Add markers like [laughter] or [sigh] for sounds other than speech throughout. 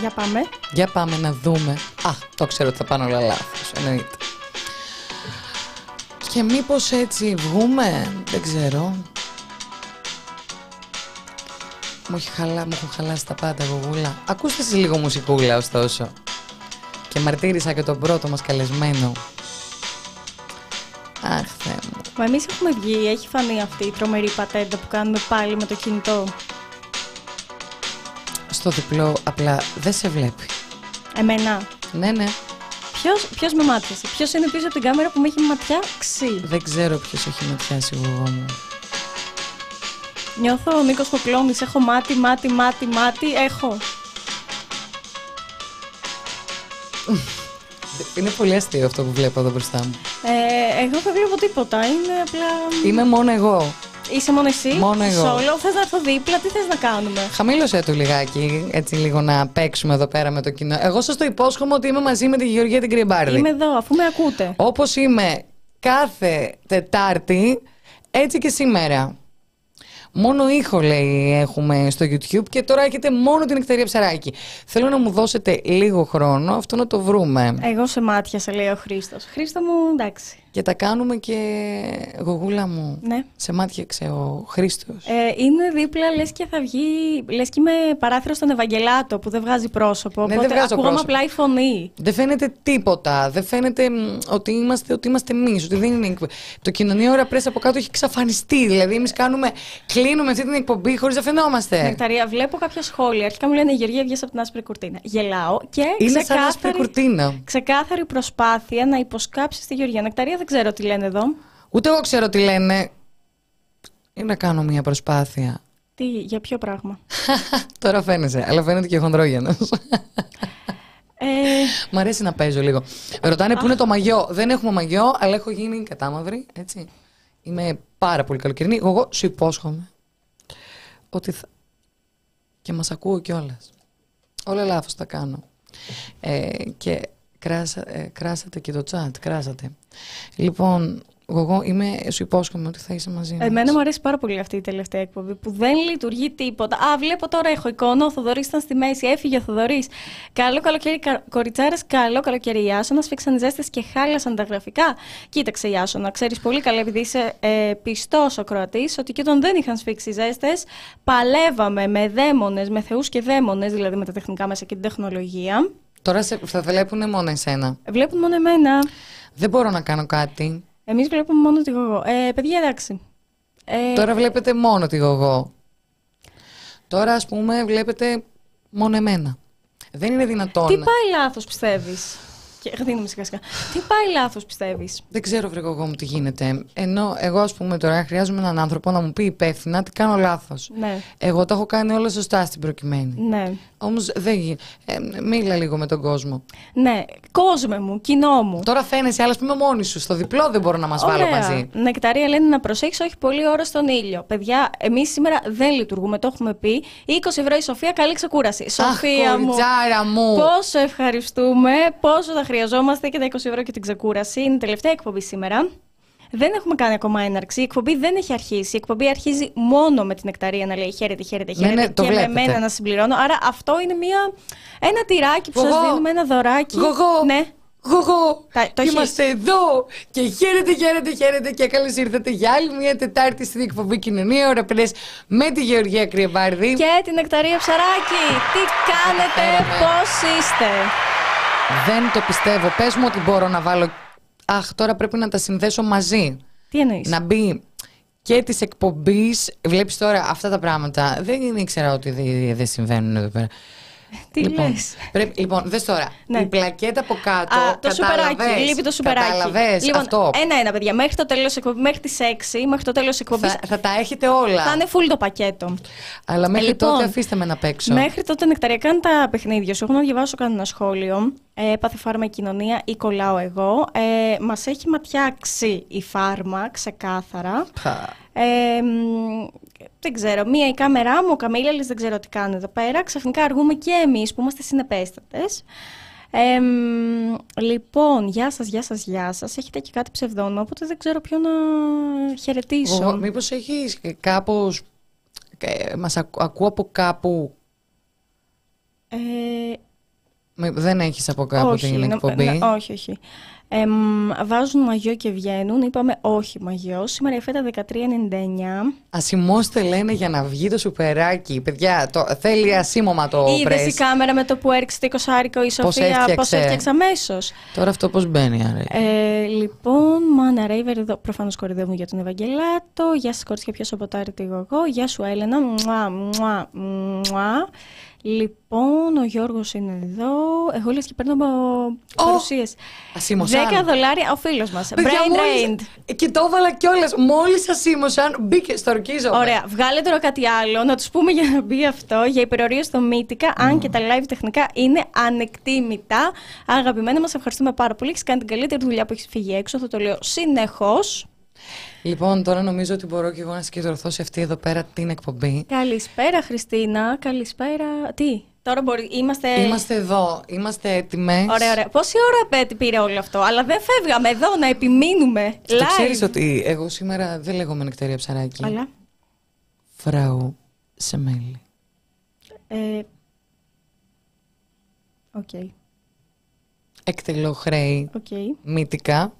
Για πάμε. Για πάμε να δούμε. Α, το ξέρω ότι θα πάνε όλα λάθος, εννοείται. Και μήπως έτσι βγούμε, δεν ξέρω. Μου, έχει χαλά, μου έχουν χαλάσει τα πάντα, γογούλα. Ακούστε εσείς λίγο μουσικούλα, ωστόσο. Και μαρτύρησα και τον πρώτο μας καλεσμένο. Αχ, Θεέ μου. Μα εμείς έχουμε βγει, έχει φανεί αυτή η τρομερή πατέντα που κάνουμε πάλι με το κινητό. Στο διπλό απλά δεν σε βλέπει. Εμένα. Ναι, ναι. Ποιος, ποιος με μάτιασε, ποιος είναι πίσω από την κάμερα που με έχει ματιά ξύ; Δεν ξέρω ποιος έχει ματιάσει γογό μου. Νιώθω ο Νίκος Κοκλώνης, έχω μάτι, μάτι, μάτι, μάτι, έχω. Είναι πολύ αστείο αυτό που βλέπω εδώ μπροστά μου. Ε, εγώ δεν βλέπω τίποτα, είναι απλά... Είμαι μόνο εγώ. Είσαι μόνο εσύ, Μόνο εγώ. solo, θες να έρθω δίπλα, τι θες να κάνουμε; Χαμήλωσέ του λιγάκι, έτσι λίγο να παίξουμε εδώ πέρα με το κοινό. Εγώ σας το υπόσχομαι ότι είμαι μαζί με τη Γεωργία την Κρυμπάρδη. Είμαι εδώ, αφού με ακούτε. Όπως είμαι κάθε Τετάρτη, έτσι και σήμερα. Μόνο ήχο λέει έχουμε στο YouTube και τώρα έχετε μόνο την εκταρία ψαράκι. Θέλω να μου δώσετε λίγο χρόνο αυτό να το βρούμε. Εγώ σε μάτια σε λέει ο Χρήστος. Χρήστο μου, εντάξει. Και τα κάνουμε και γογούλα μου. Ναι. Σε μάτιαξε ο Χρήστος. Ε, είναι δίπλα, λες και θα βγει, λες και είμαι παράθυρο στον Ευαγγελάτο που δεν βγάζει πρόσωπο. Ναι, δεν οπότε βγάζω ακούγαμε πρόσωπο. απλά η φωνή. Δεν φαίνεται τίποτα. Δεν φαίνεται μ, ότι είμαστε, ότι είμαστε εμείς. Ότι δεν είναι. εκπο- Το κοινωνία ώρα πρέσσα από κάτω έχει εξαφανιστεί. Δηλαδή, εμείς κάνουμε, κλείνουμε αυτή την εκπομπή χωρίς να φαινόμαστε. Νεκταρία, βλέπω κάποια σχόλια. Αρχικά μου λένε Γεωργία, βγες από την άσπρη κουρτίνα. Γελάω και Είναι σαν άσπρη ξεκάθαρη, κουρτίνα. ξεκάθαρη προσπάθεια να υποσκάψεις τη Γεωργία. Νεκταρία, δεν ξέρω τι λένε εδώ. Ούτε εγώ ξέρω τι λένε. Ή να κάνω μια προσπάθεια. Τι, για ποιο πράγμα; [laughs] Τώρα φαίνεσαι, αλλά φαίνεται και χονδρόγενος. Ε, Μ' αρέσει να παίζω λίγο. Ρωτάνε πού είναι το μαγιό. Δεν έχουμε μαγιό, αλλά έχω γίνει κατάμαυρη, έτσι. Είμαι πάρα πολύ καλοκαιρινή. Εγώ σου υπόσχομαι ότι θα... Και μας ακούω κιόλας. Όλα λάθος τα κάνω. Ε, και κράσα, ε, κράσατε και το chat, κράσατε. Λοιπόν, εγώ είμαι, σου υπόσχομαι ότι θα είσαι μαζί μας. Εμένα μου αρέσει πάρα πολύ αυτή η τελευταία εκπομπή που δεν λειτουργεί τίποτα. Α, βλέπω τώρα έχω εικόνα. Ο Θοδωρής ήταν στη μέση. Έφυγε ο Θοδωρής. Καλό καλοκαίρι, κα... κοριτσάρες. Καλό καλοκαίρι, Ιάσονα. Σφίξαν ζέστες και χάλασαν τα γραφικά. Κοίταξε, Ιάσονα. Ξέρεις πολύ καλά, επειδή είσαι ε, πιστός ο Κροατής, ότι και όταν δεν είχαν σφίξει ζέστες, παλεύαμε με δαίμονες, με θεούς και δαίμονες, δηλαδή με τα τεχνικά μέσα και την τεχνολογία. Τώρα σε, θα βλέπουν μόνο εσένα. Βλέπουν μόνο εμένα. Δεν μπορώ να κάνω κάτι. Εμείς βλέπουμε μόνο τη γογό. Ε, παιδιά, εντάξει. Ε, Τώρα βλέπετε μόνο τη γογό. Τώρα, ας πούμε, βλέπετε μόνο εμένα. Δεν είναι δυνατόν. Τι πάει λάθος, πιστεύεις; Και δίνουμε σιγά σιγά. Τι πάει λάθος, πιστεύεις; Δεν ξέρω, βρε γογό μου, τι γίνεται. Ενώ εγώ, ας πούμε, τώρα χρειάζομαι έναν άνθρωπο να μου πει υπεύθυνα τι κάνω λάθος. Ναι. Εγώ τα έχω κάνει όλα σωστά στην προκειμένη. Ναι. Όμως δεν γίνεται. Ε, μίλα λίγο με τον κόσμο. Ναι. Κόσμε μου, κοινό μου. Τώρα φαίνεσαι, αλλά ας πούμε μόνη σου. Στο διπλό δεν μπορώ να μας βάλω Ωραία. μαζί. Νεκταρία λένε να προσέχεις, όχι πολύ ώρα στον ήλιο. Παιδιά, εμείς σήμερα δεν λειτουργούμε, το έχουμε πει. 20 ευρώ η Σοφία, καλή ξεκούραση. Σοφία Αχ, μου. κοριτσάρα μου. Πόσο ευχαριστούμε, πόσο τα χρειαζόμαστε και τα 20 ευρώ και την ξεκούραση. Είναι η τελευταία εκπομπή σήμερα. Δεν έχουμε κάνει ακόμα έναρξη. Η εκπομπή δεν έχει αρχίσει. Η εκπομπή αρχίζει μόνο με την νεκταρία να λέει χαίρετε, χαίρετε, Ναι, χαίρετε. ναι, το και με βλέπετε. μένα να συμπληρώνω. Άρα αυτό είναι μια, ένα τυράκι που σας Γογό. δίνουμε, ένα δωράκι. Γογό. Ναι. Γογό, Τα- το έχεις. είμαστε εδώ και χαίρετε, χαίρετε, χαίρετε και καλώς ήρθατε για άλλη μια Τετάρτη στην εκπομπή Κοινωνία Ωραπελές με τη Γεωργία Κρυεβάρδη. Και την νεκταρία ψαράκι. Τι κάνετε, Χαίρομαι. πώς είστε; Δεν το πιστεύω. Πες μου ότι μπορώ να βάλω... Αχ, τώρα πρέπει να τα συνδέσω μαζί. Τι εννοείς; Να μπει και της εκπομπής. Βλέπεις τώρα αυτά τα πράγματα. Δεν ήξερα ότι δεν δεν συμβαίνουν εδώ πέρα. Τι λοιπόν, λες; Πρέπει, λοιπόν, δες τώρα. Ναι. Η πλακέτα από κάτω. Α, το σουπεράκι. κατάλαβες, Λείπει το σουπεράκι. Κατάλαβες λοιπόν, αυτό; Ένα-ένα, παιδιά. Μέχρι το τέλος εκπομπή, μέχρι τις 6, μέχρι το τέλος εκπομπής. Θα, θα τα έχετε όλα. Θα είναι full το πακέτο. Αλλά μέχρι Λοιπόν, τότε αφήστε με να παίξω. Μέχρι τότε νεκταρία, κάνε τα παιχνίδια σου. Έχω να διαβάσω κανένα σχόλιο. Ε, έπαθε φάρμα η κοινωνία ή κολλάω εγώ. Ε, Μας έχει ματιάξει η φάρμα, ξεκάθαρα. Πα. Ε, μ, δεν ξέρω, μία η κάμερά μου, ο Καμίλαλης δεν ξέρω τι κάνει εδώ πέρα. Ξαφνικά αργούμε και εμείς που είμαστε συνεπέστατες. Ε, μ, λοιπόν, γεια σας, γεια σας, γεια σας. Έχετε και κάτι ψευδόνο, οπότε δεν ξέρω ποιο να χαιρετήσω. Εγώ, μήπως έχεις κάπως... ε, μας ακού, ακούω από κάπου... Ε, Μη- Δεν έχεις από κάπου όχι, την νο- εκπομπή; ναι, όχι, όχι. Ε, μ, βάζουν μαγιό και βγαίνουν. Είπαμε όχι μαγιό. Σήμερα η φέτα 13,99. Ασημώστε λένε για να βγει το σουπεράκι. Παιδιά, το, θέλει ασήμωμα το Είδες η πρέσ. κάμερα με το που έριξε το 20 η Σοφία, έφτιαξε; πώς έφτιαξε αμέσως; Τώρα αυτό πώς μπαίνει, άρα. Ε, λοιπόν, Μάνα Ρέιβερ εδώ. Προφανώς κορυδεύουν για τον Ευαγγελάτο. Γεια σας, κορίτσια, ποιος σοποτάρετε εγώ. Γεια σου, Έλενα. Μουά, μουά, μουά. Λοιπόν, ο Γιώργος είναι εδώ. Εγώ λες και παίρνω παρουσίες. ασήμωσαν. 10 δολάρια ο φίλος μας. Παιδιά, Brain μόλις- drained. Και το έβαλα κιόλας. Μόλις ασήμωσαν, μπήκε στο ορκίζομαι. Ωραία, βγάλε τώρα κάτι άλλο. Να τους πούμε για να μπει αυτό. Για υπερορίες στο Μύτικα, αν και τα live τεχνικά είναι ανεκτήμητα. Αγαπημένα μας, ευχαριστούμε πάρα πολύ. Έχεις κάνει την καλύτερη δουλειά που έχεις φύγει έξω. Θα το λέω συνεχώς. Λοιπόν, τώρα νομίζω ότι μπορώ και εγώ να συγκεντρωθώ σε αυτή εδώ πέρα την εκπομπή. Καλησπέρα, Χριστίνα. Καλησπέρα. Τι, τώρα μπορεί. Είμαστε. Είμαστε εδώ, είμαστε έτοιμες. Ωραία, ωραία. Πόση ώρα πέ- πήρε όλο αυτό, αλλά δεν φεύγαμε εδώ να επιμείνουμε. Το live. ξέρεις ότι εγώ σήμερα δεν λέγομαι νεκταρία ψαράκι. Αλλά; Φράου σε μέλι. Ε, Οκ. Εκτελώ χρέη Οκ. μύτικα.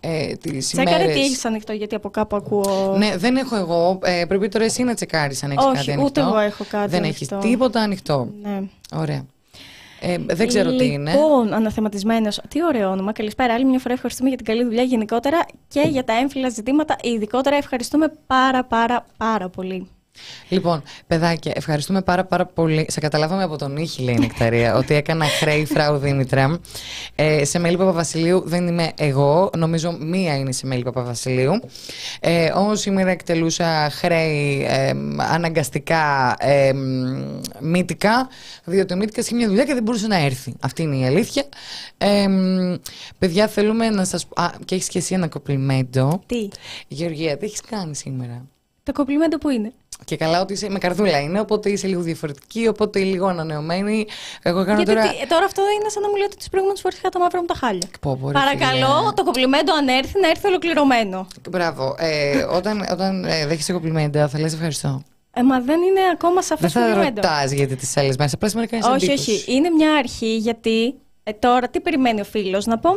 Ε, τις Τσέκαρε ημέρες- τι έχεις ανοιχτό, γιατί από κάπου ακούω. Ναι, δεν έχω εγώ. Ε, πρέπει τώρα εσύ να τσεκάρεις αν έχεις Όχι, κάτι ούτε ανοιχτό. εγώ έχω κάτι Δεν ανοιχτό. έχει τίποτα ανοιχτό. Ναι. Ωραία. Ε, δεν ξέρω τι είναι. Λοιπόν, αναθεματισμένος. Τι ωραίο όνομα. Καλησπέρα. Άλλη μια φορά ευχαριστούμε για την καλή δουλειά γενικότερα και για τα έμφυλα ζητήματα. Ειδικότερα ευχαριστούμε πάρα πάρα πάρα πολύ. Λοιπόν, παιδάκια, ευχαριστούμε πάρα πάρα πολύ. Σε καταλάβαμε από τον ήχη, λέει η Νεκταρία, [laughs] ότι έκανα χρέη φράου Δήμητρα. Ε, σε μέλη Παπαβασιλείου δεν είμαι εγώ. Νομίζω μία είναι η σε μέλη Παπαβασιλείου. Ε, Όμω σήμερα εκτελούσα χρέη ε, αναγκαστικά ε, μ, μύτικα, διότι ο μύτικας είχε μια δουλειά και δεν μπορούσε να έρθει. Αυτή είναι η αλήθεια. Ε, μ, παιδιά, θέλουμε να σας. Α, και έχεις και εσύ ένα κοπλιμέντο. Τι; Γεωργία, τι έχεις κάνει σήμερα; Το κομπλιμέντο που είναι. Και καλά ότι είσαι με καρδούλα είναι, οπότε είσαι λίγο διαφορετική, οπότε λίγο ανανεωμένη. Εγώ κάνω Γιατί τώρα. τι- τώρα αυτό είναι σαν να μου λέτε τις προηγούμενες φορές είχα τα μαύρα μου τα χάλια. Πω, πω, ρε Παρακαλώ, φίλε. το κομπλιμέντο αν έρθει να έρθει ολοκληρωμένο. Μπράβο. Ε, όταν όταν ε, δέχεσαι κομπλιμέντα, θα λες ευχαριστώ. Ε, μα δεν είναι ακόμα σαφές Δεν θα κομπλιμέντο. ρωτάς γιατί τις άλλες μέρες. Απλά σήμερα κάνεις Όχι, όχι. Είναι μια αρχή γιατί ε, τώρα τι περιμένει ο φίλος να πω.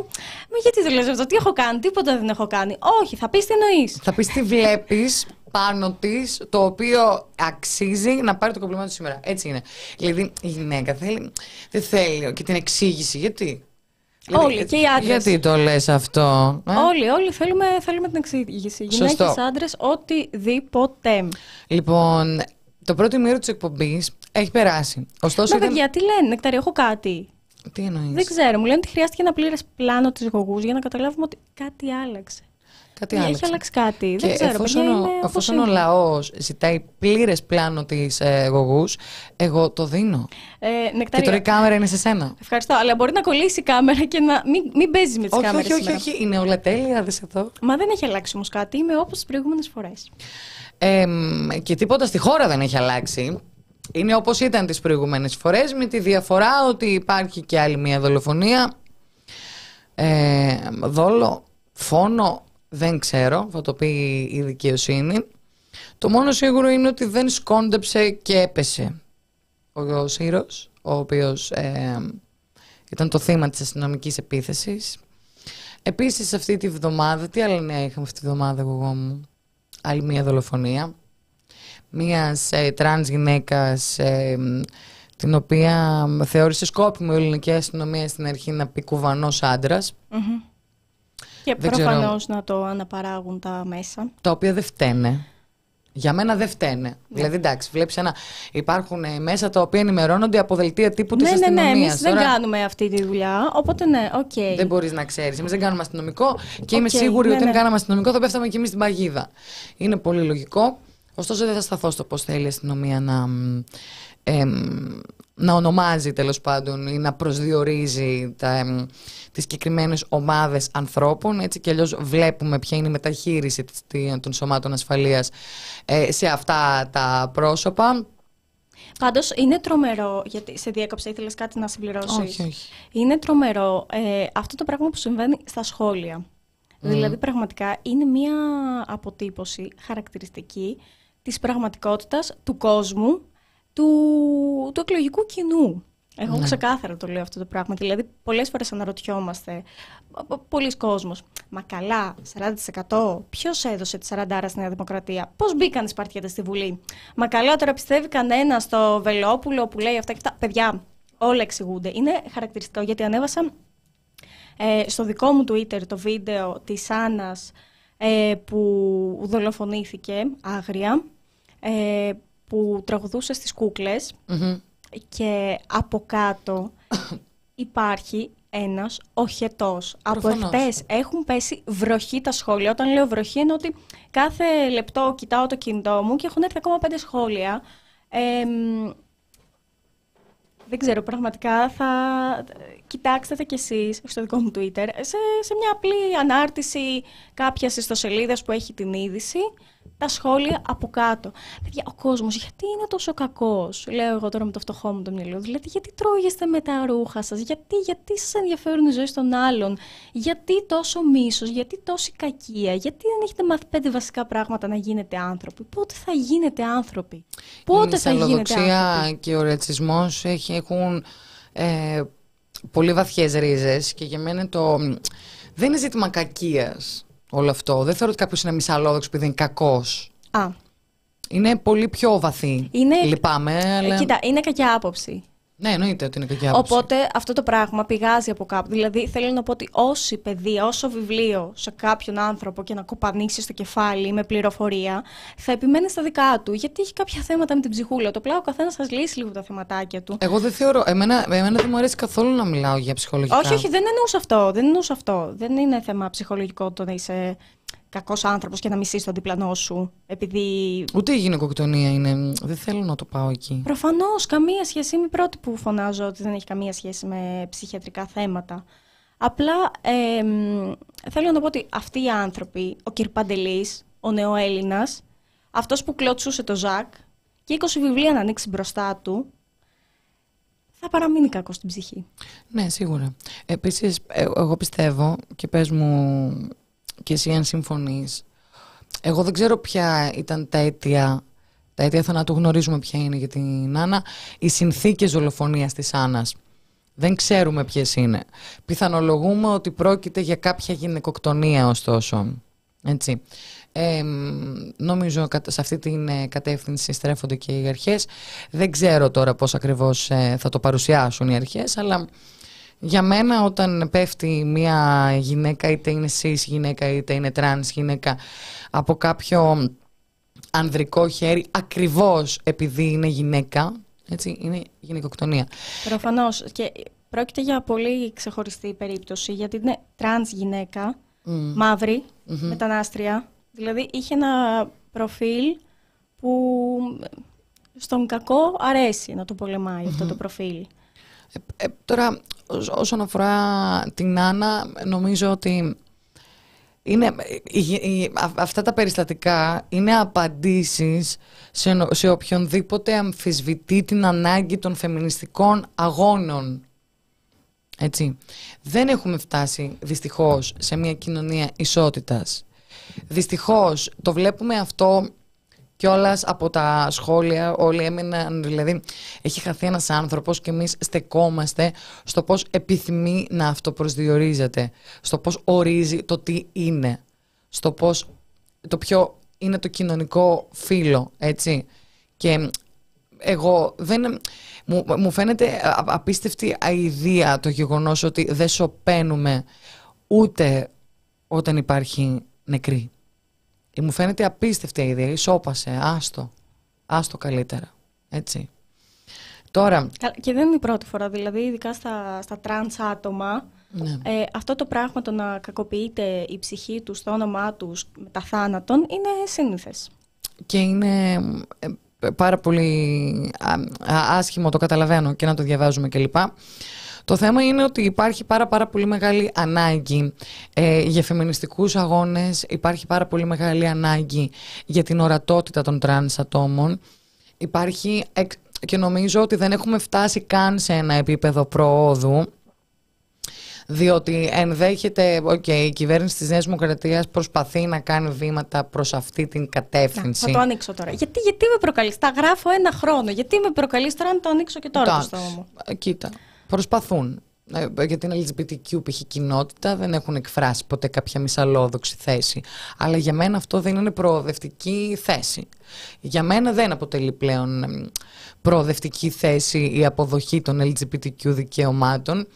Μα γιατί δεν λες αυτό, τι έχω κάνει, τίποτα δεν έχω κάνει. Όχι, θα πεις τι εννοείς. Θα πεις τι βλέπεις πάνω της, το οποίο αξίζει να πάρει το κομπλιμέντο σήμερα. Έτσι είναι. Δηλαδή η γυναίκα θέλει, δεν θέλει και την εξήγηση. Γιατί; Δηλαδή, Όλοι, και οι άντρες. Γιατί το λες αυτό. ε; Όλοι, όλοι θέλουμε, θέλουμε την εξήγηση. Σωστό. Γυναίκες, άντρες, οτιδήποτε. Λοιπόν, το πρώτο μέρο της εκπομπής έχει περάσει. Ωστόσο, Μα ήταν... παιδιά, τι λένε, Νεκταρία, έχω κάτι. Τι εννοείς; Δεν ξέρω, μου λένε ότι χρειάστηκε ένα πλήρες πλάνο της γογούς για να καταλάβουμε ότι κάτι άλλαξε. Κάτι Έχει άλλαξε. αλλάξει κάτι. Και δεν ξέρω. εφόσον, παιδιά, ο, είναι όπως εφόσον ο είναι. λαός ζητάει πλήρες πλάνο της ε, γογούς, εγώ το δίνω. Ε, Και Νεκταρία, τώρα η κάμερα είναι σε σένα. Ευχαριστώ, αλλά μπορεί να κολλήσει η κάμερα και να μην, μην παίζει με τις Όχι, κάμερες. όχι, όχι, όχι, είναι όλα τέλεια, δες εδώ. Μα δεν έχει αλλάξει όμως κάτι. Είμαι όπως τις προηγούμενες φορές. Ε, μ, και τίποτα στη χώρα δεν έχει αλλάξει. Είναι όπως ήταν τις προηγούμενες φορές με τη διαφορά ότι υπάρχει και άλλη μια δολοφονία. Ε, δόλο, φόνο, δεν ξέρω, θα το πει η δικαιοσύνη. Το μόνο σίγουρο είναι ότι δεν σκόντεψε και έπεσε ο Σύρος, ο οποίος ε, ήταν το θύμα της αστυνομικής επίθεσης. Επίσης αυτή τη βδομάδα, τι άλλα νέα είχαμε αυτή τη βδομάδα εγώ μου, άλλη μία δολοφονία μίας ε, τρανς γυναίκας ε, μ, την οποία μ, θεώρησε σκόπιμο η ελληνική αστυνομία στην αρχή να πει κουβανός άντρας Και Δεν ξέρω. προφανώς να το αναπαράγουν τα μέσα. τα οποία δεν φταίνε Για μένα δεν φταίνε. Δηλαδή, εντάξει, βλέπεις ένα. Υπάρχουν ε, μέσα τα οποία ενημερώνονται από δελτία τύπου της Ναι, ναι, ναι. αστυνομίας. Εμείς δεν κάνουμε αυτή τη δουλειά. Οπότε ναι, οκ. Δεν μπορείς να ξέρεις. Εμείς δεν κάνουμε αστυνομικό και είμαι Οκ, σίγουρη ναι, ότι αν ναι. κάναμε αστυνομικό θα πέφταμε κι εμείς στην παγίδα. Είναι πολύ λογικό. Ωστόσο, δεν θα σταθώ στο πώς θέλει η αστυνομία να, μ, εμ, να ονομάζει τέλος πάντων ή να προσδιορίζει τα, εμ, τις συγκεκριμένες ομάδες ανθρώπων. Έτσι κι αλλιώς βλέπουμε ποια είναι η μεταχείριση της- τη- των σωμάτων ασφαλείας ε, σε αυτά τα πρόσωπα. Πάντως είναι τρομερό. Γιατί σε διέκοψα, ήθελες κάτι να συμπληρώσεις; Όχι, όχι. Είναι τρομερό ε, αυτό το πράγμα που συμβαίνει στα σχόλια. Δηλαδή, πραγματικά είναι μία αποτύπωση χαρακτηριστική της πραγματικότητας του κόσμου, του, του εκλογικού κοινού. Εγώ ξεκάθαρα το λέω αυτό το πράγμα. Δηλαδή, πολλές φορές αναρωτιόμαστε, π- π- πολλοί κόσμος, μα καλά, 40%, ποιος έδωσε τη 40 στη Νέα Δημοκρατία, πώς μπήκαν οι Σπαρτιέτες στη Βουλή; Μα καλά, τώρα πιστεύει κανένα στο Βελόπουλο που λέει αυτά και αυτά. Παιδιά, όλα εξηγούνται. Είναι χαρακτηριστικό γιατί ανέβασα ε, στο δικό μου Twitter το βίντεο της Άννας ε, που δολοφονήθηκε άγρια, ε, που τραγουδούσε στις κούκλες Μμμ. και από κάτω [laughs] υπάρχει ένας οχετός. Από Προφανώς. εχθές έχουν πέσει βροχή τα σχόλια. Όταν λέω βροχή είναι ότι κάθε λεπτό κοιτάω το κινητό μου και έχουν έρθει ακόμα πέντε σχόλια. Ε, μ, δεν ξέρω, πραγματικά θα κοιτάξτε τα κι εσείς στο δικό μου Twitter σε, σε μια απλή ανάρτηση κάποιας ιστοσελίδας που έχει την είδηση τα σχόλια από κάτω. Παιδιά, ο κόσμος γιατί είναι τόσο κακός, λέω εγώ τώρα με το φτωχό μου το μυαλό, δηλαδή γιατί τρώγεστε με τα ρούχα σας, γιατί, γιατί σας ενδιαφέρουν οι ζωές των άλλων, γιατί τόσο μίσος, γιατί τόση κακία, γιατί δεν έχετε μάθει πέντε βασικά πράγματα να γίνετε άνθρωποι, πότε θα γίνετε άνθρωποι, πότε η θα γίνετε άνθρωποι; μυσαλλοδοξία και ο ρατσισμός έχει, έχουν ε, πολύ βαθιές ρίζες και για μένα το... Δεν είναι ζήτημα κακίας όλο αυτό. Δεν θεωρώ ότι κάποιος είναι μυσαλλόδοξος επειδή είναι κακός. Α, Είναι πολύ πιο βαθύ. Είναι- Λυπάμαι, αλλά... Ε, Κοίτα, είναι κακιά άποψη. Ναι, εννοείται ότι είναι κακή άποψη. Οπότε αυτό το πράγμα πηγάζει από κάπου. Δηλαδή θέλω να πω ότι όση παιδεία, όσο βιβλίο σε κάποιον άνθρωπο και να κοπανίσει στο κεφάλι με πληροφορία, θα επιμένει στα δικά του. Γιατί έχει κάποια θέματα με την ψυχούλα. Το πλάω ο καθένας σα λύσει λίγο τα θεματάκια του. Εγώ δεν θεωρώ... Εμένα, εμένα δεν μου αρέσει καθόλου να μιλάω για ψυχολογικά. όχι, όχι, δεν εννοούσα αυτό. Δεν εννοούσα αυτό. Δεν είναι θέμα ψυχολογικό το να είσαι κακός άνθρωπος και να μισείς τον διπλανό σου. Επειδή. Ούτε η γυναικοκτονία είναι... Δεν θέλω να το πάω εκεί. Προφανώς, καμία σχέση. Είμαι η πρώτη που φωνάζω ότι δεν έχει καμία σχέση με ψυχιατρικά θέματα. Απλά ε, μ, θέλω να πω ότι αυτοί οι άνθρωποι, ο κ. Παντελής, ο νεοέλληνας, αυτός που κλωτσούσε το Ζακ και 20 βιβλία να ανοίξει μπροστά του, θα παραμείνει κακός στην ψυχή. Ναι, σίγουρα. Επίσης, ε, εγώ πιστεύω και πες μου και εσύ αν συμφωνείς, εγώ δεν ξέρω ποια ήταν τα αίτια, τα αίτια θανάτου γνωρίζουμε ποια είναι για την Άννα, οι συνθήκες δολοφονίας της Άννας. Δεν ξέρουμε ποιες είναι. Πιθανολογούμε ότι πρόκειται για κάποια γυναικοκτονία ωστόσο. Έτσι. Ε, μ, νομίζω κατ- σε αυτή την ε, κατεύθυνση στρέφονται και οι αρχές. Δεν ξέρω τώρα πώς ακριβώς ε, θα το παρουσιάσουν οι αρχές, αλλά για μένα όταν πέφτει μια γυναίκα, είτε είναι cis γυναίκα, είτε είναι trans γυναίκα, από κάποιο ανδρικό χέρι, ακριβώς επειδή είναι γυναίκα, έτσι, είναι γυναικοκτονία. Προφανώς. Και πρόκειται για πολύ ξεχωριστή περίπτωση, γιατί είναι τρανς γυναίκα, μαύρη, μετανάστρια. Δηλαδή είχε ένα προφίλ που στον κακό αρέσει να το πολεμάει αυτό το προφίλ. Ε, ε, τώρα, ως- όσον αφορά την Άννα, νομίζω ότι είναι, η- η- α- αυτά τα περιστατικά είναι απαντήσεις σε, νο- σε οποιονδήποτε αμφισβητεί την ανάγκη των φεμινιστικών αγώνων. Έτσι. Δεν έχουμε φτάσει δυστυχώς σε μια κοινωνία ισότητας. Δυστυχώς το βλέπουμε αυτό κιόλας από τα σχόλια. Όλοι έμειναν, δηλαδή έχει χαθεί ένας άνθρωπος και εμείς στεκόμαστε στο πώς επιθυμεί να αυτοπροσδιορίζεται, στο πώς ορίζει το τι είναι, στο πώς το ποιο είναι το κοινωνικό φύλλο, έτσι. Και εγώ δεν... Μου, μου φαίνεται α- απίστευτη αηδία το γεγονός ότι δεν σωπαίνουμε ούτε όταν υπάρχει νεκρή. Μου φαίνεται απίστευτη η ιδέα. Ισόπασε. Άστο. Άστο καλύτερα. Έτσι. Τώρα. Και δεν είναι η πρώτη φορά. Δηλαδή, ειδικά στα, στα τρανς άτομα, ναι. ε, αυτό το πράγμα το να κακοποιείται η ψυχή τους, το όνομά τους, μετά θάνατον, είναι σύνηθες. Και είναι ε, πάρα πολύ άσχημο, το καταλαβαίνω και να το διαβάζουμε κλπ. Το θέμα είναι ότι υπάρχει πάρα πάρα πολύ μεγάλη ανάγκη ε, για φεμινιστικούς αγώνες, υπάρχει πάρα πολύ μεγάλη ανάγκη για την ορατότητα των τρανς ατόμων. Υπάρχει και νομίζω ότι δεν έχουμε φτάσει καν σε ένα επίπεδο προόδου διότι ενδέχεται, οκ, η κυβέρνηση της Νέας Δημοκρατίας προσπαθεί να κάνει βήματα προς αυτή την κατεύθυνση. Να, θα το ανοίξω τώρα. Γιατί, γιατί με προκαλείς, τα γράφω ένα χρόνο, γιατί με προκαλείς τώρα να το ανοίξω και τώρα το στόμα μου. Ε, κοίτα, προσπαθούν. Ε, για την LGBTQ π.χ. κοινότητα δεν έχουν εκφράσει ποτέ κάποια μισαλλόδοξη θέση. Αλλά για μένα αυτό δεν είναι προοδευτική θέση. Για μένα δεν αποτελεί πλέον προοδευτική θέση η αποδοχή των LGBTQ δικαιωμάτων.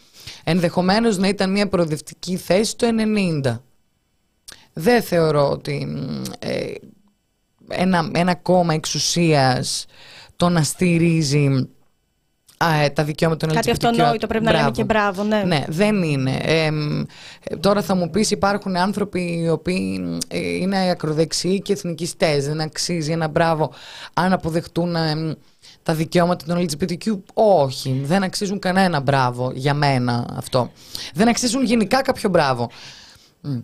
Ενδεχομένως να ήταν μια προοδευτική θέση το 90. Δεν θεωρώ ότι ε, ένα, ένα κόμμα εξουσίας το να στηρίζει ε, τα δικαιώματα των Κάτι αυτονόητο πρέπει να λέμε και μπράβο, ναι. Ναι, δεν είναι. Ε, τώρα θα μου πεις υπάρχουν άνθρωποι οι οποίοι ε, είναι ακροδεξιοί και εθνικιστές. Δεν αξίζει ένα μπράβο αν αποδεχτούν τα δικαιώματα των LGBTQ. Όχι, δεν αξίζουν κανένα μπράβο για μένα αυτό. Δεν αξίζουν γενικά κάποιο μπράβο.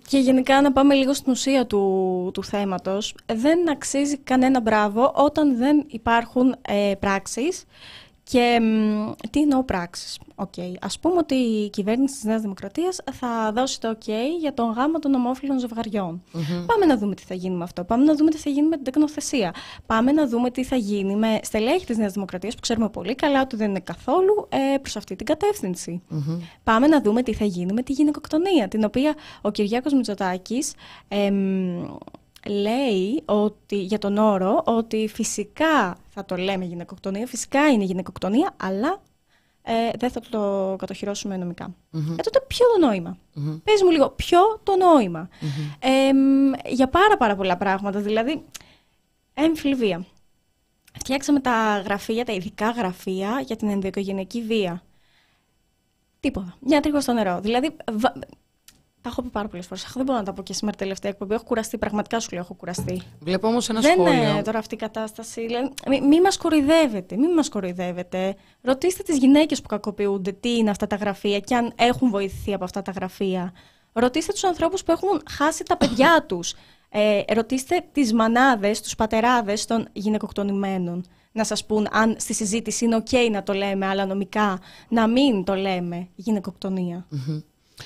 Και γενικά να πάμε λίγο στην ουσία του, του θέματος. Δεν αξίζει κανένα μπράβο όταν δεν υπάρχουν ε, πράξεις και τι εννοώ πράξεις; Okay. Α πούμε ότι η κυβέρνηση της Νέας Δημοκρατίας θα δώσει το OK για τον γάμο των ομόφυλων Πάμε να δούμε τι θα γίνει με αυτό. Πάμε να δούμε τι θα γίνει με την τεκνοθεσία. Πάμε να δούμε τι θα γίνει με στελέχη της Νέας Δημοκρατίας που ξέρουμε πολύ καλά ότι δεν είναι καθόλου ε, προς αυτή την κατευθυνση Πάμε να δούμε τι θα γίνει με τη γυναικοκτονία, την οποία ο Κυριάκος Μητσοτάκης λέει ότι, για τον όρο ότι φυσικά θα το λέμε γυναικοκτονία, φυσικά είναι γυναικοκτονία, αλλά ε, δεν θα το κατοχυρώσουμε νομικά. Mm-hmm. Ε, τότε ποιο το νόημα. Mm-hmm. Πες μου λίγο, ποιο το νοημα Ε, για πάρα πάρα πολλά πράγματα, δηλαδή, εμφυλβία. Φτιάξαμε τα γραφεία, τα ειδικά γραφεία για την ενδοοικογενειακή βία. Τίποτα. Μια τρίγω στο νερό. Δηλαδή, τα έχω πει πάρα πολλές φορές. Δεν μπορώ να τα πω και σήμερα τελευταία εκπομπή. Έχω κουραστεί. Πραγματικά σου λέω: Έχω κουραστεί. Βλέπω όμως ένα δεν σχόλιο. Δεν είναι τώρα αυτή η κατάσταση. Μην μη μας κοροϊδεύετε. Μην μας κοροϊδεύετε. Ρωτήστε τις γυναίκες που κακοποιούνται τι είναι αυτά τα γραφεία και αν έχουν βοηθηθεί από αυτά τα γραφεία. Ρωτήστε τους ανθρώπους που έχουν χάσει τα παιδιά [coughs] τους. Ε, ρωτήστε τις μανάδες, τους πατεράδες των γυναικοκτονημένων. Να σας πούν αν στη συζήτηση είναι OK να το λέμε, αλλά νομικά να μην το λέμε γυναικοκτονία.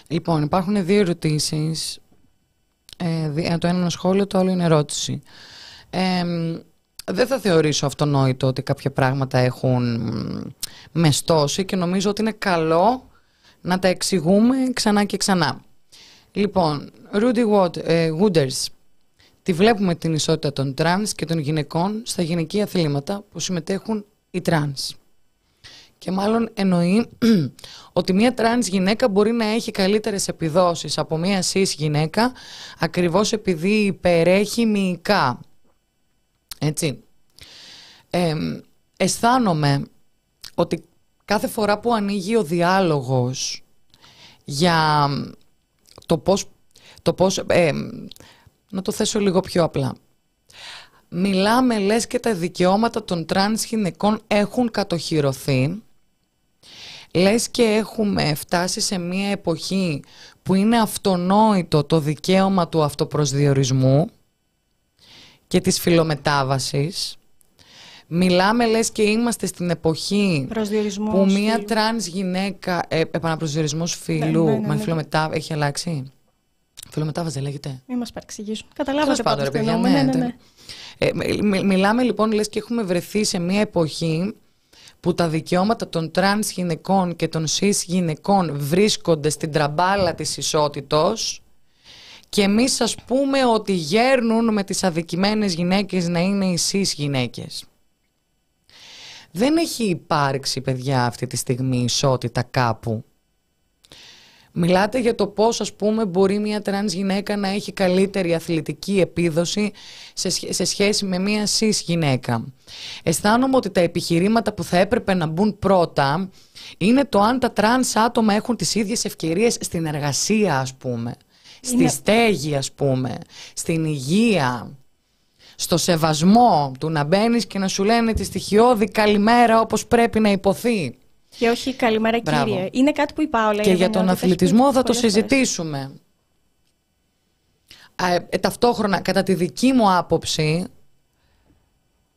Λοιπόν, υπάρχουν δύο ερωτήσεις. Ε, το ένα είναι σχόλιο, το άλλο είναι ερώτηση. Ε, δεν θα θεωρήσω αυτονόητο ότι κάποια πράγματα έχουν μεστώσει και νομίζω ότι είναι καλό να τα εξηγούμε ξανά και ξανά. Λοιπόν, Rudy ε, Wooders, τη βλέπουμε την ισότητα των τρανς και των γυναικών στα γυναικεία αθλήματα που συμμετέχουν οι τρανς και μάλλον εννοεί [clears throat] ότι μια τρανς γυναίκα μπορεί να έχει καλύτερες επιδόσεις από μια cis γυναίκα ακριβώς επειδή υπερέχει μυϊκά. Έτσι. Ε, αισθάνομαι ότι κάθε φορά που ανοίγει ο διάλογος για το πώς, το πώς να το θέσω λίγο πιο απλά. Μιλάμε λες και τα δικαιώματα των τρανς γυναικών έχουν κατοχυρωθεί Λες και έχουμε φτάσει σε μια εποχή που είναι αυτονόητο το δικαίωμα του αυτοπροσδιορισμού και της φυλομετάβασης. Μιλάμε λες και είμαστε στην εποχή που μια τρανς γυναίκα, ε, επαναπροσδιορισμός φύλου, ναι, ναι, ναι, φυλομετάβαση, έχει αλλάξει; Φυλομετάβαση δεν λέγεται. Μην μας παρεξηγήσουν. Καταλάβατε πάντως τι εννοούμε. Ναι, ναι, ναι. Ε, μιλάμε λοιπόν λες και έχουμε βρεθεί σε μια εποχή που τα δικαιώματα των τρανς γυναικών και των cis γυναικών βρίσκονται στην τραμπάλα της ισότητος και εμείς ας πούμε ότι γέρνουν με τις αδικημένες γυναίκες να είναι οι cis γυναίκες. Δεν έχει υπάρξει, παιδιά, αυτή τη στιγμή ισότητα κάπου. Μιλάτε για το πώς ας πούμε μπορεί μια τρανς γυναίκα να έχει καλύτερη αθλητική επίδοση σε, σε σχέση με μια cis γυναίκα. Αισθάνομαι ότι τα επιχειρήματα που θα έπρεπε να μπουν πρώτα είναι το αν τα τρανς άτομα έχουν τις ίδιες ευκαιρίες στην εργασία ας πούμε, στη στέγη ας πούμε, στην υγεία, στο σεβασμό του να μπαίνεις και να σου λένε τη στοιχειώδη καλημέρα όπως πρέπει να υποθεί. Και όχι καλημέρα κύριε. Είναι κάτι που είπα όλα. Και για τον αθλητισμό θα το συζητήσουμε. Ε, ταυτόχρονα, κατά τη δική μου άποψη,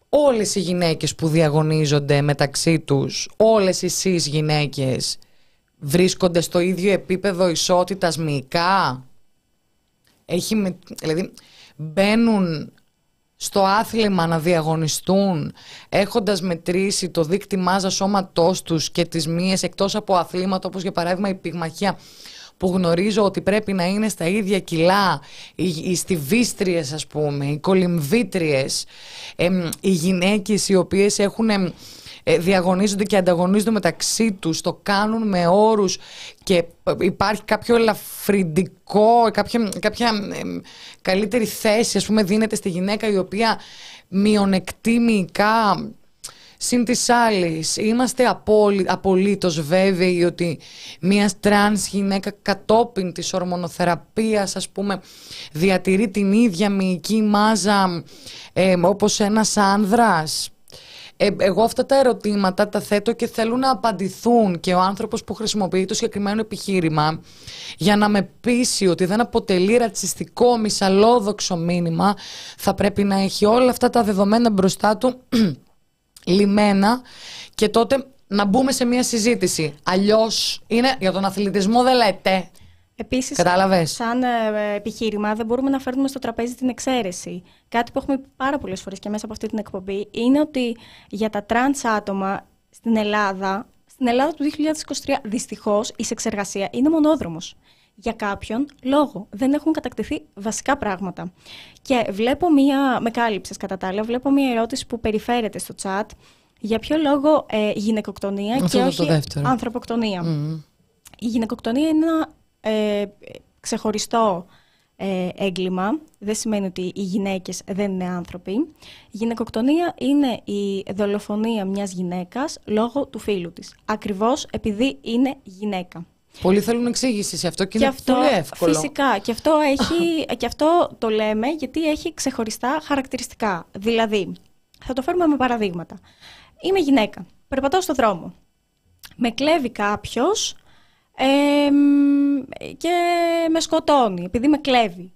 όλες οι γυναίκες που διαγωνίζονται μεταξύ τους, όλες οι σεις γυναίκες, βρίσκονται στο ίδιο επίπεδο ισότητας μυϊκά; Έχει, δηλαδή, μπαίνουν στο άθλημα να διαγωνιστούν έχοντας μετρήσει το δίκτυ μάζα σώματός τους και τις μύες εκτός από αθλήματα όπως για παράδειγμα η πυγμαχία που γνωρίζω ότι πρέπει να είναι στα ίδια κιλά, οι, οι στιβίστριες ας πούμε, οι κολυμβήτριες, οι γυναίκες οι οποίες έχουν ε, διαγωνίζονται και ανταγωνίζονται μεταξύ τους, το κάνουν με όρους και υπάρχει κάποιο ελαφρυντικό, κάποια, κάποια καλύτερη θέση ας πούμε δίνεται στη γυναίκα η οποία μειονεκτεί μυϊκά. Συν τοις άλλοις, είμαστε απόλυ, απολύτως βέβαιοι ότι μια τρανς γυναίκα κατόπιν της ορμονοθεραπείας, ας πούμε, διατηρεί την ίδια μυϊκή μάζα ε, όπως ένας άνδρας. Ε, εγώ αυτά τα ερωτήματα τα θέτω και θέλουν να απαντηθούν και ο άνθρωπος που χρησιμοποιεί το συγκεκριμένο επιχείρημα για να με πείσει ότι δεν αποτελεί ρατσιστικό, μισαλόδοξο μήνυμα θα πρέπει να έχει όλα αυτά τα δεδομένα μπροστά του [clears throat] λιμένα και τότε να μπούμε σε μια συζήτηση. Αλλιώς είναι για τον αθλητισμό δεν λέτε. Επίσης, Κατάλαβες. σαν ε, επιχείρημα δεν μπορούμε να φέρνουμε στο τραπέζι την εξαίρεση. Κάτι που έχουμε πει πάρα πολλές φορές και μέσα από αυτή την εκπομπή είναι ότι για τα τρανς άτομα στην Ελλάδα, στην Ελλάδα του 2023 δυστυχώς η σεξεργασία είναι μονόδρομος. Για κάποιον λόγο δεν έχουν κατακτηθεί βασικά πράγματα. Και βλέπω μία, με κάλυψες κατά τα άλλα, βλέπω μία ερώτηση που περιφέρεται στο chat για ποιο λόγο ε, γυναικοκτονία και όχι ανθρωποκτονία; Η γυναικοκτονία είναι ένα ε, ξεχωριστό ε, έγκλημα. Δεν σημαίνει ότι οι γυναίκες δεν είναι άνθρωποι. Η γυναικοκτονία είναι η δολοφονία μιας γυναίκας λόγω του φίλου της. Ακριβώς επειδή είναι γυναίκα. Πολλοί θέλουν εξήγηση σε αυτό και, είναι αυτό, πολύ εύκολο. Φυσικά. Και αυτό, έχει, και αυτό το λέμε γιατί έχει ξεχωριστά χαρακτηριστικά. Δηλαδή, θα το φέρουμε με παραδείγματα. Είμαι γυναίκα. Περπατάω στο δρόμο. Με κλέβει κάποιος και με σκοτώνει επειδή με κλέβει.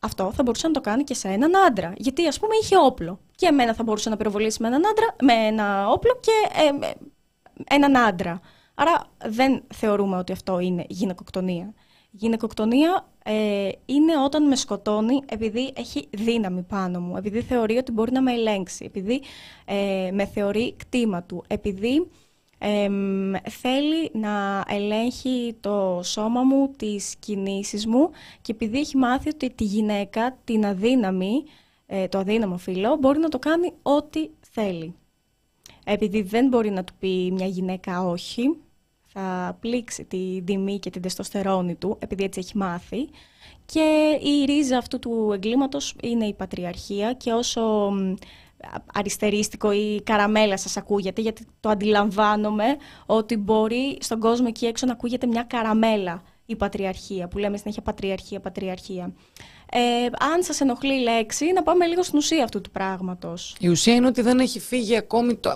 Αυτό θα μπορούσε να το κάνει και σε έναν άντρα. Γιατί ας πούμε είχε όπλο. Και εμένα θα μπορούσε να πυροβολήσει με έναν άντρα, με ένα όπλο και ε, έναν άντρα. Άρα δεν θεωρούμε ότι αυτό είναι γυναικοκτονία. Γυναικοκτονία ε, είναι όταν με σκοτώνει επειδή έχει δύναμη πάνω μου, επειδή θεωρεί ότι μπορεί να με ελέγξει, επειδή ε, με θεωρεί κτήμα του, επειδή θέλει να ελέγχει το σώμα μου, τις κινήσεις μου και επειδή έχει μάθει ότι τη γυναίκα, την αδύναμη, ε, το αδύναμο φίλο, μπορεί να το κάνει ό,τι θέλει. Επειδή δεν μπορεί να του πει μια γυναίκα όχι, θα πλήξει τη τιμή και την τεστοστερόνη του, επειδή έτσι έχει μάθει. Και η ρίζα αυτού του εγκλήματος είναι η πατριαρχία και όσο αριστερίστικο ή καραμέλα σας ακούγεται, γιατί το αντιλαμβάνομαι ότι μπορεί στον κόσμο εκεί έξω να ακούγεται μια καραμέλα η πατριαρχία, που λέμε συνέχεια πατριαρχία, πατριαρχία. Ε, αν σας ενοχλεί η λέξη, να πάμε λίγο στην ουσία αυτού του πράγματος. Η ουσία είναι ότι δεν έχει φύγει ακόμη το...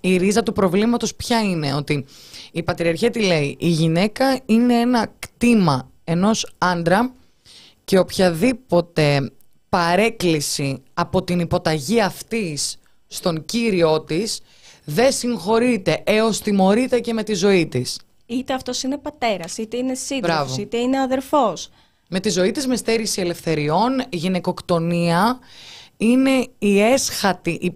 Η ρίζα του προβλήματος ποια είναι, ότι η πατριαρχία τι λέει, η γυναίκα είναι ένα κτήμα ενός άντρα και οποιαδήποτε παρέκκληση από την υποταγή αυτής στον κύριό της δεν συγχωρείται έως τιμωρείται και με τη ζωή της. Είτε αυτός είναι πατέρας, είτε είναι σύντροφος, είτε είναι αδερφός. Με τη ζωή της με στέρηση ελευθεριών, γυναικοκτονία είναι η έσχατη,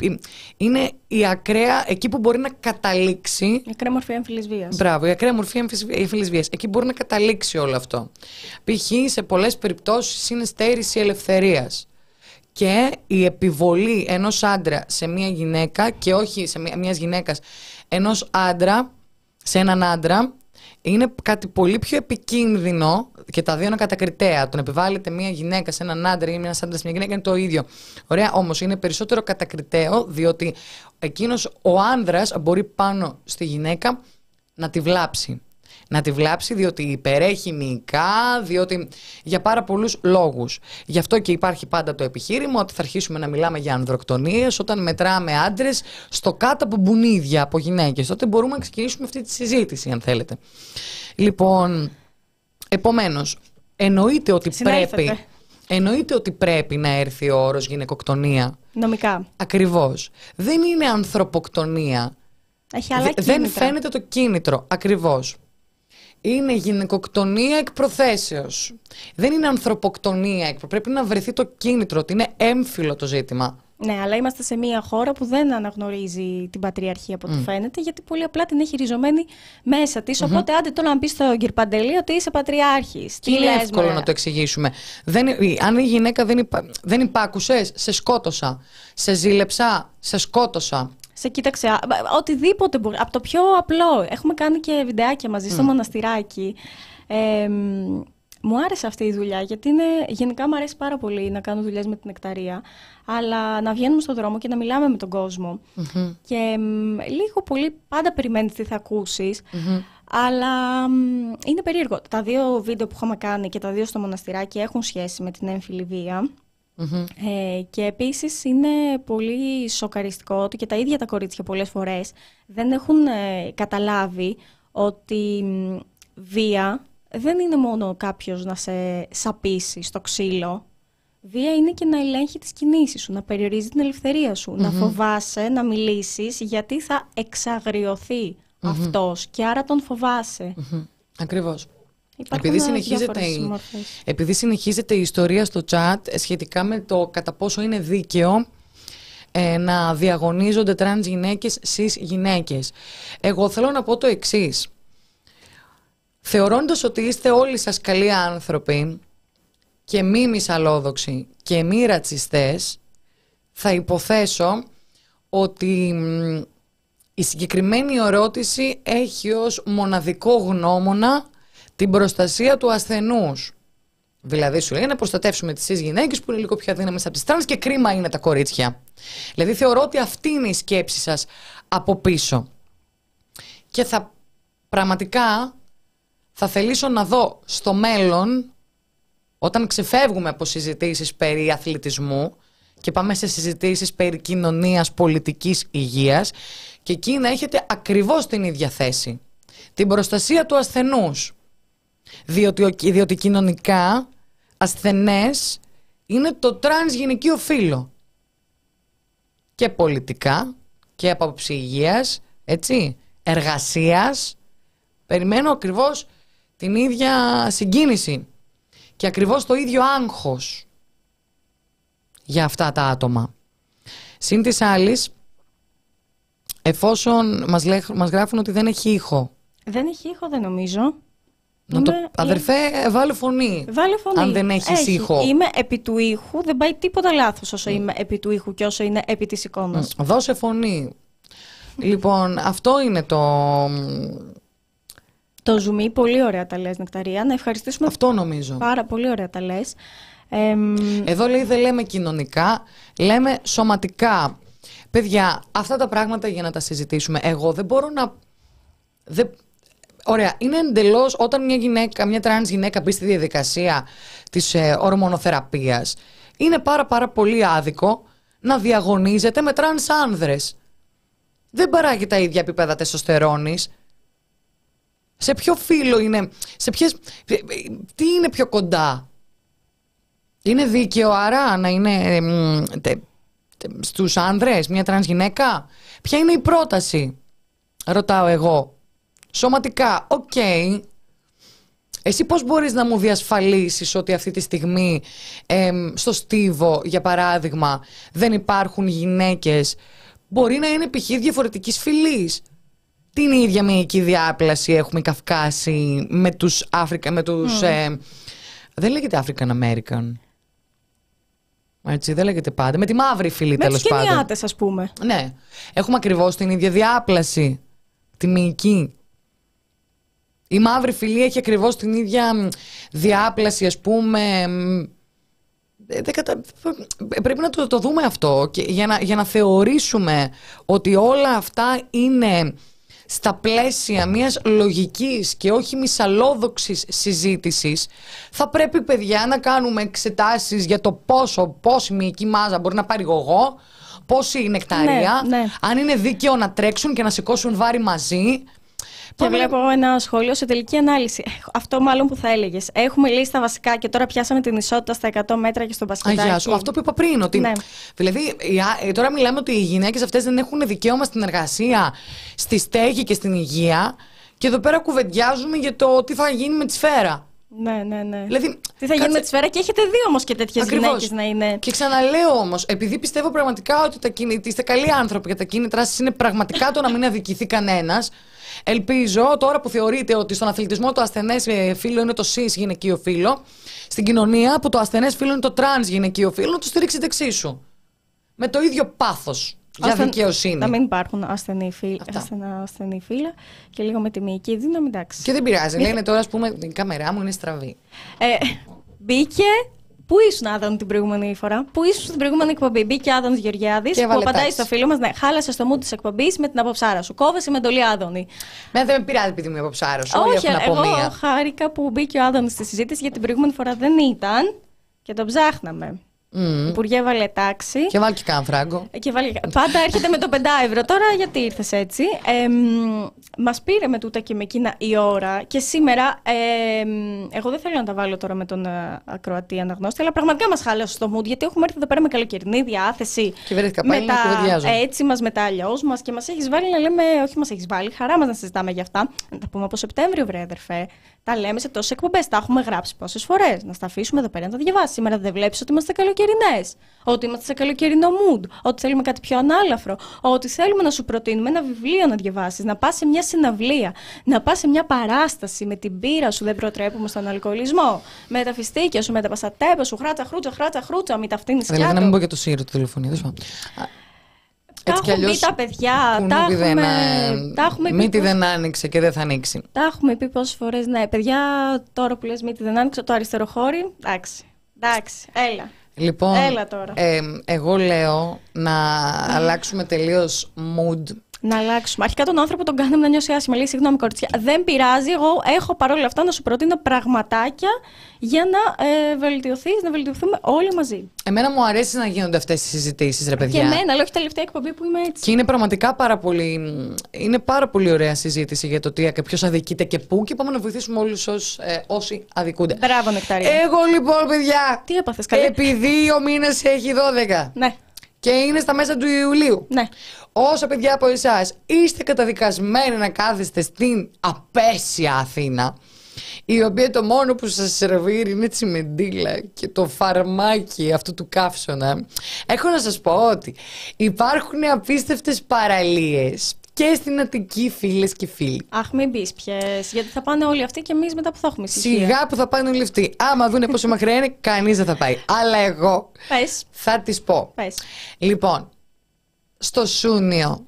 είναι η ακραία, εκεί που μπορεί να καταλήξει... Η ακραία μορφή έμφυλης βίας. Μπράβο, η ακραία μορφή έμφυλης βίας. Εκεί μπορεί να καταλήξει όλο αυτό. Π.χ. σε πολλές περιπτώσεις είναι στέρηση ελευθερίας. Και η επιβολή ενός άντρα σε μια γυναίκα και όχι σε μια, μιας γυναίκας ενός άντρα, σε έναν άντρα είναι κάτι πολύ πιο επικίνδυνο και τα δύο είναι κατακριτέα. Το να επιβάλλεται μια γυναίκα σε έναν άντρα ή μια άντρα σε μια γυναίκα είναι το ίδιο. Ωραία, όμως είναι περισσότερο κατακριτέο, διότι εκείνος ο άνδρας μπορεί πάνω στη γυναίκα να τη βλάψει. Να τη βλάψει διότι υπερέχει μυϊκά, διότι για πάρα πολλούς λόγους. Γι' αυτό και υπάρχει πάντα το επιχείρημα ότι θα αρχίσουμε να μιλάμε για ανδροκτονίες όταν μετράμε άντρες στο κάτω από μπουνίδια, από γυναίκες. Τότε μπορούμε να ξεκινήσουμε αυτή τη συζήτηση αν θέλετε. Λοιπόν, επομένως, εννοείται ότι Συνέλθετε. πρέπει... Εννοείται ότι πρέπει να έρθει ο όρος γυναικοκτονία. Νομικά. Ακριβώς. Δεν είναι ανθρωποκτονία. Έχει άλλα Δε- δεν κίνητρα. φαίνεται το κίνητρο. Ακριβώς. Είναι γυναικοκτονία εκ προθέσεως. Δεν είναι ανθρωποκτονία εκ προ- Πρέπει να βρεθεί το κίνητρο, ότι είναι έμφυλο το ζήτημα. Ναι, αλλά είμαστε σε μια χώρα που δεν αναγνωρίζει την πατριαρχία από ό,τι φαίνεται, γιατί πολύ απλά την έχει ριζωμένη μέσα της. Οπότε, άντε τώρα να πεις στον κύριο Παντελή ότι είσαι πατριάρχης. Τι είναι εύκολο να το εξηγήσουμε. Δεν, αν η γυναίκα δεν, υπα, δεν υπάκουσες, σε σκότωσα. Σε ζήλεψα, σε σκότωσα. Σε κοίταξε, α, οτιδήποτε μπορεί. Από το πιο απλό. Έχουμε κάνει και βιντεάκια μαζί στο μοναστηράκι. Ε, μ, μου άρεσε αυτή η δουλειά γιατί είναι, γενικά μου αρέσει πάρα πολύ να κάνω δουλειές με την νεκταρία αλλά να βγαίνουμε στον δρόμο και να μιλάμε με τον κοσμο και μ, λίγο πολύ πάντα περιμένεις τι θα ακούσεις αλλά μ, είναι περίεργο. Τα δύο βίντεο που είχαμε κάνει και τα δύο στο μοναστηράκι έχουν σχέση με την έμφυλη βία. Ε, και επίσης είναι πολύ σοκαριστικό ότι και τα ίδια τα κορίτσια πολλές φορές δεν έχουν ε, καταλάβει ότι μ, βία δεν είναι μόνο κάποιος να σε σαπίσει στο ξύλο. Βία είναι και να ελέγχει τις κινήσεις σου, να περιορίζει την ελευθερία σου, να φοβάσαι να μιλήσεις γιατί θα εξαγριωθεί αυτός και άρα τον φοβάσαι. Μμμ. Ακριβώς. Υπάρχουν Επειδή ε, συνεχίζεται, διάφορες η, μορφές. επειδή συνεχίζεται η ιστορία στο chat ε, σχετικά με το κατά πόσο είναι δίκαιο ε, να διαγωνίζονται τρανς γυναίκες στις γυναίκες. Εγώ θέλω να πω το εξής. Θεωρώντας ότι είστε όλοι σας καλοί άνθρωποι και μη μισαλλόδοξοι και μη ρατσιστές, θα υποθέσω ότι μ, η συγκεκριμένη ερώτηση έχει ως μοναδικό γνώμονα την προστασία του ασθενούς. Δηλαδή σου λέει να προστατεύσουμε τις cis γυναίκες που είναι λίγο πιο αδύναμες από τις τρανς και κρίμα είναι τα κορίτσια. Δηλαδή θεωρώ ότι αυτή είναι η σκέψη σας από πίσω. Και θα πραγματικά θα θελήσω να δω στο μέλλον όταν ξεφεύγουμε από συζητήσεις περί αθλητισμού και πάμε σε συζητήσεις περί κοινωνίας, πολιτικής, υγείας και εκεί να έχετε ακριβώς την ίδια θέση. Την προστασία του ασθενούς. Διότι, ο- διότι κοινωνικά ασθενές είναι το τρανς γυναικείο φύλο. Και πολιτικά και από άποψη υγείας, έτσι, εργασίας. Περιμένω ακριβώς την ίδια συγκίνηση και ακριβώς το ίδιο άγχος για αυτά τα άτομα. Συν της άλλης, εφόσον μας, λέ, μας γράφουν ότι δεν έχει ήχο, Δεν έχει ήχο, δεν νομίζω. Να το, Είμαι- αδερφέ, ε, βάλε φωνή. Βάλε φωνή. Αν δεν έχεις Έχει. ήχο. Είμαι επί του ήχου, δεν πάει τίποτα λάθος όσο είμαι επί του ήχου και όσο είναι επί της εικόνας. Μ, Δώσε φωνή. λοιπόν, αυτό είναι το... Το ζουμί, πολύ ωραία τα λες, Νεκταρία. Να ευχαριστήσουμε Αυτό νομίζω. πάρα πολύ ωραία τα λες. Εμ, Εδώ λέει δεν λέμε κοινωνικά, λέμε σωματικά. Παιδιά, αυτά τα πράγματα για να τα συζητήσουμε. Εγώ δεν μπορώ να... Δεν... Ωραία, είναι εντελώς όταν μια γυναίκα, μια τρανς γυναίκα μπει στη διαδικασία της ε, ορμονοθεραπείας, είναι πάρα πάρα πολύ άδικο να διαγωνίζεται με τρανς άνδρες. Δεν παράγει τα ίδια επίπεδα τεστοστερόνης. Σε ποιο φύλο είναι, σε ποιες, τι είναι πιο κοντά; Είναι δίκαιο άρα να είναι ε, μ, τε, τε, στους άνδρες μια τρανς γυναίκα; Ποια είναι η πρόταση, ρωτάω εγώ. Σωματικά, οκ. Εσύ πώς μπορείς να μου διασφαλίσεις ότι αυτή τη στιγμή εμ, στο Στίβο, για παράδειγμα, δεν υπάρχουν γυναίκες; Μπορεί να είναι π.χ. διαφορετικής φυλής. Την ίδια μυϊκή διάπλαση έχουμε οι Καυκάσοι με τους Αφρικα, με τους... ε, δεν λέγεται African American. Έτσι, δεν λέγεται πάντα. Με τη μαύρη φυλή με τους τέλος πάντων. κενιάτες, ας πούμε. Ναι. Έχουμε ακριβώς την ίδια διάπλαση. Τη μυϊκή. Η μαύρη φυλή έχει ακριβώς την ίδια μ, διάπλαση, ας πούμε. μ, ε, δεν κατα- Πρέπει να το, το δούμε αυτό και για, να, για να θεωρήσουμε ότι όλα αυτά είναι στα πλαίσια μιας λογικής και όχι μισαλόδοξης συζήτησης θα πρέπει παιδιά να κάνουμε εξετάσεις για το πόσο, πόση μυϊκή μάζα μπορεί να πάρει γογό πόση νεκταρία Ναι, ναι. αν είναι δίκαιο να τρέξουν και να σηκώσουν βάρη μαζί Και Πάμε να- βλέπω ένα σχόλιο σε τελική ανάλυση. Αυτό μάλλον που θα έλεγες. Έχουμε λύσει τα βασικά και τώρα πιάσαμε την ισότητα στα 100 μέτρα και στο μπασκετάκι. Αγιά σου. Αυτό που είπα πριν. Ότι, Ναι. Δηλαδή, οι α- ε, τώρα μιλάμε ότι οι γυναίκες αυτές δεν έχουν δικαίωμα στην εργασία, στη στέγη και στην υγεία. Και εδώ πέρα κουβεντιάζουμε για το τι θα γίνει με τη σφαίρα. Ναι, ναι, ναι. Δηλαδή, Τι θα γίνει κάτσε- με τη σφαίρα και έχετε δει όμως και τέτοιες Ακριβώς. γυναίκες να είναι. Και ξαναλέω όμως, επειδή πιστεύω πραγματικά ότι τα κίνη- είστε καλοί άνθρωποι και τα κίνητρά σας είναι πραγματικά το να μην αδικηθεί κανένας, ελπίζω τώρα που θεωρείτε ότι στον αθλητισμό το ασθενές φύλλο είναι το cis γυναικείο φύλλο, στην κοινωνία που το ασθενές φύλλο είναι το trans γυναικείο φύλλο, να το στηρίξετε εξίσου. Με το ίδιο πάθος για Ώστε δικαιοσύνη. Να μην υπάρχουν ασθενή φύλλα, Αυτά. ασθενά, ασθενή φύλλα και λίγο με τη μυϊκή δύναμη, εντάξει. Και δεν πειράζει. Λένε τώρα, ας πούμε, η κάμερά μου είναι στραβή. Ε, μπήκε. Πού ήσουν Άδων την προηγούμενη φορά, Πού ήσουν στην προηγούμενη εκπομπή; Μπήκε Άδωνς Γεωργιάδης Και που έβαλε απαντάει τάξη. στο φίλο μας. Ναι, χάλασε στο μου της εκπομπής με την αποψάρα σου. Κόβεσαι με εντολή Άδωνη. Μένα δεν με πειράζει επειδή είμαι αποψάρο. Όλοι Όχι, έχουν εγώ απομία. χάρηκα που μπήκε ο Άδωνης στη συζήτηση γιατί την προηγούμενη φορά δεν ήταν και τον ψάχναμε. Μμμ. Υπουργέ έβαλε τάξη. Και βάλει και κάνα φράγκο. Και βάλει... Πάντα έρχεται με το 5 ευρώ. Τώρα γιατί ήρθες έτσι; Ε, Μας πήρε με τούτα και με εκείνα η ώρα. Και σήμερα, ε, εγώ δεν θέλω να τα βάλω τώρα με τον ε, ακροατή αναγνώστη, αλλά πραγματικά μας χάλασε το mood. Γιατί έχουμε έρθει εδώ πέρα με καλοκαιρινή διάθεση. Και βρέθηκα με πάλι να τα κουβεντιάζω. έτσι μας, με τα αλλιώς μας. Και μας έχεις βάλει να λέμε, όχι μας έχεις βάλει, χαρά μας να συζητάμε για αυτά. Να τα πούμε από Σεπτέμβριο, βρε αδερφέ. Τα λέμε σε τόσες εκπομπές. Τα έχουμε γράψει πόσες φορές. Να στα αφήσουμε εδώ πέρα να τα διαβάσεις. Σήμερα δεν βλέπεις ότι είμαστε καλοκαιρινές. Ότι είμαστε σε καλοκαιρινό mood. Ότι θέλουμε κάτι πιο ανάλαφρο. Ότι θέλουμε να σου προτείνουμε ένα βιβλίο να διαβάσεις. Να πας σε μια συναυλία. Να πας σε μια παράσταση με την πύρα σου. Δεν προτρέπουμε στον αλκοολισμό. Με τα φιστίκια σου, με τα πασατέπα σου. Χράτσα, χρούτσα, χράτσα, χρούτσα. Μην τα φτύνεις Δηλαδή να μην πω για το σύρο του τηλεφωνίου. Τέλος πάντων. Α, Τα Έτσι κι έχουν πει αλλιώς, τα παιδιά. Τα κουνούπι δεν, έχουμε, α, τα έχουμε πει μύτη πως- δεν άνοιξε και δεν θα ανοίξει. Τα έχουμε πει πόσες φορές. Ναι, παιδιά, τώρα που λες μύτη δεν άνοιξε, το αριστερό χώρι. Εντάξει. Εντάξει, έλα. Λοιπόν, Έλα τώρα. ε, εγώ λέω να αλλάξουμε τελείως mood. Να αλλάξουμε. Αρχικά τον άνθρωπο τον κάναμε να νιώσει άσχημα. Λέει, συγγνώμη, κοριτσιά. Δεν πειράζει. Εγώ έχω παρόλα αυτά να σου προτείνω πραγματάκια για να ε, βελτιωθείς, να βελτιωθούμε όλοι μαζί. Εμένα μου αρέσει να γίνονται αυτές οι συζητήσεις, ρε παιδιά. Και εμένα, αλλά όχι τελευταία εκπομπή που είμαι έτσι. Και είναι πραγματικά πάρα πολύ, είναι πάρα πολύ ωραία συζήτηση για το τι ποιος αδικείται και πού και πάμε να βοηθήσουμε όλους ως, ε, όσοι αδικούνται. Μπράβο, Νεκτάρια. Εγώ λοιπόν, παιδιά, Τι έπαθες, καλέ; επειδή ο μήνας έχει 12 Ναι, και είναι στα μέσα του Ιουλίου, ναι. Όσα παιδιά από εσάς είστε καταδικασμένοι να κάθεστε στην απέσια Αθήνα, η οποία το μόνο που σας σερβίρει είναι τσιμεντίλα και το φαρμάκι αυτού του καύσωνα, έχω να σας πω ότι υπάρχουν απίστευτες παραλίες και στην Αττική φίλες και φίλοι. Αχ, μην πεις ποιες, Γιατί θα πάνε όλοι αυτοί και εμείς μετά που θα έχουμε ησυχία. Σιγά που θα πάνε όλοι αυτοί. Άμα δούνε πόσο μακριά είναι, κανείς δεν θα πάει. Αλλά εγώ Πες. θα τις πω. Πες. Λοιπόν, στο Σούνιο,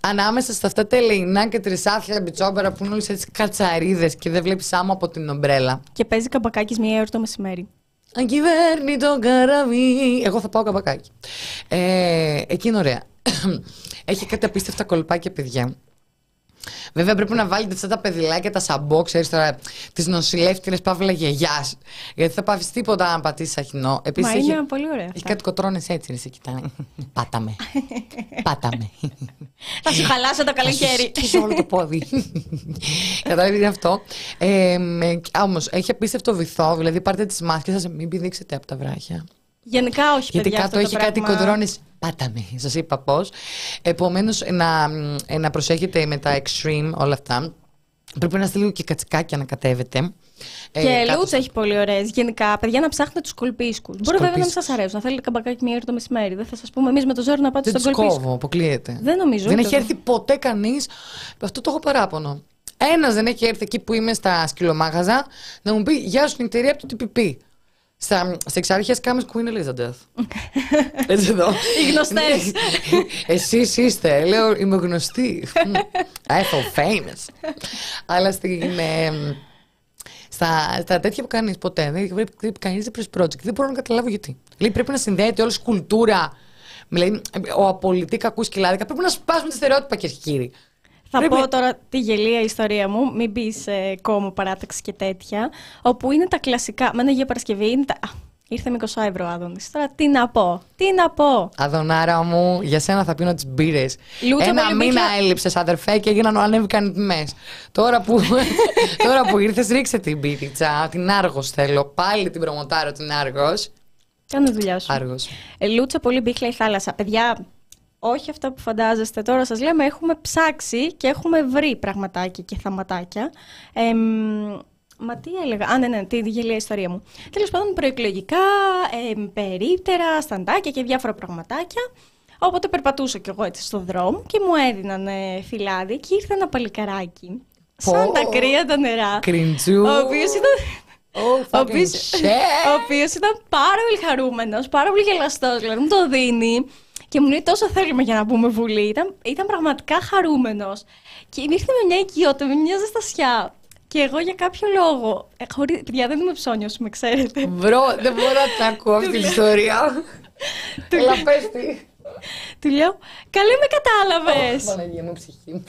ανάμεσα στα αυτά τα ελεεινά και τρισάθλια μπιτσόμπαρα που είναι όλες έτσι κατσαρίδες και δεν βλέπεις άμμο από την ομπρέλα. Και παίζει καμπακάκι μία ώρα το μεσημέρι. Αγκυβέρνητο καραβί. Εγώ θα πάω καμπακάκι. Ε, εκεί είναι ωραία. [coughs] Έχει κάτι απίστευτα κολπάκια, παιδιά. Βέβαια πρέπει να βάλετε αυτά τα παιδιλάκια, τα σαμπό, ξέρεις τώρα, τις νοσηλεύτηρε παύλα γιαγιά. Γιατί θα πάθεις τίποτα αν πατήσεις αχινό. Επίσης Μα έχει, είναι πολύ ωραία. έχει αυτά. κάτι κοτρώνες έτσι, ρε, σε κοιτάνε. Πάτα με. [laughs] Πάτα με. Θα σου χαλάσω το καλοκαίρι. Και όλο το πόδι. [laughs] Κατάλαβες είναι αυτό; Ε, Όμως έχει απίστευτο βυθό, δηλαδή πάρτε τις μάσκες σας, μην πηδήξετε από τα βράχια. Γενικά όχι, Γιατί παιδιά, κάτω αυτό έχει το κάτι πράγμα. κοντρώνε. Πάτα με, σας είπα πώς. Επομένως, να, ε, να προσέχετε με τα extreme όλα αυτά. Πρέπει να είστε λίγο και κατσικάκια να κατέβετε. Ε, Και κάτω λούτσα έχει πολύ ωραίες. Γενικά, παιδιά, να ψάχνετε τους κολπίσκους. Μπορεί βέβαια να μην κολπίσκους. σας αρέσουν. Να θέλετε καμπακάκι μία ώρα το μεσημέρι. Δεν θα σας πούμε εμείς με το ζόρι να πάτε Δεν στον τους κολπίσκο. κόβω, αποκλείεται. Δεν νομίζω. Δεν ούτε έχει εγώ. έρθει ποτέ κανείς. Αυτό το έχω παράπονο. Ένας δεν έχει έρθει εκεί που είμαι στα σκυλομάγαζα να μου πει Γεια σου, νυχτερία από το TPP. Στα, στα εξάρχεια κάμες Queen Elizabeth. [laughs] Έτσι εδώ. Οι γνωστές. Εσείς είστε. Λέω, είμαι γνωστή. I feel famous. Αλλά στην. ε, στα, στα τέτοια που κάνεις ποτέ, δεν πρέπει κανείς δεν project. Δεν μπορώ να καταλάβω γιατί. Λέει πρέπει να συνδέεται όλη η κουλτούρα. Λέει, ο απολυτή κακούς σκυλάδικα. Πρέπει να σπάσουμε τα στερεότυπα, κυρίε και κύριοι. Θα Πρέπει- πω τώρα τη γελία ιστορία μου, μην μπει σε κόμμα παράταξη και τέτοια, όπου είναι τα κλασικά. Με ένα Αγία Παρασκευή είναι τα. Α, ήρθε με 20 ευρώ Άδωνης. Τώρα τι να πω, τι να πω. Αδωνάρα μου, για σένα θα πίνω τις μπύρες. Λούτσα Ένα πολύ μήνα μπήκε- έλειψε, αδερφέ, και έγιναν ανέβηκαν οι τιμές. Τώρα που, [laughs] τώρα που ήρθες, ρίξε την μπύριτσα. Την Άργος θέλω. Πάλι την προμοτάρω την Άργος. Κάνε δουλειά σου. Άργος. Ε, Λούτσα πολύ μπίχλα η θάλασσα. Παιδιά, όχι αυτά που φαντάζεστε τώρα σας λέμε, έχουμε ψάξει και έχουμε βρει πραγματάκια και θαματάκια. Εμ, μα τι έλεγα, α ναι ναι, τη γελία ιστορία μου. Τέλος πάντων προεκλογικά, εμ, περίπτερα, σταντάκια και διάφορα πραγματάκια. Οπότε περπατούσα κι εγώ έτσι στον δρόμο και μου έδιναν ε, φυλάδι και ήρθε ένα παλικαράκι. Σαν Πω. τα κρύα τα νερά. Κριντζού. Ο οποίος ήταν... Oh, Ο fucking οποίος, shit. ο οποίος ήταν πάρα πολύ χαρούμενος, πάρα πολύ γελαστός, δηλαδή μου το δίνει και μου λέει τόσο θέλουμε για να μπούμε βουλή. Ήταν, ήταν πραγματικά χαρούμενος και ήρθε με μια οικειότητα, με μια ζεστασιά. Και εγώ για κάποιο λόγο, ε, χωρί, παιδιά δεν είμαι ψώνιος, με ξέρετε. Μπρο, δεν μπορώ να την ακούω αυτή την ιστορία. Έλα, πες τη. Του λέω, καλέ με κατάλαβες. Παναγία μου, ψυχή μου.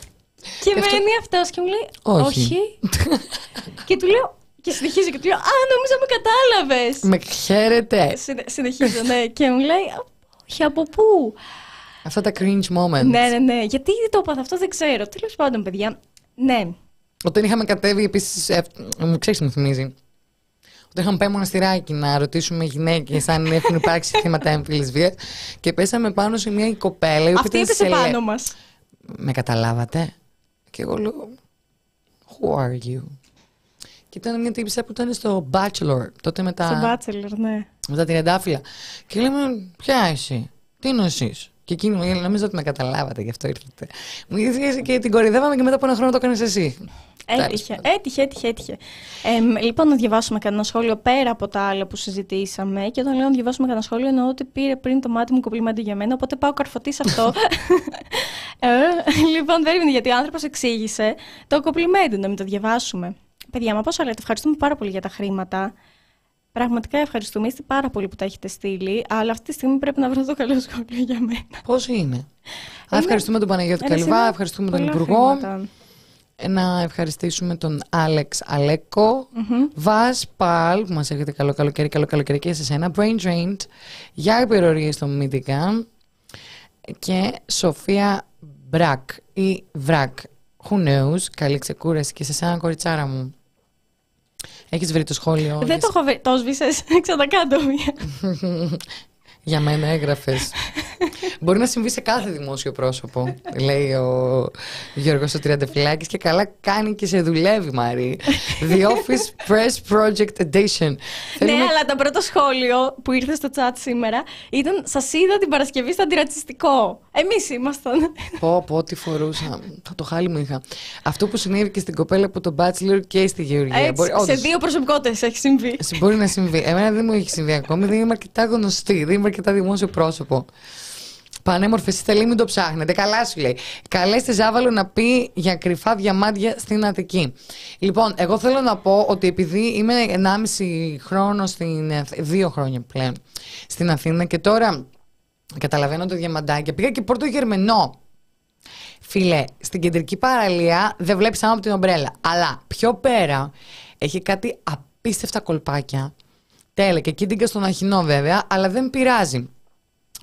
και αυτό- μένει αυτός και μου λέει, Όχι. και του λέω, και συνεχίζει και του λέω, α, νόμιζα με κατάλαβες. Με χαίρετε. Συνε- συνεχίζω, ναι, και μου λέει, όχι, από πού; Αυτά τα cringe moments. Ναι, ναι, ναι. Γιατί το έπαθα αυτό δεν ξέρω. Τέλος πάντων, παιδιά. Ναι. Όταν είχαμε κατέβει επίσης. Ε, μου ξέρεις τι μου θυμίζει; Όταν είχαμε πάει μοναστηράκι να ρωτήσουμε γυναίκες αν έχουν υπάρξει [laughs] θύματα έμφυλης βίας και πέσαμε πάνω σε μια κοπέλα. η οποία Αυτή ήταν έπεσε σε λε- πάνω μας. Με καταλάβατε; Και εγώ λέω. Who are you? Και ήταν μια τύψη που ήταν στο Bachelor. Τότε με τα, Στο Bachelor, ναι. με τα τριαντάφυλλα. Και λέμε, ποια εσύ, τι είναι εσείς; Και εκείνη μου λέει, νομίζω ότι με καταλάβατε, γι' αυτό ήρθατε. Μου είχε και την κορυδεύαμε και μετά από ένα χρόνο το έκανε εσύ. Έτυχε, έτυχε, έτυχε, έτυχε. Εμ, λοιπόν, να διαβάσουμε κανένα σχόλιο πέρα από τα άλλα που συζητήσαμε. Και όταν λέω να διαβάσουμε κανένα σχόλιο, εννοώ ότι πήρε πριν το μάτι μου κομπλιμέντο για μένα. Οπότε πάω καρφωτής σε αυτό. [laughs] ε, λοιπόν, δεν είναι γιατί ο άνθρωπος εξήγησε το κομπλιμέντο, να μην το διαβάσουμε. Παιδιά, μα πόσο λέτε, ευχαριστούμε πάρα πολύ για τα χρήματα. Πραγματικά ευχαριστούμε. Είστε πάρα πολύ που τα έχετε στείλει. Αλλά αυτή τη στιγμή πρέπει να βρω το καλό σχόλιο για μένα. Πώς είναι; Α, ευχαριστούμε τον Παναγιώτη Ένας Καλυβά, είναι ευχαριστούμε τον πολλά Υπουργό. χρήματα. Ε, Να ευχαριστήσουμε τον Άλεξ Αλέκο, Βάζ Παλ, που μας έχετε καλό καλοκαίρι, καλό καλοκαίρι και σε σένα, Brain Drained, για υπερορίες στο Μύτικα και Σοφία Μπρακ ή Βρακ. Who knows, καλή ξεκούραση και σε σένα κοριτσάρα μου. Έχεις βρει το σχόλιο. Δεν για το έχω βρει. Το σβήσες. [laughs] Ξανακάτω μία. [laughs] Για μένα έγραφες. Μπορεί να συμβεί σε κάθε δημόσιο πρόσωπο, λέει ο Γιώργος ο Τριαντεφυλάκη και καλά κάνει και σε δουλεύει, Μαρή. The Office Press Project Edition. Ναι, Θέλουμε- αλλά το πρώτο σχόλιο που ήρθε στο chat σήμερα ήταν Σας είδα την Παρασκευή στο αντιρατσιστικό. Εμείς ήμασταν. Πω, πω, τι φορούσα. Θα το χάλι μου είχα. Αυτό που συνέβη και στην κοπέλα από τον Bachelor και στη Γεωργία. Έτσι, Μπορεί- σε όντως, δύο προσωπικότητες έχει συμβεί. σε Μπορεί να συμβεί. Εμένα δεν μου έχει συμβεί ακόμη. Δεν είμαι αρκετά γνωστή. Δεν είμαι αρκετά δημόσιο πρόσωπο. Πανέμορφες, είστε λέει, μην το ψάχνετε. Καλά σου λέει. Καλέστε Ζάβαλο να πει για κρυφά διαμάντια στην Αττική. Λοιπόν, εγώ θέλω να πω ότι επειδή είμαι 1,5 χρόνο στην. Αθ- δύο χρόνια πλέον στην Αθήνα και τώρα καταλαβαίνω το διαμαντάκια. Πήγα και πρώτο γερμενό. Φίλε, στην κεντρική παραλία δεν βλέπεις άμα από την ομπρέλα. Αλλά πιο πέρα έχει κάτι απίστευτα κολπάκια. Τέλεια, και εκεί την στον Αχινό βέβαια, αλλά δεν πειράζει.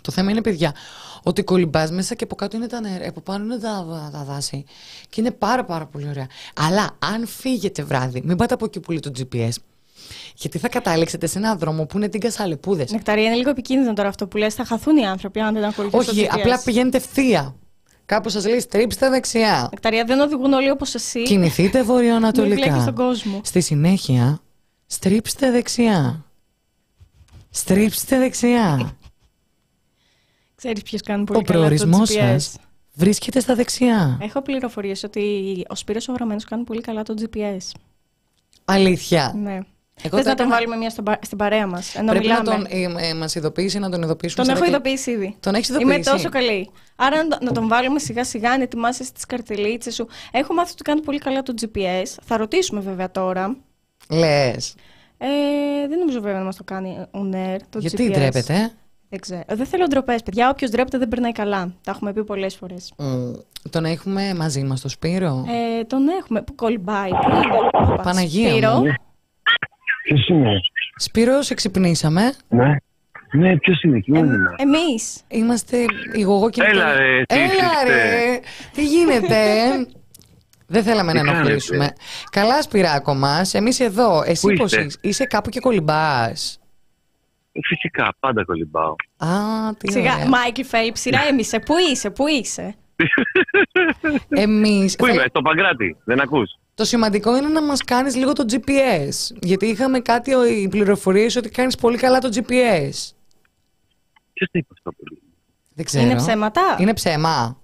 Το θέμα είναι, παιδιά, ότι κολυμπάς μέσα και από κάτω είναι τα νερά, από πάνω είναι τα, τα δάση. Και είναι πάρα πάρα πολύ ωραία. Αλλά αν φύγετε βράδυ, μην πάτε από εκεί που λέει το GPS. Γιατί θα καταλήξετε σε έναν δρόμο που είναι τίγκα αλεπούδε. Νεκταρία, είναι λίγο επικίνδυνο τώρα αυτό που λες. Θα χαθούν οι άνθρωποι αν δεν ακολουθήσουν. Όχι, απλά πηγαίνετε ευθεία. Κάπου σας λέει στρίψτε δεξιά. Νεκταρία, δεν οδηγούν όλοι όπως εσύ. Κινηθείτε Μην μπλέκεις βορειοανατολικά. τον κόσμο. Στη συνέχεια, στρίψτε δεξιά. Στρίψτε δεξιά. Ξέρεις ποιος κάνει πολύ Ο καλά το προορισμός GPS. σας βρίσκεται στα δεξιά. Έχω πληροφορίες ότι ο Σπύρος ο Γραμμένος κάνει πολύ καλά το GPS. Αλήθεια. Ναι. Εγώ Θες το να τον έκανα- βάλουμε μια στον πα- στην παρέα μας. Ενώ Πρέπει να μιλάμε; τον ε, ε, μας ειδοποιήσει, να τον ειδοποιήσουμε. Τον σε έχω δέκα- ειδοποιήσει ήδη. Τον έχεις Είμαι ειδοποιήσει; τόσο καλή. Άρα να, να τον βάλουμε σιγά σιγά, να ετοιμάσει τις καρτελίτσες σου. Έχω μάθει ότι κάνει πολύ καλά το GPS. Θα ρωτήσουμε βέβαια τώρα. Λες. Ε, δεν νομίζω βέβαια να μας το κάνει on air το Γιατί GPS. ντρέπεται; ε; Δεν ξέρω. Ε, Δεν θέλω ντροπές, παιδιά. Όποιος ντρέπεται δεν περνάει καλά. Τα έχουμε πει πολλές φορές. Μμ, Τον έχουμε μαζί μας το Σπύρο; Ε, τον έχουμε. Που κολυμπάει. Πού είναι. Όπα, Παναγία Σπύρο; μου. Ποιος είναι, Σπύρο, σε ξυπνήσαμε. ναι. Ναι, ποιος είναι, εκεί είναι. Εμείς. Είμαστε η γογό και η Έλα, Νικόλα. ρε, τι Έλα είστε. ρε, τι γίνεται; Δεν θέλαμε Τι να ενοχλήσουμε. κάνετε; Καλά, Σπυράκο μας. Εμείς εδώ. Εσύ Πού πώς είστε; είσαι; Είσαι κάπου και κολυμπάς. Φυσικά, πάντα κολυμπάω. Α, τι Σιγά, ωραία. Μάικλ Φέλπ, σειρά έμισε. Πού είσαι, πού είσαι; [laughs] Εμείς... Πού θα- είμαι, στο Παγκράτη, δεν ακούς; Το σημαντικό είναι να μας κάνεις λίγο το GPS. Γιατί είχαμε κάτι, ο- οι πληροφορίες ότι κάνεις πολύ καλά το GPS. Ποιος το είπε αυτό πολύ. Δεν ξέρω. Είναι ψέματα; Είναι ψέμα.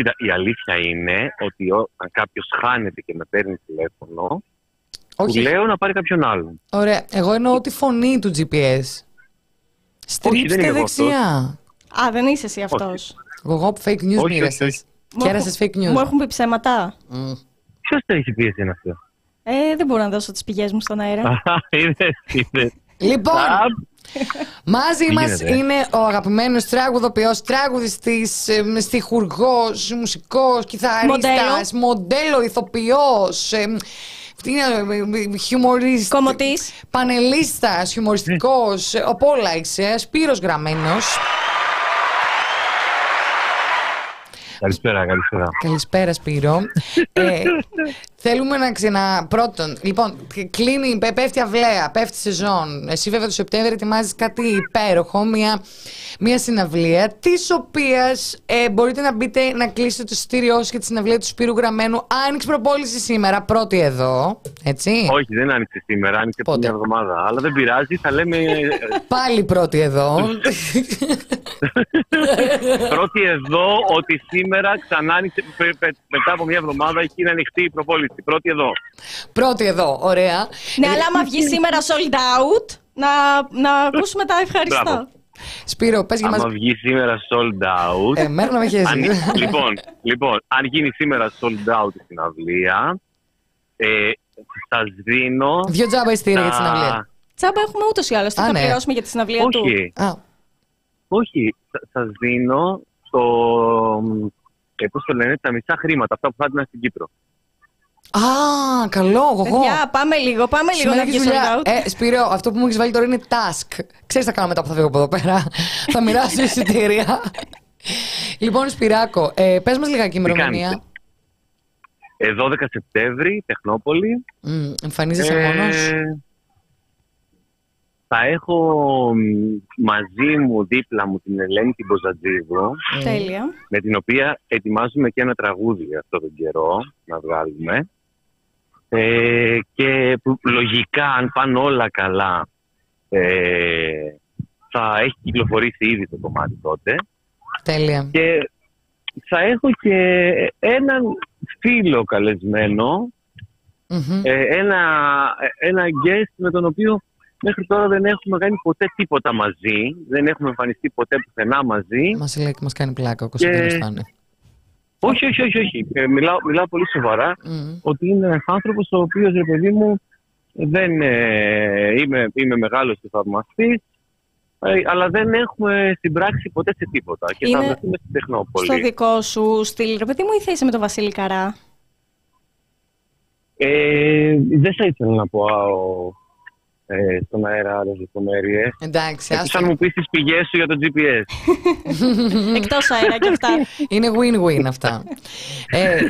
Κοίτα, η αλήθεια είναι ότι όταν κάποιος χάνεται και με παίρνει τηλέφωνο, Όχι. του λέω να πάρει κάποιον άλλον. Ωραία. Εγώ εννοώ τη φωνή του GPS. Στρίψτε είμαι εγώ δεξιά. Α, δεν είσαι εσύ αυτός. Εγώ fake news όχι, μοίρασες. όχι. Κέρασες fake news. Μου έχουν πει ψέματα. Μμ. Ποιος το έχει πει εσένα αυτό; Ε, δεν μπορώ να δώσω τις πηγές μου στον αέρα. [laughs] Είδες, είδες. Λοιπόν, Α, [laughs] μαζί Τι μας γίνεται; είναι ο αγαπημένος τραγουδοποιός, τραγουδιστής, ε, στιχουργός, μουσικός, κιθαρίστας, μοντέλο, ηθοποιός, ε, τι είναι, ε, ε, χιουμορίστ, Κομμωτής. πανελίστας, χιουμοριστικός, ε, απ' όλα είσαι, Σπύρος Γραμμένος. Καλησπέρα, καλησπέρα. Καλησπέρα Σπύρο. ε, [laughs] θέλουμε να ξανα... Πρώτον, λοιπόν, κλείνει, πέ- πέφτει αυλαία, πέφτει σεζόν. Εσύ βέβαια το Σεπτέμβριο ετοιμάζεις κάτι υπέροχο, μια, μια συναυλία, της οποίας ε, μπορείτε να μπείτε να κλείσετε το εισιτήριό σας για τη συναυλία του Σπύρου Γραμμένου. Άνοιξε προπόληση σήμερα, πρώτη εδώ, έτσι. Όχι, δεν άνοιξε σήμερα, άνοιξε πριν Πότε; μια εβδομάδα. Αλλά δεν πειράζει, θα λέμε ε, Πάλι πρώτη εδώ. [laughs] πρώτη εδώ ότι σήμερα ξανά άνοιξε πε- πε- μετά από μια εβδομάδα έχει είναι ανοιχτή η προπόληση. Πρώτη εδώ. πρώτη εδώ, ωραία. Ναι, αλλά άμα βγει σήμερα sold out, να, να ακούσουμε τα ευχαριστώ. Μπράβο. Σπύρο, πες για μας... Άμα βγει σήμερα sold out. Ε, μέρα να με χέσεις. αν, λοιπόν, λοιπόν, αν γίνει σήμερα sold out η συναυλία, ε, σα δίνω. Δύο τζάμπα ειστήρια για τη τα- συναυλία. Τσάμπα έχουμε ούτως ή άλλως. Τι Α, θα ναι. πληρώσουμε για τη συναυλία του. Όχι, Α, όχι. Σα δίνω το. Ε, πώς το λένε, τα μισά χρήματα, αυτά που θα έδινα στην Κύπρο. Α, καλό, εγώ. Παιδιά, πάμε λίγο, πάμε λίγο Σήμερα να έχεις βγει sold δουλειά. out. Ε, Σπύρο, αυτό που μου έχεις βάλει τώρα είναι task. Ξέρεις τι θα κάνω μετά που θα φύγω από εδώ πέρα. [laughs] θα μοιράσω εισιτήρια. λοιπόν, Σπυράκο, ε, πες μας λιγάκι ημερομηνία. κάνετε; Ε, 12 Σεπτέμβρη, Τεχνόπολη. Μμ, εμφανίζεσαι μόνος; θα έχω μ, μαζί μου, δίπλα μου, την Ελένη την Μποζατζίδου, Ε, Τέλεια. με την οποία ετοιμάζουμε και ένα τραγούδι αυτό τον καιρό να βγάλουμε. Ε, και που, λογικά, αν πάνε όλα καλά, ε, θα έχει κυκλοφορήσει ήδη το κομμάτι τότε. Τέλεια. Και θα έχω και έναν φίλο καλεσμένο, Μμμ. ε, ένα, ένα guest με τον οποίο μέχρι τώρα δεν έχουμε κάνει ποτέ τίποτα μαζί. Δεν έχουμε εμφανιστεί ποτέ πουθενά μαζί. Μας λέει και μας κάνει πλάκα ο Κωνσταντίνος Και- Φάνε. Όχι, όχι, όχι. όχι. Ε, μιλάω, μιλάω πολύ σοβαρά Μμμ. ότι είναι ένας άνθρωπος ο οποίος, ρε παιδί μου, δεν ε, είμαι, είμαι μεγάλος θαυμαστής, ε, αλλά δεν έχουμε συμπράξει ποτέ σε τίποτα. Και Είναι θα βρεθούμε στην Τεχνόπολη. Στο δικό σου στυλ, ρε παιδί μου, ή θα είσαι με τον Βασίλη Καρά; Ε, δεν θα ήθελα να πω α, ο, ε, στον αέρα άλλες λεπτομέρειες. Εντάξει, Εκτός άστο. αν μου πεις τις πηγές σου για το GPS. [laughs] Εκτός αέρα και αυτά. Είναι win-win αυτά. ε,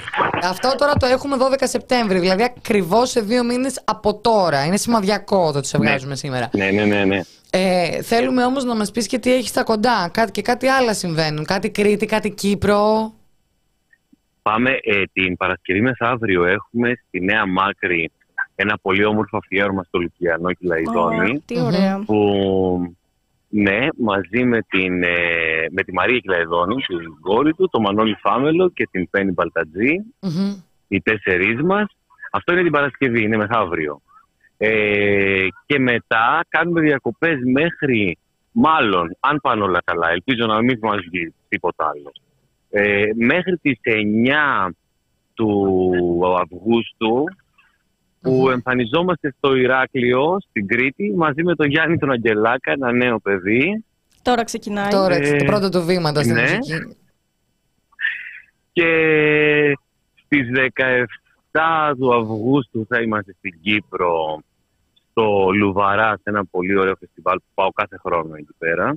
αυτό τώρα το έχουμε 12 Σεπτέμβρη, δηλαδή ακριβώς σε δύο μήνες από τώρα. Είναι σημαδιακό το ότι σε βγάζουμε σήμερα. ναι, ναι, ναι, ναι. Ε, θέλουμε όμως να μας πεις και τι έχεις στα κοντά. Κάτι, και κάτι άλλα συμβαίνουν. Κάτι Κρήτη, κάτι Κύπρο. Πάμε ε, την Παρασκευή μεθαύριο έχουμε στη Νέα Μάκρη ένα πολύ όμορφο αφιέρωμα στο Λουκιανό Κυλαϊδόνη. Ω, Τι ωραία. που ναι, μαζί με, την, ε, με τη Μαρία Κυλαϊδόνη, την κόρη του, το Μανώλη Φάμελο και την Πέννη Μπαλτατζή, Μμμ. οι τέσσερις μας. Αυτό είναι την Παρασκευή, είναι μεθαύριο. Ε, και μετά κάνουμε διακοπές μέχρι, μάλλον, αν πάνε όλα καλά, ελπίζω να μην μας βγει τίποτα άλλο. Ε, μέχρι τις 9 του Αυγούστου που εμφανιζόμαστε στο Ηράκλειο, στην Κρήτη, μαζί με τον Γιάννη τον Αγγελάκα, ένα νέο παιδί. Τώρα ξεκινάει. Τώρα, Ε, το πρώτο του βήματα στην ναι. μουσική. Και στις 17 του Αυγούστου θα είμαστε στην Κύπρο, στο Λουβαρά, σε ένα πολύ ωραίο φεστιβάλ που πάω κάθε χρόνο εκεί πέρα.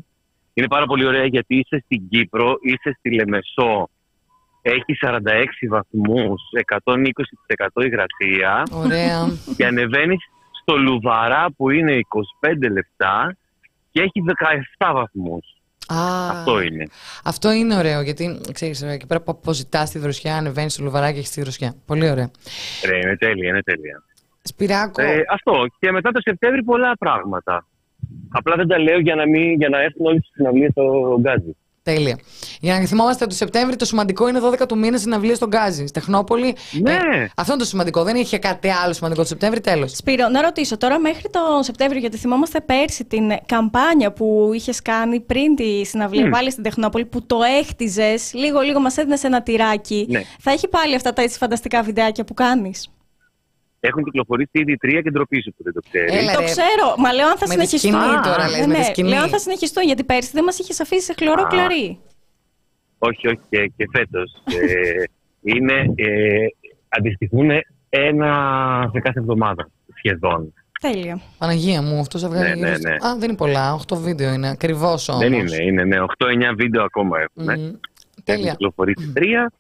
Είναι πάρα πολύ ωραία γιατί είσαι στην Κύπρο, είσαι στη Λεμεσό, έχει 46 βαθμούς, 120% υγρασία Ωραία. και ανεβαίνει στο Λουβαρά που είναι 25 λεπτά και έχει 17 βαθμούς. Α, Αυτό είναι. Αυτό είναι ωραίο γιατί ξέρεις, εκεί πέρα που αποζητάς τη δροσιά, ανεβαίνεις στο λουβαράκι και έχεις τη δροσιά. Πολύ ωραία. Ρε, είναι τέλεια, είναι τέλεια. Σπυράκο, Ε, αυτό. Και μετά το Σεπτέμβρη πολλά πράγματα. Απλά δεν τα λέω για να, μην, για να έρθουν όλοι στις συναυλίες στο Γκάζι. Τέλεια. Για να θυμόμαστε ότι το Σεπτέμβρη το σημαντικό είναι 12 του μήνα συναυλίες στον Γκάζι. Στεχνόπολη. Ναι. Ε, αυτό είναι το σημαντικό. Δεν είχε κάτι άλλο σημαντικό το Σεπτέμβρη, τέλος. Σπύρο, να ρωτήσω τώρα μέχρι τον Σεπτέμβριο, γιατί θυμόμαστε πέρσι την καμπάνια που είχες κάνει πριν τη συναυλία πάλι στην Τεχνόπολη, που το έχτιζες, λίγο-λίγο μας έδινε ένα τυράκι. Ναι. Θα έχει πάλι αυτά τα έτσι φανταστικά βιντεάκια που κάνεις; Έχουν κυκλοφορήσει ήδη τρία και ντροπή σου που δεν το ξέρεις. Έλα, Το ρε. ξέρω, μα λέω αν θα Με τη συνεχιστούν. σκηνή τώρα λες, Ναι, με τη ναι, σκηνή. Λέω αν θα συνεχιστούν, γιατί πέρσι δεν μας είχες αφήσει σε χλωρό Α. κλαρί. Όχι, όχι, και, και φέτος. ε, είναι, ε, αντιστοιχούν ένα σε κάθε εβδομάδα σχεδόν. Τέλεια. Παναγία μου, αυτό θα βγάλει. Ναι, γύρω ναι, στο- ναι. Α, δεν είναι πολλά. 8 βίντεο είναι. Ακριβώς όμως. Δεν είναι, είναι ναι, 8-9 βίντεο ακόμα έχουμε. Έχουν Τέλεια. κυκλοφορήσει τρία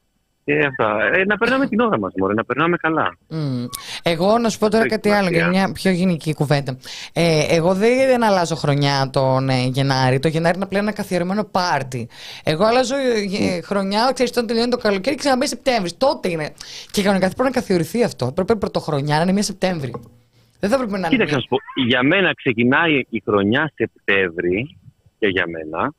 και αυτά. Ε, να περνάμε την ώρα μας, μωρέ, να περνάμε καλά. Μμ. Εγώ να σου πω τώρα Έχει κάτι άλλο για σημασία. μια πιο γενική κουβέντα. Ε, εγώ δεν, δεν αλλάζω χρονιά τον ε, Γενάρη. Το Γενάρη είναι πλέον ένα καθιερωμένο πάρτι. Εγώ αλλάζω ε, ε, χρονιά, ξέρεις, όταν τελειώνει το καλοκαίρι και ξαναμπεί Σεπτέμβρη. Τότε είναι. Και κανονικά θα πρέπει να καθιερωθεί αυτό. Πρέπει πρωτοχρονιά να είναι μια Σεπτέμβρη. Δεν θα πρέπει να είναι. Κοίταξε να μια- σου πω, για μένα ξεκινάει η χρονιά Σεπτέμβρη και για μένα.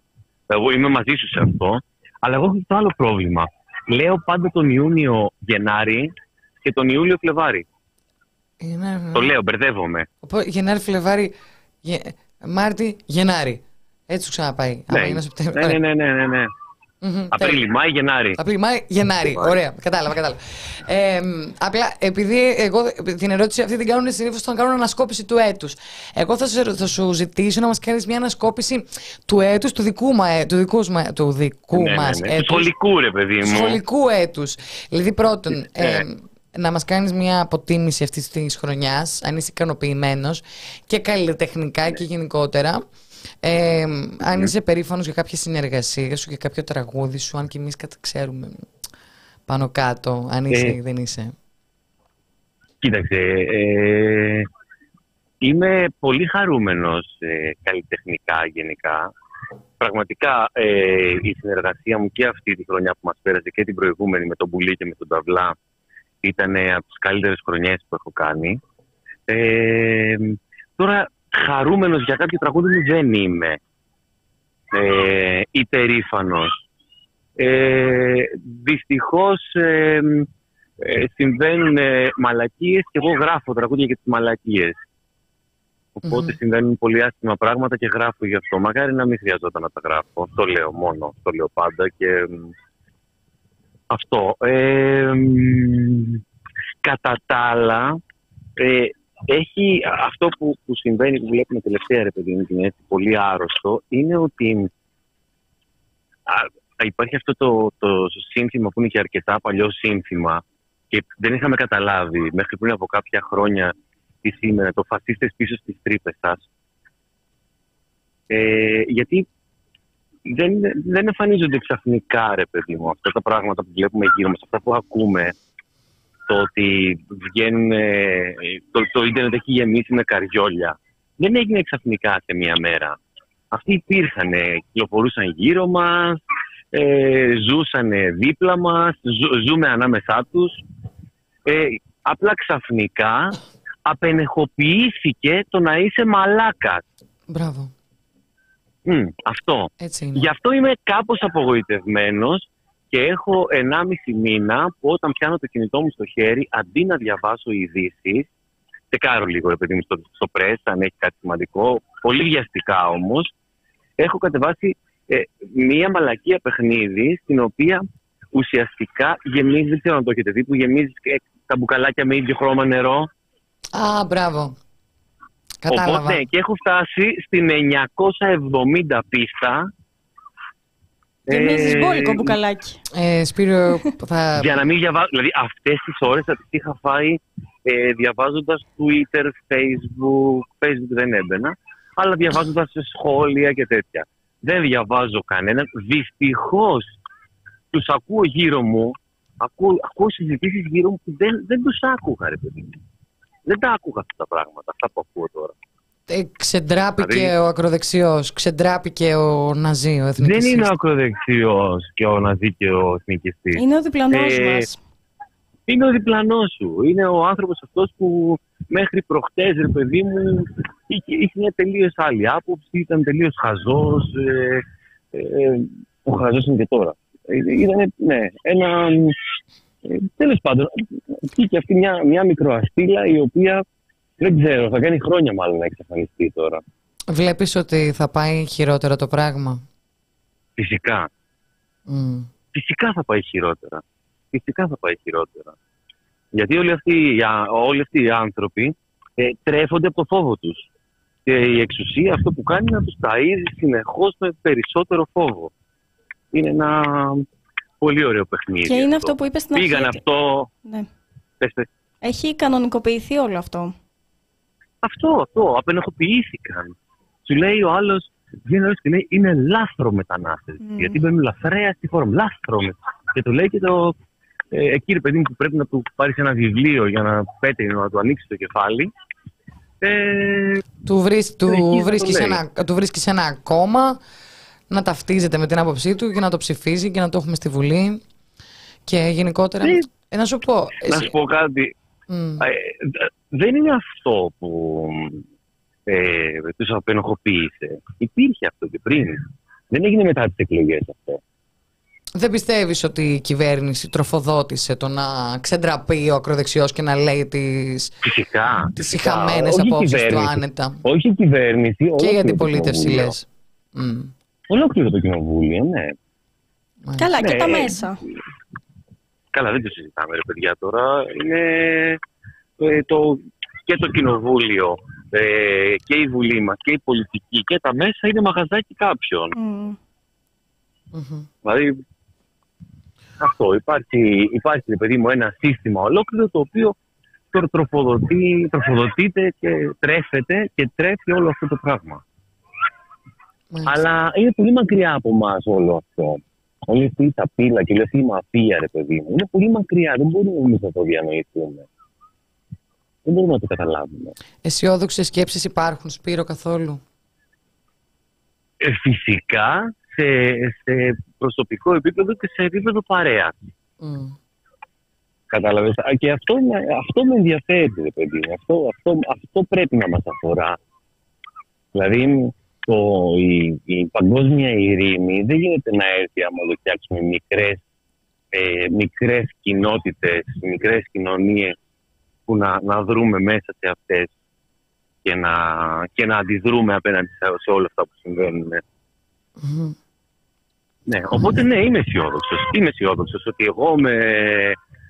Εγώ είμαι μαζί σου σε αυτό. Αλλά εγώ έχω το άλλο πρόβλημα. Λέω πάντα τον Ιούνιο Γενάρη και τον Ιούλιο Φλεβάρη. Είναι- Το λέω, μπερδεύομαι. Οπότε, Γενάρη, Φλεβάρι, Γε... Μάρτι, Γενάρη. Έτσι σου ξαναπάει. Άμα Ναι, είναι Σεπτέμβρη. ναι, Ωραία. ναι, ναι, ναι, ναι. Μμμ, τέλεια. Απρίλη, Μάη, Γενάρη. Απρίλη, Μάη, Γενάρη. Μάη. Ωραία, κατάλαβα, κατάλαβα. Ε, μ, απλά επειδή εγώ την ερώτηση αυτή την κάνουν συνήθως όταν κάνουν ανασκόπηση του έτους. Εγώ θα σου, θα σου ζητήσω να μας κάνεις μια ανασκόπηση του έτους, του δικού, μα, του δικού, μα, του δικού Ναι, ναι, μας ναι. Του έτους. σχολικού, ρε παιδί Του μου. σχολικού έτους. Δηλαδή, πρώτον, Ε. ε, να μας κάνεις μια αποτίμηση αυτής της χρονιάς, αν είσαι ικανοποιημένος και καλλιτεχνικά και γενικότερα. Ε, αν είσαι περήφανος για κάποια συνεργασία σου και κάποιο τραγούδι σου, αν και εμείς κατα- ξέρουμε πάνω κάτω, αν είσαι Ε. ή δεν είσαι. Κοίταξε, ε, είμαι πολύ χαρούμενος ε, καλλιτεχνικά γενικά. Πραγματικά ε, η συνεργασία μου και αυτή τη χρονιά που μας πέρασε και την προηγούμενη με τον Πουλί και με τον Ταβλά ήταν ε, από τις καλύτερες χρονιές που έχω κάνει. Ε, τώρα χαρούμενος για κάποιο τραγούδι μου δεν είμαι. Ε, υπερήφανος. Ε, δυστυχώς ε, ε, συμβαίνουν ε, μαλακίες και εγώ γράφω τραγούδια για τις μαλακίες. Οπότε Μμμ. συμβαίνουν πολύ άσχημα πράγματα και γράφω γι' αυτό. Μακάρι να μην χρειαζόταν να τα γράφω. Αυτό λέω μόνο. Το λέω πάντα και μ, αυτό. Ε, μ, κατά τα άλλα, ε, έχει αυτό που, που συμβαίνει, που βλέπουμε τελευταία ρε παιδί μου, και είναι έτσι πολύ άρρωστο, είναι ότι α, υπάρχει αυτό το, το σύνθημα που είναι και αρκετά παλιό σύνθημα και δεν είχαμε καταλάβει μέχρι πριν από κάποια χρόνια τι σήμερα, το φασίστες πίσω στις τρύπες σας. Ε, γιατί δεν, δεν εμφανίζονται ξαφνικά, ρε παιδί μου, αυτά τα πράγματα που βλέπουμε γύρω μας, αυτά που ακούμε, το ότι βγαίνουν, ε, το, το ίντερνετ έχει γεμίσει με καριόλια. Δεν έγινε ξαφνικά σε μία μέρα. Αυτοί υπήρχαν, κυκλοφορούσαν γύρω μας, ε, ζούσαν δίπλα μας, ζου- ζούμε ανάμεσά τους. Ε, απλά ξαφνικά απενεχοποιήθηκε το να είσαι μαλάκας. Μπράβο. Μμ, αυτό. Έτσι είναι. Γι' αυτό είμαι κάπως απογοητευμένος και έχω 1,5 μήνα που όταν πιάνω το κινητό μου στο χέρι, αντί να διαβάσω ειδήσεις, τσεκάρω λίγο, ρε παιδί μου, στο, στο press, αν έχει κάτι σημαντικό. Πολύ βιαστικά όμως. Έχω κατεβάσει ε, μία μαλακία παιχνίδι, στην οποία ουσιαστικά γεμίζει, δεν ξέρω αν το έχετε δει, που γεμίζει ε, τα μπουκαλάκια με ίδιο χρώμα νερό. Α, μπράβο. Κατάλαβα. Οπότε και έχω φτάσει στην 970 πίστα. Γεμίζεις Ε, μπόλικο μπουκαλάκι. Ε, Σπύρο, θα... Για να μην διαβάζω. Δηλαδή, αυτές τις ώρες θα τις είχα φάει ε, διαβάζοντας Twitter, Facebook. Facebook δεν έμπαινα, αλλά διαβάζοντας σχόλια και τέτοια. Δεν διαβάζω κανέναν. Δυστυχώς τους ακούω γύρω μου. Ακούω, ακούω συζητήσεις γύρω μου που δεν, δεν τους άκουγα, ρε παιδί μου. Δεν τα άκουγα αυτά τα πράγματα, αυτά που ακούω τώρα. Ε, ξεντράπηκε Δηλαδή- ο ακροδεξιός, ξεντράπηκε ο Ναζί, ο εθνικιστής. Δεν είναι ο ακροδεξιός και ο ναζί και ο εθνικιστής. Είναι ο διπλανός Ε, μας. είναι ο διπλανός σου. Είναι ο άνθρωπος αυτός που μέχρι προχτές, ρε παιδί μου, είχε, είχε μια τελείως άλλη άποψη, ήταν τελείως χαζός. Ε, ε, ο χαζός είναι και τώρα. Ε, ήταν, ναι, ένα... Ε, τέλος πάντων, βγήκε αυτή μια, μια μικροαστήλα η οποία δεν ξέρω, θα κάνει χρόνια μάλλον να εξαφανιστεί τώρα. Βλέπεις ότι θα πάει χειρότερα το πράγμα; Φυσικά. Μμ. Φυσικά θα πάει χειρότερα. Φυσικά θα πάει χειρότερα. Γιατί όλοι αυτοί, οι α- όλοι αυτοί οι άνθρωποι ε, τρέφονται από το φόβο τους. Και η εξουσία αυτό που κάνει είναι να τους ταΐζει συνεχώς με περισσότερο φόβο. Είναι ένα πολύ ωραίο παιχνίδι. Και είναι αυτό που είπες στην αρχή. Πήγαν ότι- αυτό... Ναι. πες, πες. Έχει κανονικοποιηθεί όλο αυτό. Αυτό, αυτό, απενεχοποιήθηκαν. Σου λέει ο άλλος, βγαίνει ο άλλος και λέει είναι λάθρο μετανάστες. Μμμ. Γιατί μπαίνουν λαθρέα στη χώρα μου. Λάθρο. με- Και το λέει και το. Ε, εκεί ρε παιδί μου που πρέπει να του πάρεις ένα βιβλίο για να πέτει, να του ανοίξει το κεφάλι. Ε, Του, βρεις, του, Εκεί δεν το βρίσκεις λέει. ένα, του βρίσκεις ένα κόμμα να ταυτίζεται με την άποψή του και να το ψηφίζει και να το έχουμε στη Βουλή. Και γενικότερα. Ναι. Ε, να σου πω. να εσύ- σου πω κάτι. Μμ. Ε, δε- δεν είναι αυτό που ε, τους απενοχοποίησε. Υπήρχε αυτό και πριν. Δεν έγινε μετά τις εκλογές αυτό. Δεν πιστεύεις ότι η κυβέρνηση τροφοδότησε το να ξεντραπεί ο ακροδεξιός και να λέει τις, Φυσικά. τις φυσικά. ηχαμένες Όχι η απόψεις του κυβέρνηση. άνετα. Όχι η κυβέρνηση. Και η ολόκληρο το αντιπολίτευση κοινοβούλιο. λες. Μμ. Ολόκληρο το κοινοβούλιο, ναι. Καλά, και Ναι, τα ε, μέσα. Καλά, δεν το συζητάμε, ρε παιδιά τώρα. Είναι ε, το, και το κοινοβούλιο ε, και η Βουλή μας και η πολιτική και τα μέσα είναι μαγαζάκι κάποιον. Μμ. Μμμ. Δηλαδή, αυτό. Υπάρχει, υπάρχει ρε παιδί μου, ένα σύστημα ολόκληρο το οποίο τρο- τροφοδοτεί, τροφοδοτείται και τρέφεται και τρέφει όλο αυτό το πράγμα. Μάλιστα. Αλλά είναι πολύ μακριά από εμάς όλο αυτό. Όλη αυτή η σαπίλα και όλη αυτή η μαφία, ρε παιδί μου. Είναι πολύ μακριά. Δεν μπορούμε εμείς να το διανοηθούμε. Δεν μπορούμε να το καταλάβουμε. Αισιόδοξες σκέψεις υπάρχουν, Σπύρο, καθόλου; Ε, φυσικά σε, σε προσωπικό επίπεδο και σε επίπεδο παρέα. Μμ. Κατάλαβες. Α, Και αυτό, με- αυτό με ενδιαφέρει, ρε παιδί μου. Αυτό, αυτό, αυτό πρέπει να μας αφορά. Δηλαδή, το, η, η παγκόσμια ειρήνη δεν γίνεται να έρθει άμα το φτιάξουμε μικρές, ε, μικρές κοινότητες, μικρές κοινωνίες που να, να δρούμε μέσα σε αυτές και να, και να αντιδρούμε απέναντι σε, σε όλα αυτά που συμβαίνουν. Μμμ. Ναι, οπότε ναι, είμαι αισιόδοξος. Είμαι αισιόδοξος ότι εγώ με,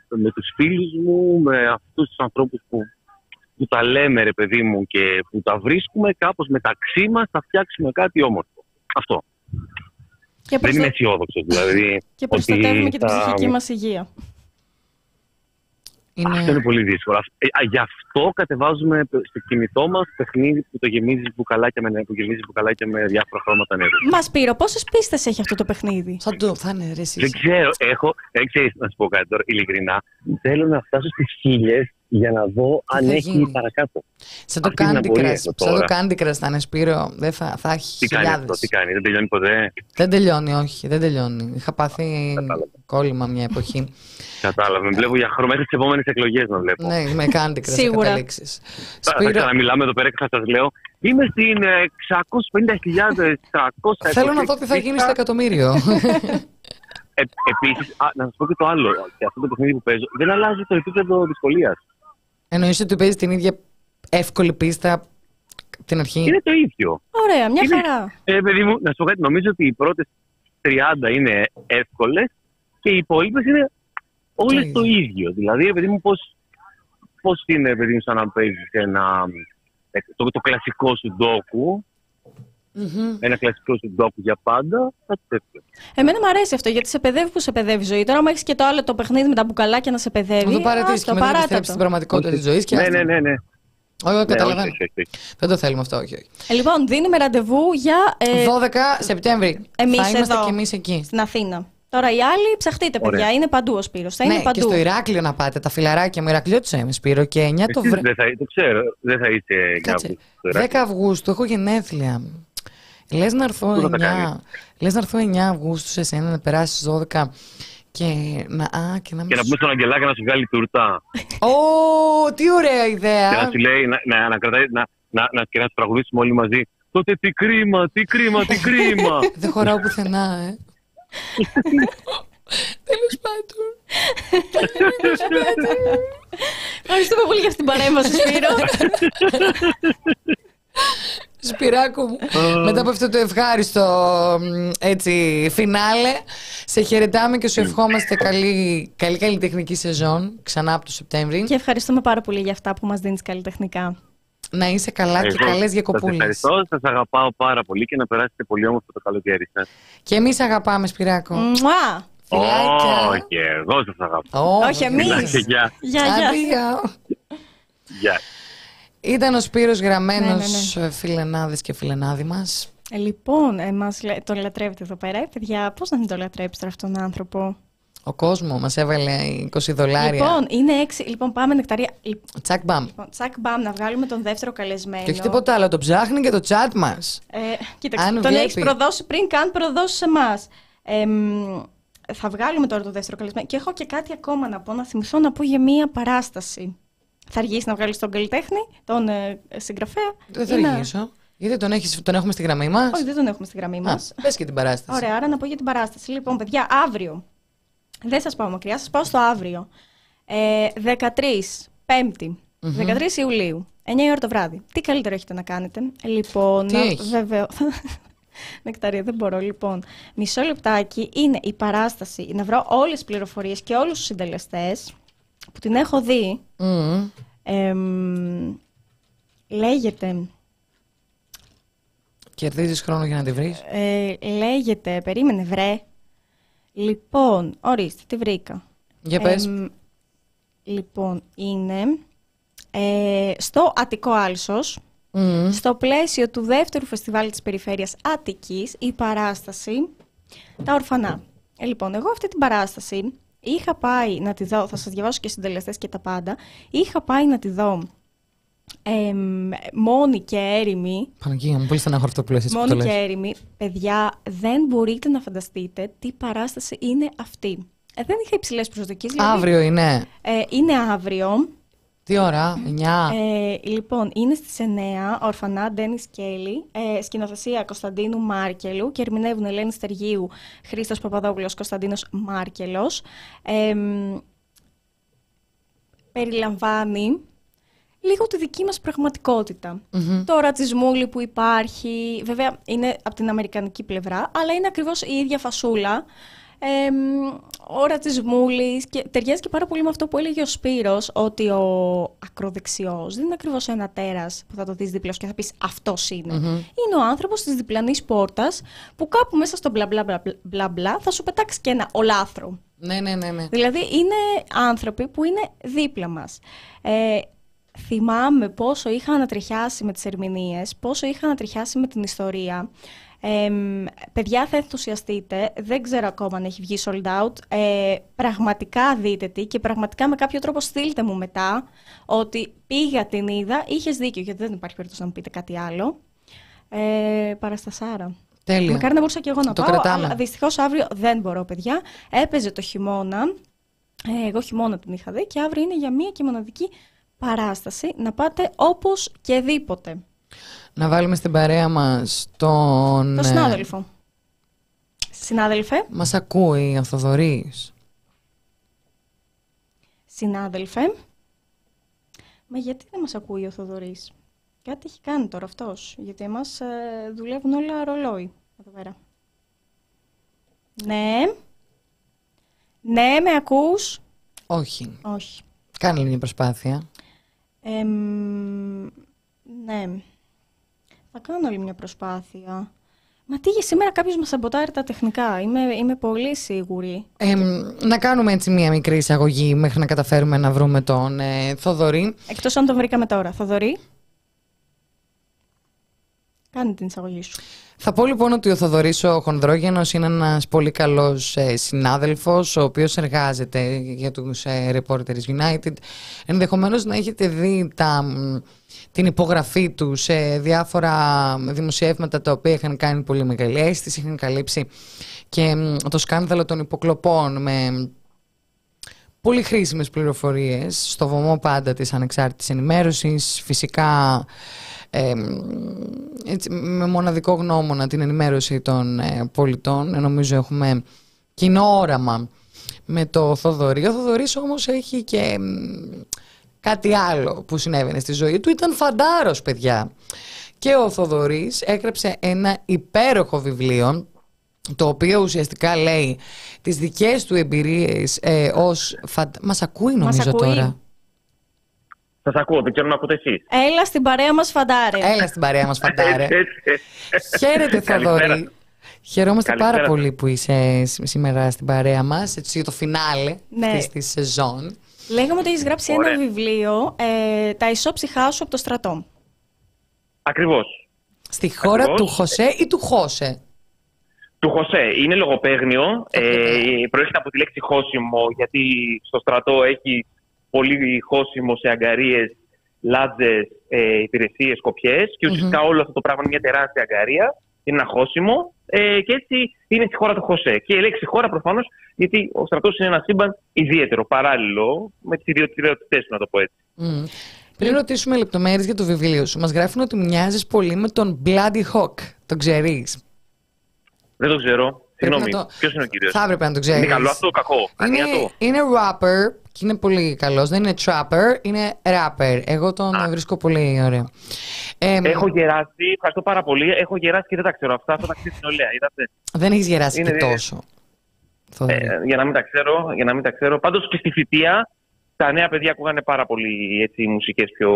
με τους φίλους μου, με αυτούς τους ανθρώπους που, που τα λέμε, ρε παιδί μου, και που τα βρίσκουμε κάπως μεταξύ μας, θα φτιάξουμε κάτι όμορφο. Αυτό. Και, Δεν είμαι προστα... αισιόδοξος. Δηλαδή, [laughs] και προστατεύουμε και την θα- ψυχική μας υγεία. Αυτό είναι Είναι... πολύ δύσκολο. Ε, α, γι' αυτό κατεβάζουμε στο κινητό μας παιχνίδι που το γεμίζεις μπουκαλάκια με, νερό, που γεμίζεις μπουκαλάκια με διάφορα χρώματα νερού. Μας Σπύρο, πόσες πίστες έχει αυτό το παιχνίδι; Θα, το, θα είναι ρε εσύ. Δεν ξέρω, έχω. Δεν ξέρεις να σου πω κάτι τώρα, ειλικρινά. Θέλω να φτάσω στις χίλιες για να δω αν θα έχει γίνει. παρακάτω. Σαν το Αυτή την Candy απορία Crush. έχω Σαν το τώρα. Candy Crush θα είναι, Σπύρο. Δεν θα, θα έχει Τι κάνει αυτό, χιλιάδες. τι κάνει, δεν τελειώνει ποτέ; Δεν τελειώνει, όχι, δεν τελειώνει. Είχα πάθει Κατάλαβα. κόλλημα μια εποχή. Κατάλαβε. Με βλέπω για χρόνο μέχρι τις επόμενες εκλογές να βλέπω. ναι, με Candy Crush θα Σίγουρα. καταλήξεις. Θα, θα Σπύρο, ξαναμιλάμε εδώ πέρα και θα σας λέω. Είμαι στην ε, 650.300. θέλω να δω τι θα γίνει στο εκατομμύριο. Ε, Επίσης, να σας πω και το άλλο. Και αυτό το παιχνίδι που παίζω δεν αλλάζει το επίπεδο δυσκολίας. Εννοείς ότι παίζεις την ίδια εύκολη πίστα την αρχή; Είναι το ίδιο. Ωραία, μια Είναι- χαρά. Ε, παιδί μου, να σου πω κάτι, νομίζω ότι οι πρώτες 30 είναι εύκολες και οι υπόλοιπες είναι όλες Το το ίδιο. Δηλαδή, ρε παιδί μου, πώς πώς είναι, ρε παιδί μου, σαν να παίζεις ένα. ε, Το, το κλασικό σου ντόκου, Μμμ. ένα κλασικό σου ντόκου για πάντα, κάτι τέτοιο. Εμένα μου αρέσει αυτό γιατί σε παιδεύει που σε παιδεύει η ζωή. Τώρα, άμα έχεις και το άλλο το παιχνίδι με τα μπουκαλάκια να σε παιδεύει. Να το παρατήσεις άστο, και μετά να παράτα επιστρέψει το. στην πραγματικότητα της ζωής. Ναι, ναι, ναι. ναι. Όχι, όχι, Ναι, καταλαβαίνω. όχι, όχι, όχι. Δεν το θέλουμε αυτό, όχι. όχι. Ε, λοιπόν, δίνουμε ραντεβού για. ε, 12 Σεπτέμβρη. εμείς θα είμαστε εδώ. κι εμείς εκεί. στην Αθήνα. Τώρα οι άλλοι ψαχτείτε, παιδιά. Ωραία. Είναι παντού ο Σπύρος. Θα είναι ναι, και παντού. στο Ηράκλειο να πάτε. Τα φιλαράκια μου, Ηρακλείο του είμαι, Σπύρο. Και 9 το Εσύ βρε. δεν θα, το ξέρω, δεν θα είσαι Κάτσε. κάπου. στο Ηράκλειο. 10 Αυγούστου έχω γενέθλια. Λες να έρθω Πού θα τα 9. κάνεις; Λες να έρθω 9 Αυγούστου σε σένα να περάσεις 12 και να. Α, και να Και μην να πούμε στον Αγγελάκα να σου βγάλει τουρτά. Ω, τι ωραία και να ιδέα. σου λέει να, να, να, κρατάει, να, να, να, και να σου τραγουδήσουμε όλοι μαζί. Τότε τι κρίμα, τι κρίμα, τι κρίμα. [laughs] Δεν χωράω πουθενά, ε. [laughs] Τέλος πάντων. Ευχαριστούμε πολύ για αυτή την παρέμβαση, Σπύρο. [laughs] Σπυράκο μου. Μετά από αυτό το ευχάριστο μ, έτσι, φινάλε, σε χαιρετάμε και σου ευχόμαστε καλή, καλή καλλιτεχνική σεζόν ξανά από το Σεπτέμβρη. και ευχαριστούμε πάρα πολύ για αυτά που μας δίνεις καλλιτεχνικά. Να είσαι καλά και Εγώ καλές Σας διακοπούλες. ευχαριστώ, σας αγαπάω πάρα πολύ και να περάσετε πολύ όμορφο το καλοκαίρι σας. Και εμείς αγαπάμε Σπυράκο. Μουά! Φιλάκια. Όχι, εγώ σας αγαπάω. Ω, Όχι, εμείς. Φιλάκια, γεια. Γεια, Άντε, γεια. Γεια. Γεια. Ήταν ο Σπύρος Γραμμένος, Ναι, ναι, φιλενάδες και φιλενάδη μας. Ε, λοιπόν, ε, μας λέ- τον λατρεύετε εδώ πέρα. Ε, παιδιά, πώς να μην τον λατρέψετε αυτόν τον άνθρωπο; Ο κόσμος μας έβαλε 20 δολάρια. Λοιπόν, είναι έξι. Λοιπόν, πάμε νεκταρία. Τσακ μπαμ. Λοιπόν, τσακ μπαμ, να βγάλουμε τον δεύτερο καλεσμένο. Και όχι τίποτα άλλο, το ψάχνει και το chat μας. Ε, κοίταξε, Αν τον βλέπει. έχεις προδώσει πριν καν προδώσεις σε εμά. θα βγάλουμε τώρα το δεύτερο καλεσμένο. Και έχω και κάτι ακόμα να πω, να θυμηθώ να πω για μία παράσταση. Θα αργήσει να βγάλεις τον καλλιτέχνη, τον ε, συγγραφέα. Δεν θα ή να- αργήσω. Γιατί τον, έχεις, τον έχουμε στη γραμμή μας; Όχι, δεν τον έχουμε στη γραμμή Α, μας. πες και την παράσταση. Ωραία, άρα να πω για την παράσταση. Λοιπόν, παιδιά, αύριο. Δεν σας πάω μακριά, σας πάω στο αύριο. Ε, 13, Πέμπτη, 13 Ιουλίου, 9 η ώρα το βράδυ. Τι καλύτερο έχετε να κάνετε; Λοιπόν, Τι να- έχεις; Βέβαιο. [laughs] Νεκταρία, δεν μπορώ. Λοιπόν, μισό λεπτάκι είναι η παράσταση. Να βρω όλες τις πληροφορίες και όλους τους συντελεστές που την έχω δει. Μμμ. Εμ, λέγεται Κερδίζεις χρόνο για να τη βρεις; Ε, λέγεται, περίμενε βρε. Λοιπόν, ορίστε, τη βρήκα. Για πες. Εμ, λοιπόν, είναι ε, στο Αττικό Άλσος, Μμμ. στο πλαίσιο του δεύτερου φεστιβάλ της περιφέρειας Αττικής, η παράσταση «Τα Ορφανά». Ε, λοιπόν, εγώ αυτή την παράσταση είχα πάει να τη δω, θα σας διαβάσω και συντελεστές και τα πάντα, είχα πάει να τη δω εμ, μόνη και έρημη, Παναγία μου, πολύ στενάχωρο αυτό που λες έτσι που το Μόνη και λες. έρημη, παιδιά, δεν μπορείτε να φανταστείτε τι παράσταση είναι αυτή. Ε, δεν είχα υψηλές προσδοκίες. Αύριο είναι. Ε, είναι αύριο. Τι ώρα, 9. Ε, λοιπόν, είναι στις 9, ορφανά Ντένις Κέλλη, ε, σκηνοθεσία Κωνσταντίνου Μάρκελου και ερμηνεύουν Ελένη Στεργίου, Χρήστος Παπαδόπουλος, Κωνσταντίνος Μάρκελος. Ε, μ, περιλαμβάνει λίγο τη δική μας πραγματικότητα. Το ρατσισμούλι που υπάρχει, βέβαια είναι από την αμερικανική πλευρά, αλλά είναι ακριβώς η ίδια φασούλα. Ε, μ, ο ρατσισμούλης και ταιριάζει και πάρα πολύ με αυτό που έλεγε ο Σπύρος ότι ο ακροδεξιός δεν είναι ακριβώς ένα τέρας που θα το δεις δίπλα σου και θα πεις αυτός είναι. Είναι ο άνθρωπος της διπλανής πόρτας που κάπου μέσα στο μπλα μπλα μπλα, μπλα, μπλα θα σου πετάξει και ένα ολάθρο. Ναι, ναι, ναι. ναι. Δηλαδή είναι άνθρωποι που είναι δίπλα μας. Ε, θυμάμαι πόσο είχα ανατριχιάσει με τις ερμηνείες, πόσο είχα ανατριχιάσει με την ιστορία. Ε, μ, παιδιά θα ενθουσιαστείτε, δεν ξέρω ακόμα αν έχει βγει sold out. Ε, πραγματικά δείτε τι και πραγματικά με κάποιο τρόπο στείλτε μου μετά ότι πήγα την είδα, είχες δίκιο γιατί δεν υπάρχει περίπτωση να μου πείτε κάτι άλλο. Ε, παραστασάρα. Τέλεια. Μακάρι να μπορούσα και εγώ να Το πάω, κρατάμε. αλλά δυστυχώς αύριο δεν μπορώ, παιδιά. Έπαιζε το χειμώνα. Ε, εγώ χειμώνα την είχα δει και αύριο είναι για μία και μοναδική παράσταση. Να πάτε όπως και δίποτε. Να βάλουμε στην παρέα μας τον... Το ε, συνάδελφο. Συνάδελφε, Μας ακούει ο Θοδωρής. συνάδελφε. Μα γιατί δεν μας ακούει ο Θοδωρής; Κάτι έχει κάνει τώρα αυτός. Γιατί εμάς ε, δουλεύουν όλα ρολόι εδώ πέρα. Ναι. Ναι, με ακούς; Όχι. Όχι. Κάνε μια προσπάθεια. Εμ, ναι. Θα κάνω άλλη μια προσπάθεια. Μα τι σήμερα κάποιος μας σαμποτάρει τα τεχνικά. Είμαι, είμαι πολύ σίγουρη. Ε, να κάνουμε έτσι μια μικρή εισαγωγή μέχρι να καταφέρουμε να βρούμε τον ε, Θοδωρή. Εκτός αν τον βρήκαμε τώρα. Θοδωρή. Κάνε την εισαγωγή σου. Θα πω λοιπόν ότι ο Θοδωρής ο Χονδρόγενος είναι ένας πολύ καλός ε, συνάδελφος ο οποίος εργάζεται για τους ε, Reporters United. Ενδεχομένως να έχετε δει τα, μ, την υπογραφή τους σε διάφορα δημοσιεύματα τα οποία είχαν κάνει πολύ μεγάλη αίσθηση, είχαν καλύψει και μ, το σκάνδαλο των υποκλοπών με πολύ χρήσιμες πληροφορίες στο βωμό πάντα της ανεξάρτητης ενημέρωσης, φυσικά ε, έτσι, με μοναδικό γνώμονα την ενημέρωση των ε, πολιτών. Ε, νομίζω έχουμε κοινό όραμα με το Θοδωρή. Ο Θοδωρής όμως έχει και μ, κάτι άλλο που συνέβαινε στη ζωή του. Ήταν φαντάρος, παιδιά. Και ο Θοδωρής έγραψε ένα υπέροχο βιβλίο το οποίο ουσιαστικά λέει τις δικές του εμπειρίες ε, ως φαντα... Μας ακούει νομίζω Μας ακούει. τώρα. Σας ακούω, δεν ξέρω να ακούτε εσείς. Έλα στην παρέα μας φαντάρε. Έλα στην παρέα μας φαντάρε. [laughs] Χαίρετε Καλησπέρα. Θοδωρή. Χαιρόμαστε πάρα Καλησπέρα. πολύ που είσαι σ- σήμερα στην παρέα μας, έτσι για το φινάλε Ναι. αυτής της σεζόν. Λέγαμε ότι έχεις γράψει Ωραία. ένα βιβλίο, ε, «Τα ισόψυχά σου από το στρατό». Ακριβώς. Στη χώρα Ακριβώς. του Χωσέ ή του Χώσε; Του Χωσέ. Είναι λογοπαίγνιο. Ε, προέρχεται από τη λέξη χώσιμο, γιατί στο στρατό έχει πολύ χώσιμο σε αγκαρίες, λάτζε, ε, υπηρεσίες, κοπιέ. Και ουσιαστικά όλο αυτό το πράγμα είναι μια τεράστια αγκαρία. Είναι ένα χώσιμο. Ε, και έτσι είναι στη χώρα του Χωσέ. Και η λέξη χώρα προφανώς, γιατί ο στρατός είναι ένα σύμπαν ιδιαίτερο, παράλληλο με τις ιδιωτικότητέ του, να το πω έτσι. Μμ. Πριν ρωτήσουμε λεπτομέρειες για το βιβλίο σου, μας γράφουν ότι μοιάζεις πολύ με τον Bloody Hawk. Το ξέρεις; Δεν το ξέρω. Πρέπει Συγγνώμη. να το- Ποιος είναι ο κύριος; Θα έπρεπε να το ξέρεις. Είναι καλό αυτό, κακό; Είναι, Αδυνατό. είναι rapper και είναι πολύ καλός. Δεν είναι trapper, είναι rapper. Εγώ τον Α. βρίσκω πολύ ωραίο. Ε, Έχω γεράσει, ευχαριστώ πάρα πολύ. Έχω γεράσει και δεν τα ξέρω αυτά. Αυτά τα ξέρει την ολέα. Είδατε. Δεν έχεις γεράσει Είναι και δι- τόσο. Θοδωρή. Ε, για να μην τα ξέρω. Για να μην τα ξέρω. Πάντως και στη θητεία τα νέα παιδιά ακούγανε πάρα πολύ έτσι, μουσικές πιο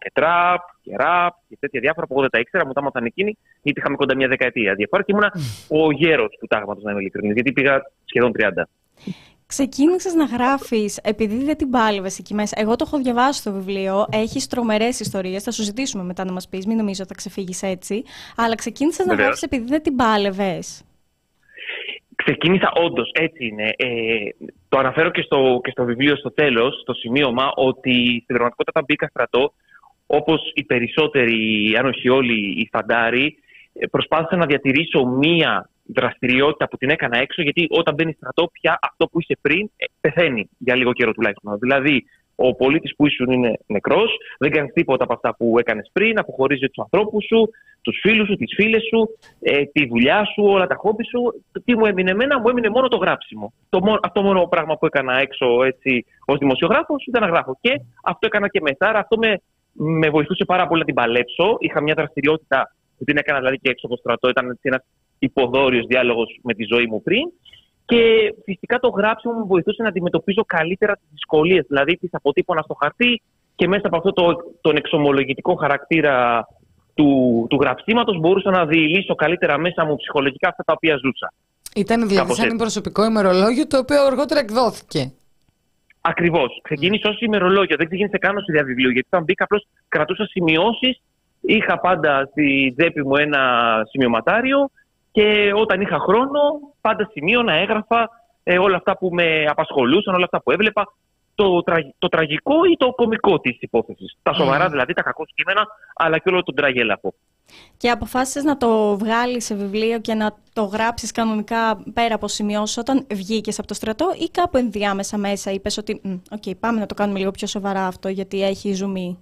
και τραπ και ραπ και τέτοια διάφορα που εγώ δεν τα ήξερα, μου τα έμαθαν εκείνοι, γιατί είχαμε κοντά μια δεκαετία διαφορά και ήμουνα ο γέρος του τάγματος, να είμαι ειλικρινής, γιατί πήγα σχεδόν 30. Ξεκίνησες να γράφεις επειδή δεν την πάλευες εκεί μέσα. Εγώ το έχω διαβάσει το βιβλίο, έχεις τρομερές ιστορίες, θα σου ζητήσουμε μετά να μας πεις, μην νομίζω ότι θα ξεφύγεις έτσι. Αλλά ξεκίνησες να Βεβαίως. γράφεις επειδή δεν την πάλευες. Ξεκίνησα όντως, έτσι είναι. Ε, το αναφέρω και στο, και στο βιβλίο στο τέλος, στο σημείωμα, ότι στην πραγματικότητα όταν μπήκα στρατό, όπως οι περισσότεροι, αν όχι όλοι οι φαντάροι, ε, προσπάθησα να διατηρήσω μία δραστηριότητα που την έκανα έξω, γιατί όταν μπαίνει στρατό, πια αυτό που είσαι πριν ε, πεθαίνει για λίγο καιρό τουλάχιστον. Δηλαδή, ο πολίτης που ήσουν είναι νεκρός, δεν κάνει τίποτα από αυτά που έκανες πριν, αποχωρίζει τους ανθρώπους σου, τους φίλους σου, τις φίλες σου, ε, τη δουλειά σου, όλα τα χόμπι σου. Το Τι μου έμεινε εμένα, μου έμεινε μόνο το γράψιμο. Το μόνο, αυτό μόνο πράγμα που έκανα έξω έτσι, ως δημοσιογράφος ήταν να γράφω. Και αυτό έκανα και μετά, άρα αυτό με, με βοηθούσε πάρα πολύ να την παλέψω. Είχα μια δραστηριότητα που την έκανα δηλαδή και έξω από το στρατό, ήταν ένας υποδόριος διάλογος με τη ζωή μου πριν. Και φυσικά το γράψιμο μου βοηθούσε να αντιμετωπίζω καλύτερα τις δυσκολίες. Δηλαδή, τις αποτύπωνα στο χαρτί και μέσα από αυτό το, τον εξομολογητικό χαρακτήρα του, του γραψίματος μπορούσα να διηλύσω καλύτερα μέσα μου ψυχολογικά αυτά τα οποία ζούσα. Ήταν δηλαδή Κάπως σαν έτσι. προσωπικό ημερολόγιο το οποίο αργότερα εκδόθηκε. Ακριβώς. Ξεκίνησε ως ημερολόγιο. Δεν ξεκίνησε καν ως ιδέα βιβλίου. Γιατί όταν μπήκα, απλώς κρατούσα σημειώσεις. Είχα πάντα στη τσέπη μου ένα σημειωματάριο και όταν είχα χρόνο, πάντα σημείωνα, έγραφα ε, όλα αυτά που με απασχολούσαν, όλα αυτά που έβλεπα. Το, τραγ- το τραγικό ή το κωμικό της υπόθεσης. Τα σοβαρά Μμμ. δηλαδή, τα κακώς κείμενα, αλλά και όλο τον τραγέλαφο. Και αποφάσισες να το βγάλεις σε βιβλίο και να το γράψεις κανονικά πέρα από σημειώσεις όταν βγήκες από το στρατό ή κάπου ενδιάμεσα μέσα είπες ότι «Μμ, οκ, πάμε να το κάνουμε λίγο πιο σοβαρά αυτό γιατί έχει ζουμί».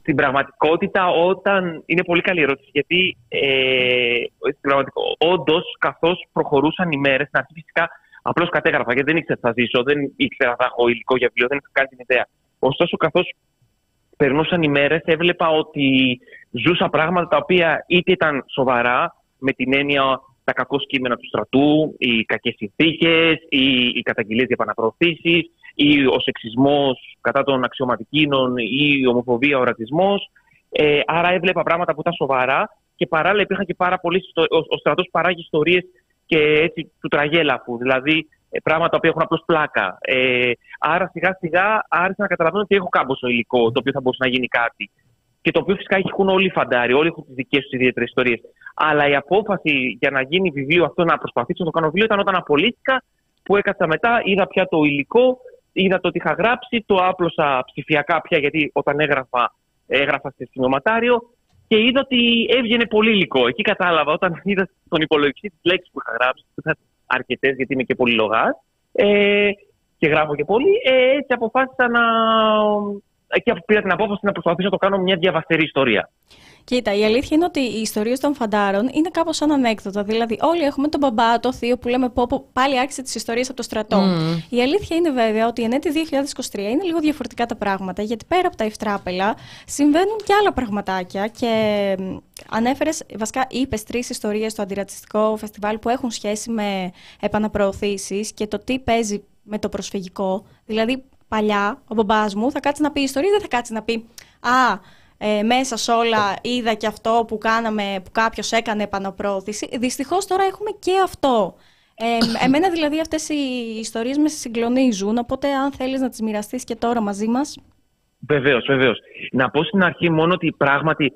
Στην πραγματικότητα, όταν. Είναι πολύ καλή ερώτηση, γιατί ε, στην πραγματικότητα, όντως, καθώς προχωρούσαν οι μέρες, στην αρχή φυσικά απλώς κατέγραφα, γιατί δεν ήξερα τι θα ζήσω, δεν ήξερα θα έχω υλικό για βιβλίο, δεν είχα κάνει την ιδέα. Ωστόσο, καθώς περνούσαν οι μέρες, έβλεπα ότι ζούσα πράγματα τα οποία είτε ήταν σοβαρά, με την έννοια τα κακό κείμενα του στρατού, οι κακές συνθήκες, οι, οι καταγγελίες για επαναπροωθήσεις, ή ο σεξισμός κατά των αξιωματικίνων, ή η ομοφοβία, ο ρατσισμός. Ε, άρα έβλεπα πράγματα που ήταν σοβαρά και παράλληλα υπήρχαν και πάρα πολλοί. Ο, ο στρατός παράγει ιστορίες και έτσι του τραγέλαφου. Δηλαδή ε, πράγματα που έχουν απλώς πλάκα. Ε, άρα σιγά σιγά άρχισα να καταλαβαίνω ότι έχω κάμποσο υλικό το οποίο θα μπορούσε να γίνει κάτι. Και το οποίο φυσικά έχουν όλοι οι φαντάροι, όλοι έχουν τις δικές τους ιδιαίτερες ιστορίες. Αλλά η απόφαση για να γίνει βιβλίο αυτό, να προσπαθήσω να το κάνω βιβλίο, ήταν όταν απολύθηκα, που έκατσα μετά, είδα πια το υλικό, είδα το τι είχα γράψει, το άπλωσα ψηφιακά πια, γιατί όταν έγραφα, έγραφα σε σημειωματάριο και είδα ότι έβγαινε πολύ υλικό. Εκεί κατάλαβα, όταν [laughs] είδα τον υπολογιστή τη λέξη που είχα γράψει, που ήταν αρκετές, γιατί είμαι και πολυλογά, ε, και γράφω και πολύ, ε, έτσι αποφάσισα να. Εκεί πήρα την απόφαση να προσπαθήσω να το κάνω μια διαβαστερή ιστορία. Κοίτα, η αλήθεια είναι ότι οι ιστορίες των φαντάρων είναι κάπως σαν ανέκδοτα. Δηλαδή, όλοι έχουμε τον μπαμπά, το θείο που λέμε πω, πω πάλι άρχισε τις ιστορίες από το στρατό. Mm. Η αλήθεια είναι βέβαια ότι η ενέτη 2023 είναι λίγο διαφορετικά τα πράγματα, γιατί πέρα από τα ευτράπελα συμβαίνουν και άλλα πραγματάκια. Και ανέφερες, βασικά, είπες τρεις ιστορίες στο αντιρατσιστικό φεστιβάλ που έχουν σχέση με επαναπροωθήσεις και το τι παίζει με το προσφυγικό. Δηλαδή, παλιά ο μπαμπάς μου θα κάτσει να πει ιστορία, δεν θα κάτσει να πει Α, ε, μέσα σε όλα είδα και αυτό που, κάναμε, που κάποιος έκανε επαναπρόθεση. Δυστυχώς τώρα έχουμε και αυτό. Ε, εμένα δηλαδή αυτές οι ιστορίες με συγκλονίζουν, οπότε αν θέλεις να τις μοιραστείς και τώρα μαζί μας. Βεβαίως, βεβαίως. Να πω στην αρχή μόνο ότι πράγματι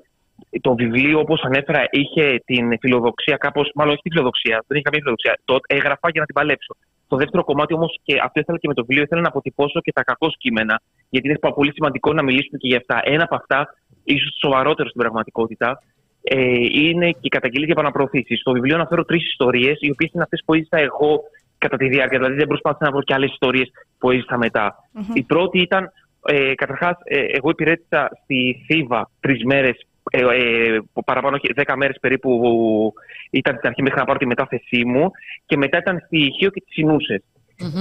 το βιβλίο, όπως ανέφερα, είχε την φιλοδοξία κάπως. Μάλλον όχι την φιλοδοξία, δεν είχε καμία φιλοδοξία. Το έγραφα για να την παλέψω. Το δεύτερο κομμάτι όμως, και αυτό ήθελα και με το βιβλίο, ήθελα να αποτυπώσω και τα κακό κείμενα, γιατί είναι πολύ σημαντικό να μιλήσουμε και για αυτά. Ένα από αυτά ίσως σοβαρότερο στην πραγματικότητα, ε, είναι και η καταγγελία για επαναπροωθήσεις. Στο βιβλίο αναφέρω τρεις ιστορίες, οι οποίες είναι αυτές που έζησα εγώ κατά τη διάρκεια. Δηλαδή, δεν προσπάθησα να βρω και άλλες ιστορίες που έζησα Η πρώτη ήταν, ε, καταρχάς, ε, εγώ υπηρέτησα στη Θήβα τρεις μέρες, ε, ε, παραπάνω, δέκα μέρες περίπου ήταν στην αρχή μέχρι να πάρω τη μετάθεσή μου, και μετά ήταν στη Χίο και τις συνουσε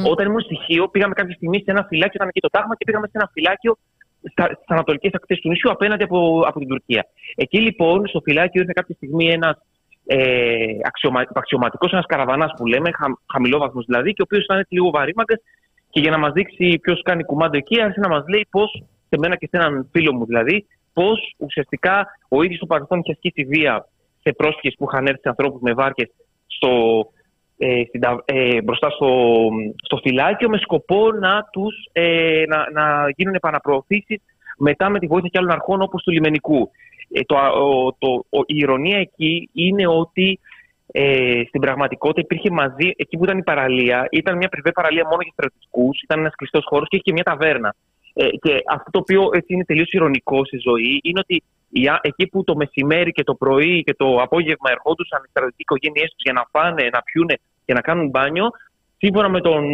Όταν ήμουν στη Χίο, πήγαμε κάποια στιγμή σε ένα φυλάκιο, ήταν εκεί το τάγμα, και πήγαμε σε ένα φυλάκιο στι ανατολικές ακτές του νησιού απέναντι από, από την Τουρκία. Εκεί λοιπόν στο φυλάκιο ήρθε κάποια στιγμή ένας ε, αξιωμα, αξιωματικός, ένας καραβανάς που λέμε, χα, χαμηλόβαθμος δηλαδή, και ο οποίος ήταν λίγο βαρύμαγκας και για να μας δείξει ποιος κάνει κουμάντο εκεί, άρχισε να μας λέει πώς, σε μένα και σε έναν φίλο μου δηλαδή, πώς ουσιαστικά ο ίδιος στο παρελθόν είχε ασκήσει βία σε πρόσφυγες που είχαν έρθει ανθρώπους με βάρκες στο, ε, ε, μπροστά στο, στο φυλάκιο με σκοπό να, τους, ε, να, να γίνουν επαναπροωθήσεις μετά με τη βοήθεια και άλλων αρχών όπως του λιμενικού. Ε, το, το, η ηρωνία εκεί είναι ότι ε, στην πραγματικότητα υπήρχε μαζί, εκεί που ήταν η παραλία, ήταν μια πριβέ παραλία μόνο για στρατιωτικούς, ήταν ένας κλειστός χώρος και είχε και μια ταβέρνα. Ε, και αυτό το οποίο έτσι είναι τελείως ηρωνικό στη ζωή είναι ότι εκεί που το μεσημέρι και το πρωί και το απόγευμα ερχόντουσαν οι στρατιωτικοί οικογένειές τους για να φάνε, να πιούνε και να κάνουν μπάνιο, σύμφωνα με τον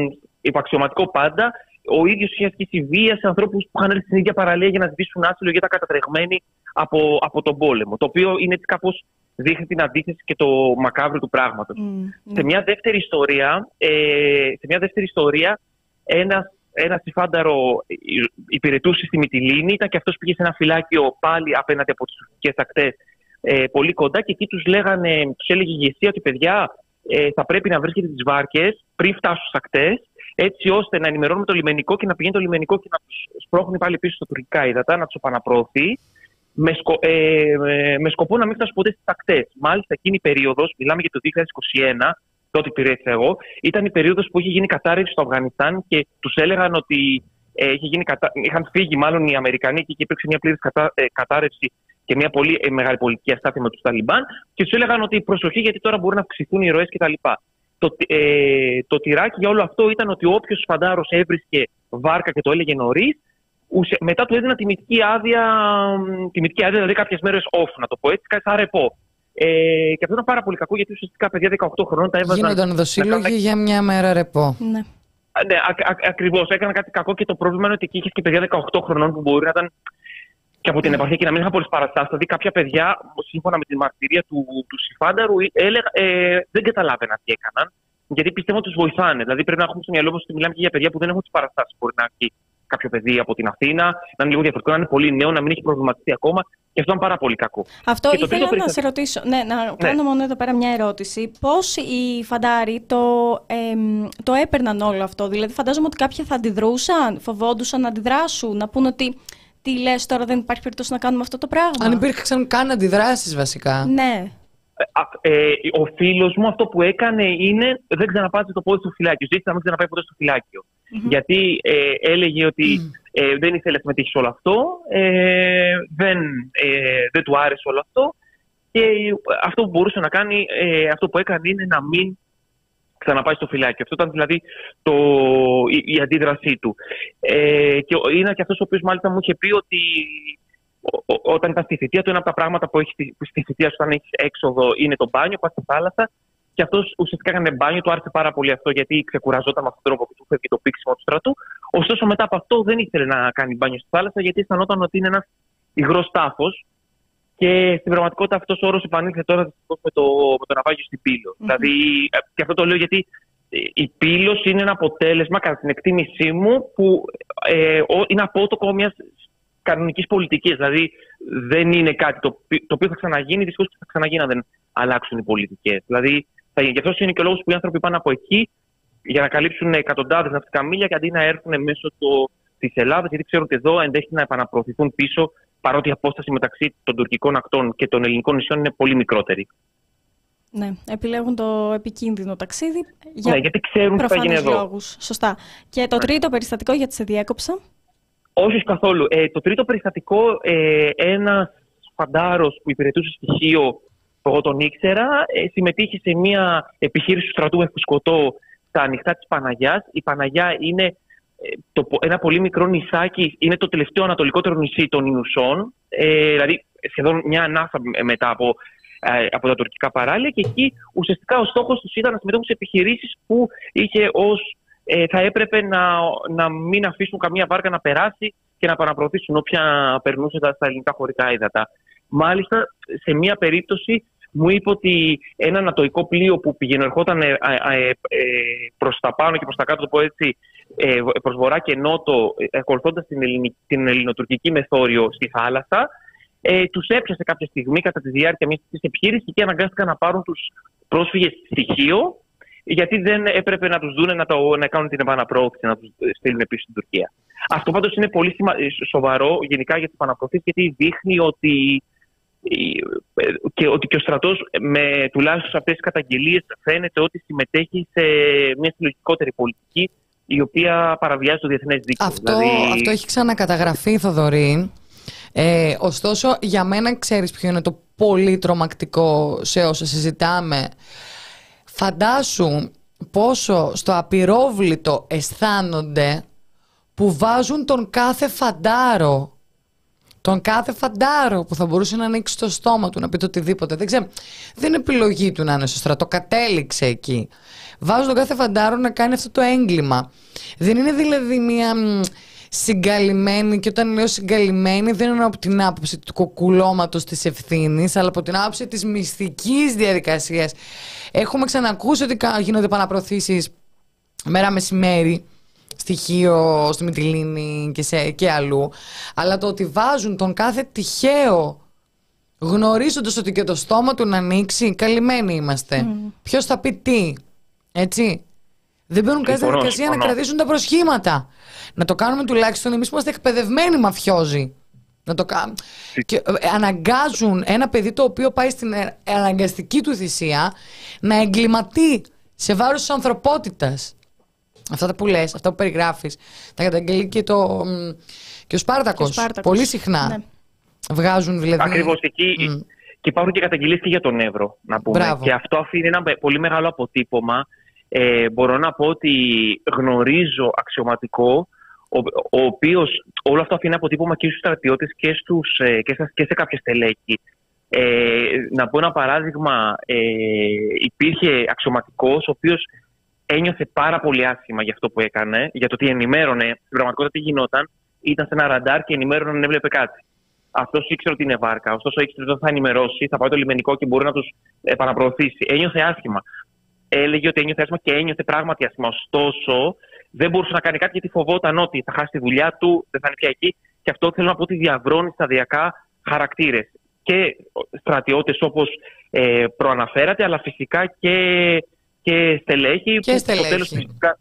υπαξιωματικό πάντα, ο ίδιος είχε ασκήσει βία σε ανθρώπους που είχαν έρθει στην ίδια παραλία για να ζητήσουν άσυλο για τα κατατρεγμένοι από, από τον πόλεμο. Το οποίο είναι έτσι κάπως δείχνει την αντίθεση και το μακάβριο του πράγματος. Mm, σε μια δεύτερη ιστορία, ε, σε μια δεύτερη ιστορία ένας ένας συμφάνταρο υπηρετούσε στη Μυτιλίνη, ήταν και αυτός πήγε σε ένα φυλάκιο πάλι απέναντι από τις τουρκικέ ακτές ε, πολύ κοντά και εκεί τους λέγανε, τους έλεγε η ηγεσία ότι παιδιά ε, θα πρέπει να βρίσκεται τι βάρκες πριν φτάσουν στι ακτέ, έτσι ώστε να ενημερώνουμε το λιμενικό και να πηγαίνει το λιμενικό και να τους σπρώχνει πάλι πίσω στα τουρκικά ύδατα, να τους επαναπροωθεί, με, σκο, ε, ε, με σκοπό να μην φτάσουν ποτέ στι ακτέ. Μάλιστα, εκείνη η περίοδος, μιλάμε για το 2021, τότε υπηρέτησα εγώ, ήταν η περίοδος που είχε γίνει κατάρρευση στο Αφγανιστάν και τους έλεγαν ότι ε, είχε γίνει κατα... είχαν φύγει μάλλον οι Αμερικανοί και υπήρξε μια πλήρης κατα... ε, κατάρρευση και μια πολύ ε, μεγάλη πολιτική αστάθεια με τους Ταλιμπάν και τους έλεγαν ότι προσοχή γιατί τώρα μπορεί να αυξηθούν οι ροές κτλ. Το, ε, το τυράκι για όλο αυτό ήταν ότι όποιος φαντάρος έβρισκε βάρκα και το έλεγε νωρίς, μετά του έδιναν τιμητική άδεια, τιμητική άδεια δηλαδή κάποιες μέρες off, να το πω έτσι, κάτι σαν ρεπό. Ε, και αυτό ήταν πάρα πολύ κακό γιατί ουσιαστικά παιδιά 18 χρόνων τα έβαζαν. Γίνονταν δοσύλλογοι για μια μέρα ρεπό. Ναι. Ναι, ακριβώς. Έκανα κάτι κακό και το πρόβλημα είναι ότι εκεί είχες και παιδιά 18 χρονών που μπορεί να ήταν και από την ναι. επαρχία και να μην είχαν πολλές παραστάσεις. Δηλαδή, κάποια παιδιά, σύμφωνα με τη μαρτυρία του, του Συφάνταρου, έλεγα, ε, δεν καταλάβαιναν τι έκαναν. Γιατί πιστεύω ότι τους βοηθάνε. Δηλαδή, πρέπει να έχουμε στο μυαλό μας ότι μιλάμε και για παιδιά που δεν έχουν τις παραστάσεις που μπορεί να έχει κάποιο παιδί από την Αθήνα, να είναι λίγο διαφορετικό, να είναι πολύ νέο, να μην έχει προβληματιστεί ακόμα. Και αυτό είναι πάρα πολύ κακό. Αυτό και ήθελα να σε ρωτήσω. Ναι, να ναι. κάνω μόνο εδώ πέρα μια ερώτηση. Πώς οι φαντάροι το, ε, το έπαιρναν όλο αυτό, Δηλαδή, φαντάζομαι ότι κάποιοι θα αντιδρούσαν, φοβόντουσαν να αντιδράσουν, να πούν ότι τι λες τώρα, δεν υπάρχει περίπτωση να κάνουμε αυτό το πράγμα; Αν υπήρχαν καν αντιδράσεις, βασικά. Ναι. Ε, ε, ο φίλος μου αυτό που έκανε είναι δεν ξαναπάτησε το πόδι στο φυλάκιο. Ζήτησε να μην ξαναπάει ποτέ στο φυλακιο Γιατί ε, έλεγε ότι ε, δεν ήθελε να συμμετέχει σε όλο αυτό, ε, δεν, ε, δεν του άρεσε όλο αυτό. Και αυτό που μπορούσε να κάνει, ε, αυτό που έκανε είναι να μην ξαναπάει στο φυλάκιο. Αυτό ήταν δηλαδή το, η, η αντίδρασή του. Ε, και είναι και αυτός ο οποίος μάλιστα μου είχε πει ότι όταν ήταν στη θητεία του, ένα από τα πράγματα που έχει στη θητεία σου όταν έχεις έξοδο είναι το μπάνιο, πας στη θάλασσα. Και αυτός ουσιαστικά έκανε μπάνιο, του άρεσε πάρα πολύ αυτό γιατί ξεκουραζόταν με αυτόν τον τρόπο που του φεύγει το πίξιμο του στρατού. Ωστόσο, μετά από αυτό δεν ήθελε να κάνει μπάνιο στη θάλασσα γιατί αισθανόταν ότι είναι ένας υγρός τάφος. Και στην πραγματικότητα αυτός ο όρος επανήλθε τώρα με το, με το ναυάγιο στην πύλο. Mm-hmm. Δηλαδή, ε, και αυτό το λέω γιατί ε, η πύλος είναι ένα αποτέλεσμα, κατά την εκτίμησή μου, που ε, είναι απότοκο μιας κανονικής πολιτικής. Δηλαδή δεν είναι κάτι το, το οποίο θα ξαναγίνει, δυστυχώς θα ξαναγίνει αν δεν αλλάξουν οι πολιτικές. Δηλαδή, θα, γι' αυτό είναι και ο λόγος που οι άνθρωποι πάνε από εκεί για να καλύψουν εκατοντάδες ναυτικά μίλια και αντί να έρθουν μέσω της Ελλάδας, γιατί ξέρουν ότι εδώ ενδέχεται να επαναπροωθηθούν πίσω, παρότι η απόσταση μεταξύ των τουρκικών ακτών και των ελληνικών νησιών είναι πολύ μικρότερη. Ναι, επιλέγουν το επικίνδυνο ταξίδι για ναι, γιατί ξέρουν τι θα γίνει εδώ. Λόγους. Σωστά. Και το τρίτο περιστατικό, γιατί σε διέκοψα. Όχι καθόλου. Ε, το τρίτο περιστατικό, ε, ένας φαντάρος που υπηρετούσε στοιχείο, που εγώ τον ήξερα, ε, συμμετείχε σε μια επιχείρηση του στρατού Ευκουσκοτό στα ανοιχτά της Παναγιάς. Η Παναγιά είναι ε, το, ένα πολύ μικρό νησάκι, είναι το τελευταίο ανατολικότερο νησί των Ινουσών, ε, δηλαδή σχεδόν μια ανάσα μετά από, ε, από τα τουρκικά παράλια και εκεί ουσιαστικά ο στόχος τους ήταν να συμμετέχουν σε επιχειρήσεις που είχε ως ε, θα έπρεπε να, να μην αφήσουν καμία βάρκα να περάσει και να παραπροωθήσουν όποια περνούσε στα ελληνικά χωρικά ύδατα. Μάλιστα, σε μία περίπτωση μου είπε ότι ένα ανατοϊκό πλοίο που πηγαίνει ερχόταν ε, ε, ε, προς τα πάνω και προς τα κάτω, το πω έτσι, ε, προς βορρά και νότο, ακολουθώντας την, την ελληνοτουρκική μεθόριο στη θάλασσα, ε, τους έπιασε κάποια στιγμή κατά τη διάρκεια μιας επιχείρησης και αναγκάστηκαν να πάρουν τους πρόσφυγες στοιχείο γιατί δεν έπρεπε να τους δούνε να, το, να κάνουν την επαναπρόθεση, να τους στείλουν πίσω στην Τουρκία. Αυτό πάντως είναι πολύ σημα... σοβαρό γενικά για τι επαναπροωθήσει, γιατί δείχνει ότι και ότι και ο στρατός, με τουλάχιστον σε αυτές τις καταγγελίες, φαίνεται ότι συμμετέχει σε μια συλλογικότερη πολιτική η οποία παραβιάζει το διεθνές δίκαιο. Αυτό, δηλαδή... αυτό έχει ξανακαταγραφεί, Θοδωρή. Ε, ωστόσο, για μένα ξέρεις ποιο είναι το πολύ τρομακτικό σε όσα συζητάμε Φαντάσου πόσο στο απειρόβλητο αισθάνονται που βάζουν τον κάθε φαντάρο τον κάθε φαντάρο που θα μπορούσε να ανοίξει το στόμα του, να πει το οτιδήποτε. Δεν ξέρω. Δεν είναι επιλογή του να είναι στο στρατό. Κατέληξε εκεί. Βάζουν τον κάθε φαντάρο να κάνει αυτό το έγκλημα. Δεν είναι δηλαδή μια συγκαλυμμένη και όταν λέω συγκαλυμμένη δεν είναι από την άποψη του κοκκουλώματος της ευθύνης, αλλά από την άποψη της μυστικής διαδικασίας. Έχουμε ξανακούσει ότι γίνονται επαναπροθήσεις μέρα μεσημέρι στοιχείο στη Μυτιλίνη και, σε, και αλλού αλλά το ότι βάζουν τον κάθε τυχαίο γνωρίζοντας ότι και το στόμα του να ανοίξει καλυμμένοι είμαστε. Mm. Ποιος θα πει τι, έτσι. Δεν μπαίνουν καν στη διαδικασία να κρατήσουν τα προσχήματα. Να το κάνουμε τουλάχιστον εμείς που είμαστε εκπαιδευμένοι μαφιόζοι. Να το κάνουμε. Και ε, αναγκάζουν ένα παιδί το οποίο πάει στην ε, αναγκαστική του θυσία να εγκληματεί σε βάρος της ανθρωπότητας. Αυτά που λες, αυτά που περιγράφεις, τα καταγγελεί και, το, και ο Σπάρτακος. Πολύ συχνά. Ναι. Βγάζουν δηλαδή. Ακριβώς εκεί. Και υπάρχουν και καταγγελίες και για τον Εύρο, να πούμε. Και αυτό αφήνει ένα πολύ μεγάλο αποτύπωμα ε, μπορώ να πω ότι γνωρίζω αξιωματικό ο, ο οποίος όλο αυτό αφήνει αποτύπωμα και στους στρατιώτες και, στους, ε, και, και σε κάποια στελέχη. Ε, να πω ένα παράδειγμα, ε, υπήρχε αξιωματικός ο οποίος ένιωθε πάρα πολύ άσχημα για αυτό που έκανε, για το τι ενημέρωνε, στην πραγματικότητα τι γινόταν, ήταν σε ένα ραντάρ και ενημέρωνε να έβλεπε κάτι. Αυτός ήξερε ότι είναι βάρκα, ωστόσο ήξερε ότι θα ενημερώσει, θα πάει το λιμενικό και μπορεί να τους επαναπροωθήσει. Ένιωθε άσχημα έλεγε ότι ένιωθε άσχημα και ένιωθε πράγματι άσχημα. Ωστόσο, δεν μπορούσε να κάνει κάτι γιατί φοβόταν ότι θα χάσει τη δουλειά του, δεν θα είναι πια εκεί. Και αυτό θέλω να πω ότι διαβρώνει σταδιακά χαρακτήρες. Και στρατιώτες όπως ε, προαναφέρατε, αλλά φυσικά και, και στελέχη. Και στελέχη. Τέλος, φυσικά,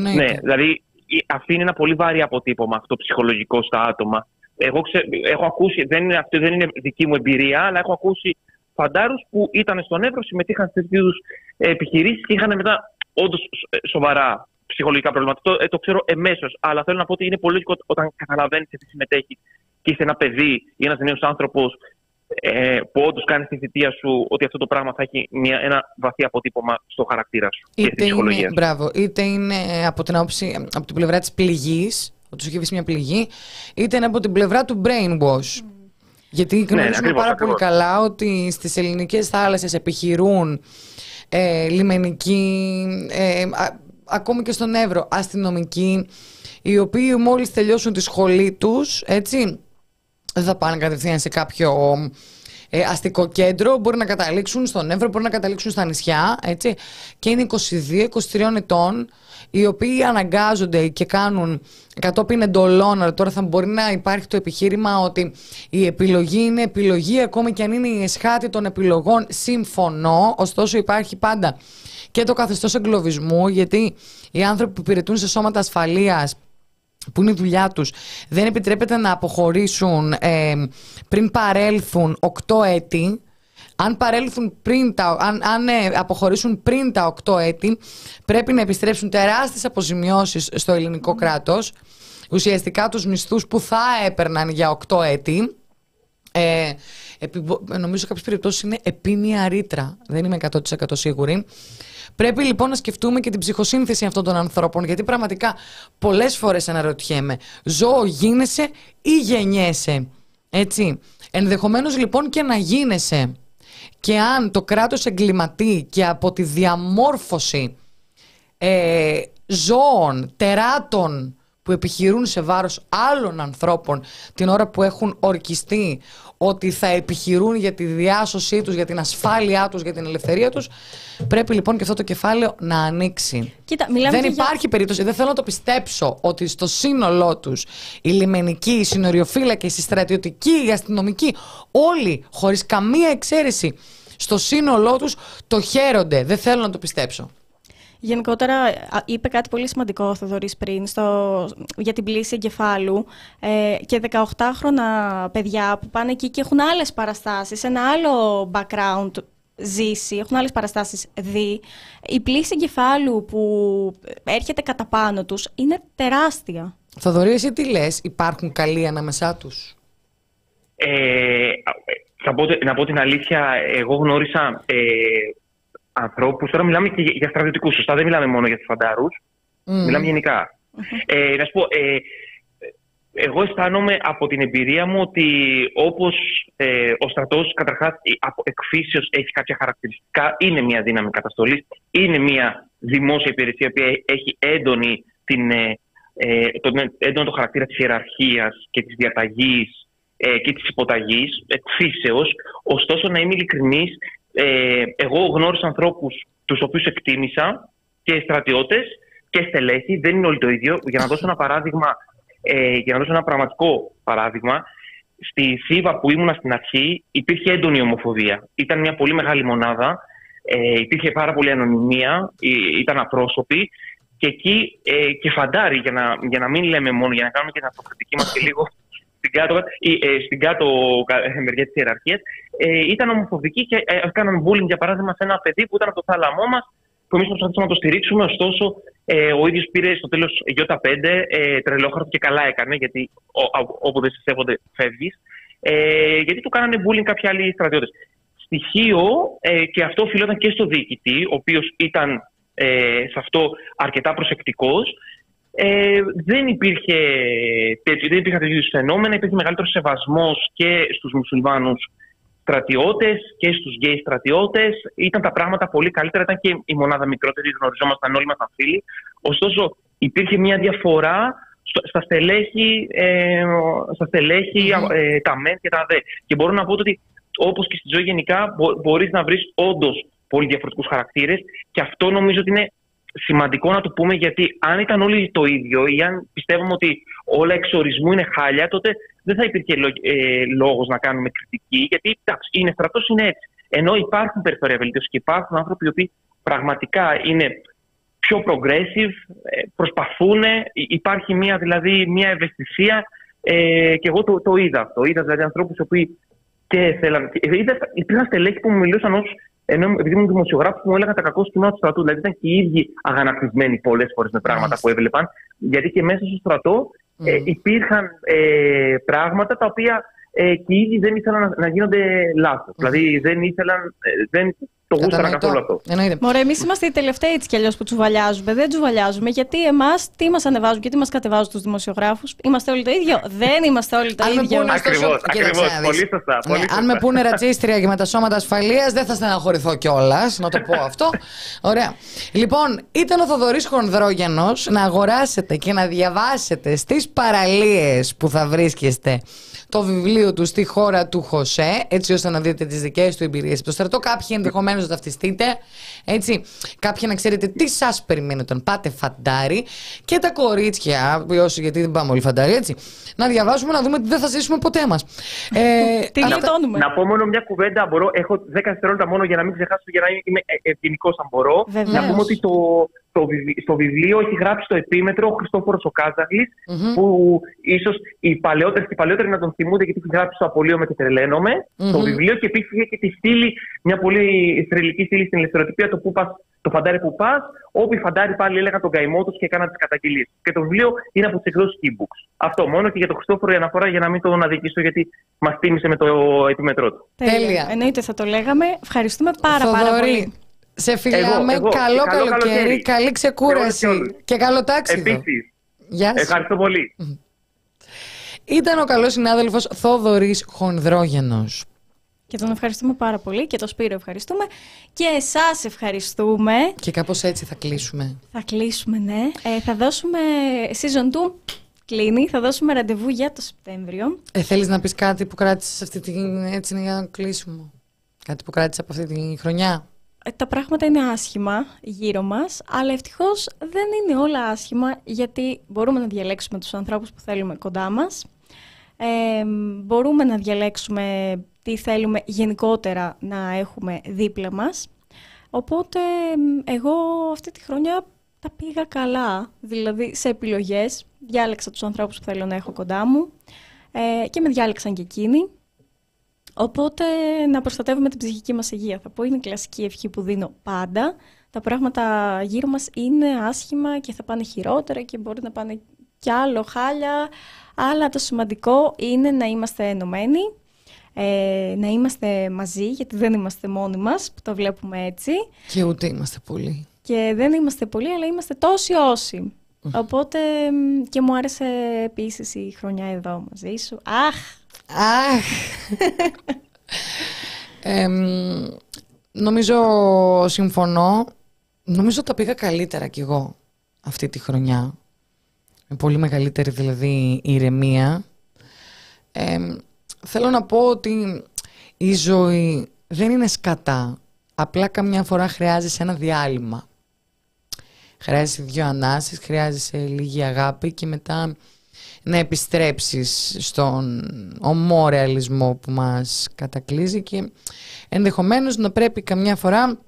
ναι, δηλαδή αυτή είναι ένα πολύ βαρύ αποτύπωμα αυτό ψυχολογικό στα άτομα. Εγώ ξε, έχω ακούσει, δεν είναι, αυτή δεν είναι δική μου εμπειρία, αλλά έχω ακούσει φαντάρους που ήταν στον Εύρο, συμμετείχαν σε τέτοιου είδους επιχειρήσεις και είχαν μετά όντως σοβαρά ψυχολογικά προβλήματα. Το, ε, το ξέρω εμέσως, αλλά θέλω να πω ότι είναι πολύ λογικό όταν καταλαβαίνεις ότι συμμετέχει και είσαι ένα παιδί ή ένας νέος άνθρωπος ε, που όντως κάνει τη θητεία σου ότι αυτό το πράγμα θα έχει μια, ένα βαθύ αποτύπωμα στο χαρακτήρα σου είτε και στη ψυχολογία είναι, Μπράβο, είτε είναι από την, άποψη, από την πλευρά της πληγής, ότι σου έχει βρει μια πληγή, είτε είναι από την πλευρά του brainwash. Γιατί ναι, γνωρίζουμε πάρα πολύ καλά ότι στις ελληνικές θάλασσες επιχειρούν ε, λιμενικοί, ε, ακόμη και στον Εύρο, αστυνομικοί, οι οποίοι μόλις τελειώσουν τη σχολή τους, έτσι, δεν θα πάνε κατευθείαν σε κάποιο ε, αστικό κέντρο, μπορεί να καταλήξουν στον Εύρο, μπορεί να καταλήξουν στα νησιά, έτσι, και είναι 22-23 ετών, οι οποίοι αναγκάζονται και κάνουν κατόπιν εντολών, αλλά τώρα θα μπορεί να υπάρχει το επιχείρημα ότι η επιλογή είναι επιλογή, ακόμη και αν είναι η εσχάτη των επιλογών, συμφωνώ, ωστόσο υπάρχει πάντα και το καθεστώς εγκλωβισμού, γιατί οι άνθρωποι που υπηρετούν σε σώματα ασφαλείας που είναι η δουλειά τους, δεν επιτρέπεται να αποχωρήσουν ε, πριν παρέλθουν 8 έτη, αν, παρέλθουν πριν τα, αν, αν ε, αποχωρήσουν πριν τα 8 έτη, πρέπει να επιστρέψουν τεράστιες αποζημιώσεις στο ελληνικό κράτος, ουσιαστικά τους μισθούς που θα έπαιρναν για 8 έτη. Ε, νομίζω σε κάποιες περιπτώσεις είναι επίνια ρήτρα, δεν είμαι 100% σίγουρη. Πρέπει λοιπόν να σκεφτούμε και την ψυχοσύνθεση αυτών των ανθρώπων, γιατί πραγματικά πολλές φορές αναρωτιέμαι, ζώο γίνεσαι ή γεννιέσαι, έτσι. Ενδεχομένως λοιπόν και να γίνεσαι και αν το κράτος εγκληματεί και από τη διαμόρφωση ε, ζώων, τεράτων που επιχειρούν σε βάρος άλλων ανθρώπων την ώρα που έχουν ορκιστεί ότι θα επιχειρούν για τη διάσωσή τους, για την ασφάλειά τους, για την ελευθερία τους, πρέπει λοιπόν και αυτό το κεφάλαιο να ανοίξει. Κοίτα, δεν υπάρχει για... περίπτωση, δεν θέλω να το πιστέψω ότι στο σύνολό τους οι λιμενικοί, οι συνοριοφύλακες, οι στρατιωτικοί, οι αστυνομικοί, όλοι χωρίς καμία εξαίρεση στο σύνολό τους το χαίρονται. Δεν θέλω να το πιστέψω. Γενικότερα είπε κάτι πολύ σημαντικό ο Θοδωρής πριν στο, για την πλήση εγκεφάλου ε, και 18χρονα παιδιά που πάνε εκεί και έχουν άλλες παραστάσεις, ένα άλλο background ζήσει, έχουν άλλες παραστάσεις δει. Η πλήση εγκεφάλου που έρχεται κατά πάνω τους είναι τεράστια. Θοδωρή, εσύ τι λες, υπάρχουν καλοί ανάμεσά τους; Ε, θα πω, να πω την αλήθεια, εγώ γνώρισα ε, ανθρώπους. Τώρα μιλάμε και για στρατιωτικούς, σωστά. Δεν μιλάμε μόνο για τους φαντάρους. Μιλάμε γενικά. Ε, να σου πω, ε, εγώ αισθάνομαι από την εμπειρία μου ότι όπως ε, ο στρατός καταρχάς από εκφύσεως έχει κάποια χαρακτηριστικά, είναι μια δύναμη καταστολής, είναι μια δημόσια υπηρεσία που έχει έντονη την, ε, ε τον έντονο το χαρακτήρα της ιεραρχίας και της διαταγής ε, και της υποταγής, εκφύσεως. Ωστόσο, να είμαι ειλικρινής, ε, εγώ γνώρισα ανθρώπους τους οποίους εκτίμησα και στρατιώτες και στελέχη, δεν είναι όλοι το ίδιο. Για να δώσω ένα παράδειγμα, ε, για να δώσω ένα πραγματικό παράδειγμα, στη ΣΥΒΑ που ήμουνα στην αρχή υπήρχε έντονη ομοφοβία. Ήταν μια πολύ μεγάλη μονάδα, ε, υπήρχε πάρα πολύ ανωνυμία, ε, ήταν απρόσωποι και εκεί ε, και φαντάρι, για να, για να μην λέμε μόνο, για να κάνουμε και την αυτοκριτική μας και λίγο στην κάτω, ε, στην κάτω ε, μεριά της ιεραρχίας, ε, ήταν ομοφοβικοί και ε, έκαναν bullying, για παράδειγμα, σε ένα παιδί που ήταν από το θάλαμό μας, που εμείς προσπαθήσαμε να το στηρίξουμε. Ωστόσο, ε, ο ίδιος πήρε στο τέλος Ι5 ε, τρελόχαρτο και καλά έκανε, γιατί όπου δεν σε σέβονται, φεύγεις. Ε, γιατί του κάνανε bullying κάποιοι άλλοι στρατιώτες. Στοιχείο, ε, και αυτό οφειλόταν και στο διοικητή, ο οποίος ήταν ε, σε αυτό αρκετά προσεκτικός, ε, δεν υπήρχε τέτοιο, δεν υπήρχαν τέτοιου φαινόμενα. Υπήρχε μεγαλύτερος σεβασμός και στους μουσουλμάνους στρατιώτες και στους γκέι στρατιώτες. Ήταν τα πράγματα πολύ καλύτερα. Ήταν και η μονάδα μικρότερη, γνωριζόμασταν όλοι μας τα φίλοι. Ωστόσο, υπήρχε μια διαφορά στα στελέχη, ε, στα στελέχη ε, τα μεν και τα δε. Και μπορώ να πω ότι όπως και στη ζωή γενικά, μπο, μπορείς να βρεις όντως πολύ διαφορετικούς χαρακτήρες και αυτό νομίζω ότι είναι σημαντικό να το πούμε γιατί αν ήταν όλοι το ίδιο ή αν πιστεύουμε ότι όλα εξορισμού είναι χάλια, τότε δεν θα υπήρχε ε, λόγος να κάνουμε κριτική. Γιατί εντάξει, είναι στρατός, είναι έτσι. Ενώ υπάρχουν περιθώρια βελτίωσης και υπάρχουν άνθρωποι οι οποίοι πραγματικά είναι πιο progressive, ε, προσπαθούν, υπάρχει μια, δηλαδή, μια ευαισθησία ε, και εγώ το, το είδα αυτό. Είδα δηλαδή ανθρώπους οι οποίοι και θέλαν. Είδα, υπήρχαν στελέχοι που μου μιλούσαν ως. Ενώ επειδή ήμουν δημοσιογράφος, μου έλεγαν τα κακό σκηνά του στρατού. Δηλαδή ήταν και οι ίδιοι αγανακτισμένοι πολλές φορές με πράγματα που έβλεπαν. Γιατί και μέσα στο στρατό ε, υπήρχαν ε, πράγματα τα οποία ε, και οι ίδιοι δεν ήθελαν να, να γίνονται λάθος. Δηλαδή δεν ήθελαν. Ε, δεν, το γούσταρα καθόλου αυτό. Μωρέ, εμείς είμαστε οι τελευταίοι έτσι κι αλλιώς που τσουβαλιάζουμε. Δεν τσουβαλιάζουμε γιατί εμάς τι μας ανεβάζουν και τι μας κατεβάζουν τους δημοσιογράφους. Είμαστε όλοι το ίδιο. Δεν είμαστε όλοι το ίδιο. Ακριβώς. Πολύ σωστά. Ναι, αν με πούνε ρατσίστρια και με τα σώματα ασφαλείας, δεν θα στεναχωρηθώ κιόλας. Να το πω αυτό. Ωραία. Λοιπόν, ήταν ο Θοδωρής Χονδρόγενος να αγοράσετε και να διαβάσετε στις παραλίες που θα βρίσκεστε το βιβλίο του στη χώρα του Χωσέ, έτσι ώστε να δείτε τις δικές του εμπειρίες από το στρατό. Κάποιοι ενδεχομένως να ταυτιστείτε, έτσι. Κάποιοι να ξέρετε τι σας περιμένει όταν πάτε φαντάρι. Και τα κορίτσια, όσοι γιατί δεν πάμε όλοι φαντάρι, έτσι. Να διαβάσουμε, να δούμε τι δεν θα ζήσουμε ποτέ μας. Ε, [laughs] τι να, να πω μόνο μια κουβέντα, μπορώ. Έχω 10 δευτερόλεπτα μόνο για να μην ξεχάσω, για να είμαι ευγενικός αν μπορώ. Βεβαίως. Να πούμε ότι το, στο, στο βιβλίο έχει γράψει το επίμετρο ο Χριστόφορος ο καζαγλης που ίσως οι παλαιότεροι και οι παλαιότεροι να τον θυμούνται γιατί έχει γράψει το Απολύο με και τρελαίνομαι στο βιβλίο και επίσης είχε και τη στήλη, μια πολύ θρηλυκή στήλη στην ελευθεροτυπία, το, που πας, το φαντάρι που πας, όπου οι φαντάρι πάλι έλεγαν τον καημό τους και έκαναν τις καταγγελίες. Και το βιβλίο είναι από τις εκδόσεις e-books. Αυτό μόνο και για τον Χριστόφορο η αναφορά για να μην τον αδικήσω γιατί μας τίμησε με το επίμετρό του. Τέλεια. Εννοείται θα το λέγαμε. Ευχαριστούμε πάρα, πάρα πολύ. Σε φιλάμε. Εγώ, καλό, καλό καλοκαίρι, καλή ξεκούραση και καλό τάξιδο. Επίσης. Γεια σας. Ευχαριστώ πολύ. Ήταν ο καλός συνάδελφος Θόδωρης Χονδρόγενος. Και τον ευχαριστούμε πάρα πολύ και τον Σπύρο ευχαριστούμε και εσάς ευχαριστούμε. Και κάπως έτσι θα κλείσουμε. Θα κλείσουμε, ναι. Ε, θα δώσουμε season 2 κλείνει, θα δώσουμε ραντεβού για το Σεπτέμβριο. Ε, θέλεις να πεις κάτι που κράτησες αυτή την έτσι για να κλείσουμε; Κάτι που κράτησες από αυτή τη χρονιά; Ε, τα πράγματα είναι άσχημα γύρω μας, αλλά ευτυχώς δεν είναι όλα άσχημα γιατί μπορούμε να διαλέξουμε τους ανθρώπους που θέλουμε κοντά μας. Ε, μπορούμε να διαλέξουμε τι θέλουμε γενικότερα να έχουμε δίπλα μας. Οπότε εγώ αυτή τη χρονιά τα πήγα καλά, δηλαδή σε επιλογές. Διάλεξα τους ανθρώπους που θέλω να έχω κοντά μου ε, και με διάλεξαν και εκείνοι. Οπότε να προστατεύουμε την ψυχική μας υγεία. Θα πω είναι η κλασική ευχή που δίνω πάντα. Τα πράγματα γύρω μας είναι άσχημα και θα πάνε χειρότερα και μπορεί να πάνε κι άλλο χάλια. Αλλά το σημαντικό είναι να είμαστε ενωμένοι, ε, να είμαστε μαζί, γιατί δεν είμαστε μόνοι μας που το βλέπουμε έτσι. Και ούτε είμαστε πολλοί. Και δεν είμαστε πολλοί, αλλά είμαστε τόσοι όσοι. Οπότε και μου άρεσε επίσης η χρονιά εδώ μαζί σου. Αχ, Αχ. [laughs] νομίζω συμφωνώ. Νομίζω τα πήγα καλύτερα κι εγώ αυτή τη χρονιά. Με πολύ μεγαλύτερη δηλαδή ηρεμία. Θέλω να πω ότι η ζωή δεν είναι σκατά. Απλά καμιά φορά χρειάζεσαι ένα διάλειμμα. Χρειάζεσαι δύο ανάσεις, χρειάζεσαι λίγη αγάπη και μετά να επιστρέψεις στον ομό ρεαλισμό που μας κατακλείζει και ενδεχομένως να πρέπει καμιά φορά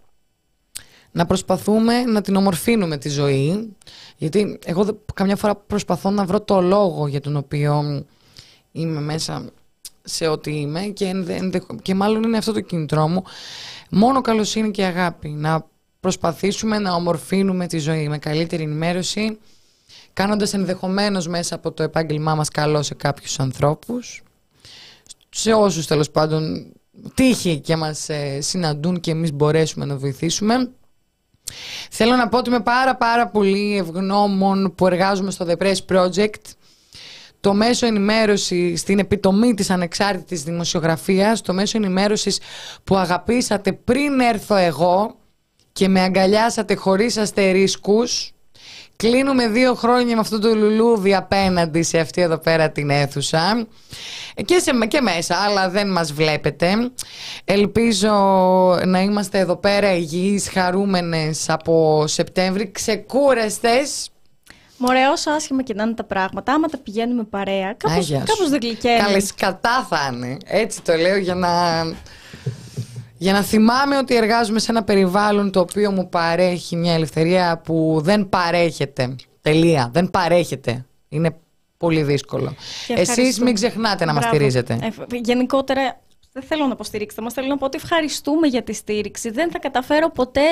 να προσπαθούμε να την ομορφύνουμε τη ζωή γιατί εγώ καμιά φορά προσπαθώ να βρω το λόγο για τον οποίο είμαι μέσα σε ό,τι είμαι και, και μάλλον είναι αυτό το κινητρό μου. Μόνο καλοσύνη και αγάπη. Να προσπαθήσουμε να ομορφύνουμε τη ζωή με καλύτερη ενημέρωση κάνοντας ενδεχομένως μέσα από το επάγγελμά μας καλό σε κάποιους ανθρώπους, σε όσους τέλος πάντων τύχει και μας ε, συναντούν και εμείς μπορέσουμε να βοηθήσουμε. Θέλω να πω ότι είμαι πάρα πάρα πολύ ευγνώμων που εργάζομαι στο The Press Project, το μέσο ενημέρωσης στην επιτομή της ανεξάρτητης δημοσιογραφίας, το μέσο ενημέρωσης που αγαπήσατε πριν έρθω εγώ και με αγκαλιάσατε χωρίς αστερίσκους, Κλείνουμε δύο χρόνια με αυτό το λουλούδι απέναντι σε αυτή εδώ πέρα την αίθουσα και, σε, και μέσα, αλλά δεν μας βλέπετε. Ελπίζω να είμαστε εδώ πέρα υγιείς, χαρούμενες από Σεπτέμβρη, ξεκούραστες. Μωρέ, όσο άσχημα και να είναι τα πράγματα, άμα τα πηγαίνουμε παρέα, κάπως, Άγια σου. κάπως δεν γλυκαίνει. Καλέ κατά θα είναι. Έτσι το λέω για να, για να θυμάμαι ότι εργάζομαι σε ένα περιβάλλον το οποίο μου παρέχει μια ελευθερία που δεν παρέχεται. Τελεία. Δεν παρέχεται. Είναι πολύ δύσκολο. Και Εσείς ευχαριστούμε. μην ξεχνάτε να μας Μπράβο. στηρίζετε. Ε, γενικότερα, δεν θέλω να υποστηρίξετε μας, θέλω να πω ότι ευχαριστούμε για τη στήριξη. Δεν θα καταφέρω ποτέ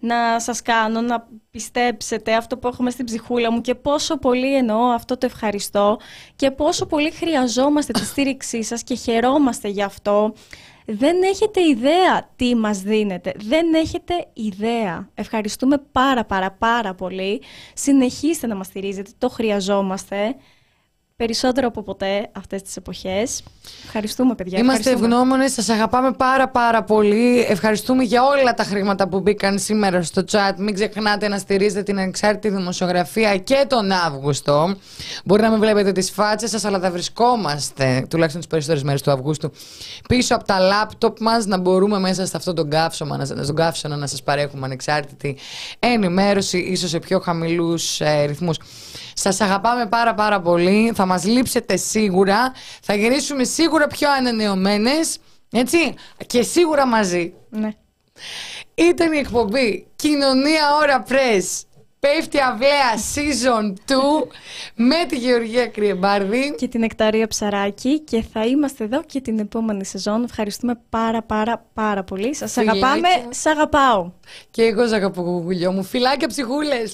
να σας κάνω να πιστέψετε αυτό που έχουμε στην ψυχούλα μου και πόσο πολύ εννοώ αυτό το ευχαριστώ και πόσο πολύ χρειαζόμαστε τη στήριξή σας και χαιρόμαστε γι' αυτό. Δεν έχετε ιδέα τι μας δίνετε. Δεν έχετε ιδέα. Ευχαριστούμε πάρα πάρα πάρα πολύ. Συνεχίστε να μας στηρίζετε. Το χρειαζόμαστε. Περισσότερο από ποτέ αυτές τις εποχές. Ευχαριστούμε παιδιά. Είμαστε ευχαριστούμε. ευγνώμονες, σας αγαπάμε πάρα πάρα πολύ. Ευχαριστούμε για όλα τα χρήματα που μπήκαν σήμερα στο chat. Μην ξεχνάτε να στηρίζετε την ανεξάρτητη δημοσιογραφία και τον Αύγουστο. Μπορεί να μην βλέπετε τις φάτσες σας, αλλά θα βρισκόμαστε, τουλάχιστον τις περισσότερες μέρες του Αυγούστου, πίσω από τα λάπτοπ μας, να μπορούμε μέσα σε αυτόν τον καύσωμα, να- στον καύσωνα να σας παρέχουμε ανεξάρτητη ενημέρωση, ίσως σε πιο χαμηλούς ε, ρυθμούς. Σας αγαπάμε πάρα πάρα πολύ. Θα μας λείψετε σίγουρα. Θα γυρίσουμε σίγουρα πιο ανανεωμένες. Έτσι. Και σίγουρα μαζί. Ναι. Ήταν η εκπομπή Κοινωνία Ώρα Press. Πέφτει αυλαία season 2 [laughs] με τη Γεωργία Κρυεμπάρδη. Και την Εκταρία Ψαράκη και θα είμαστε εδώ και την επόμενη σεζόν. Ευχαριστούμε πάρα πάρα πάρα πολύ. Σας Φιλάκια. αγαπάμε, σ' αγαπάω. Και εγώ σ' αγαπώ κουκουλιό μου. Φιλάκια ψυχούλες.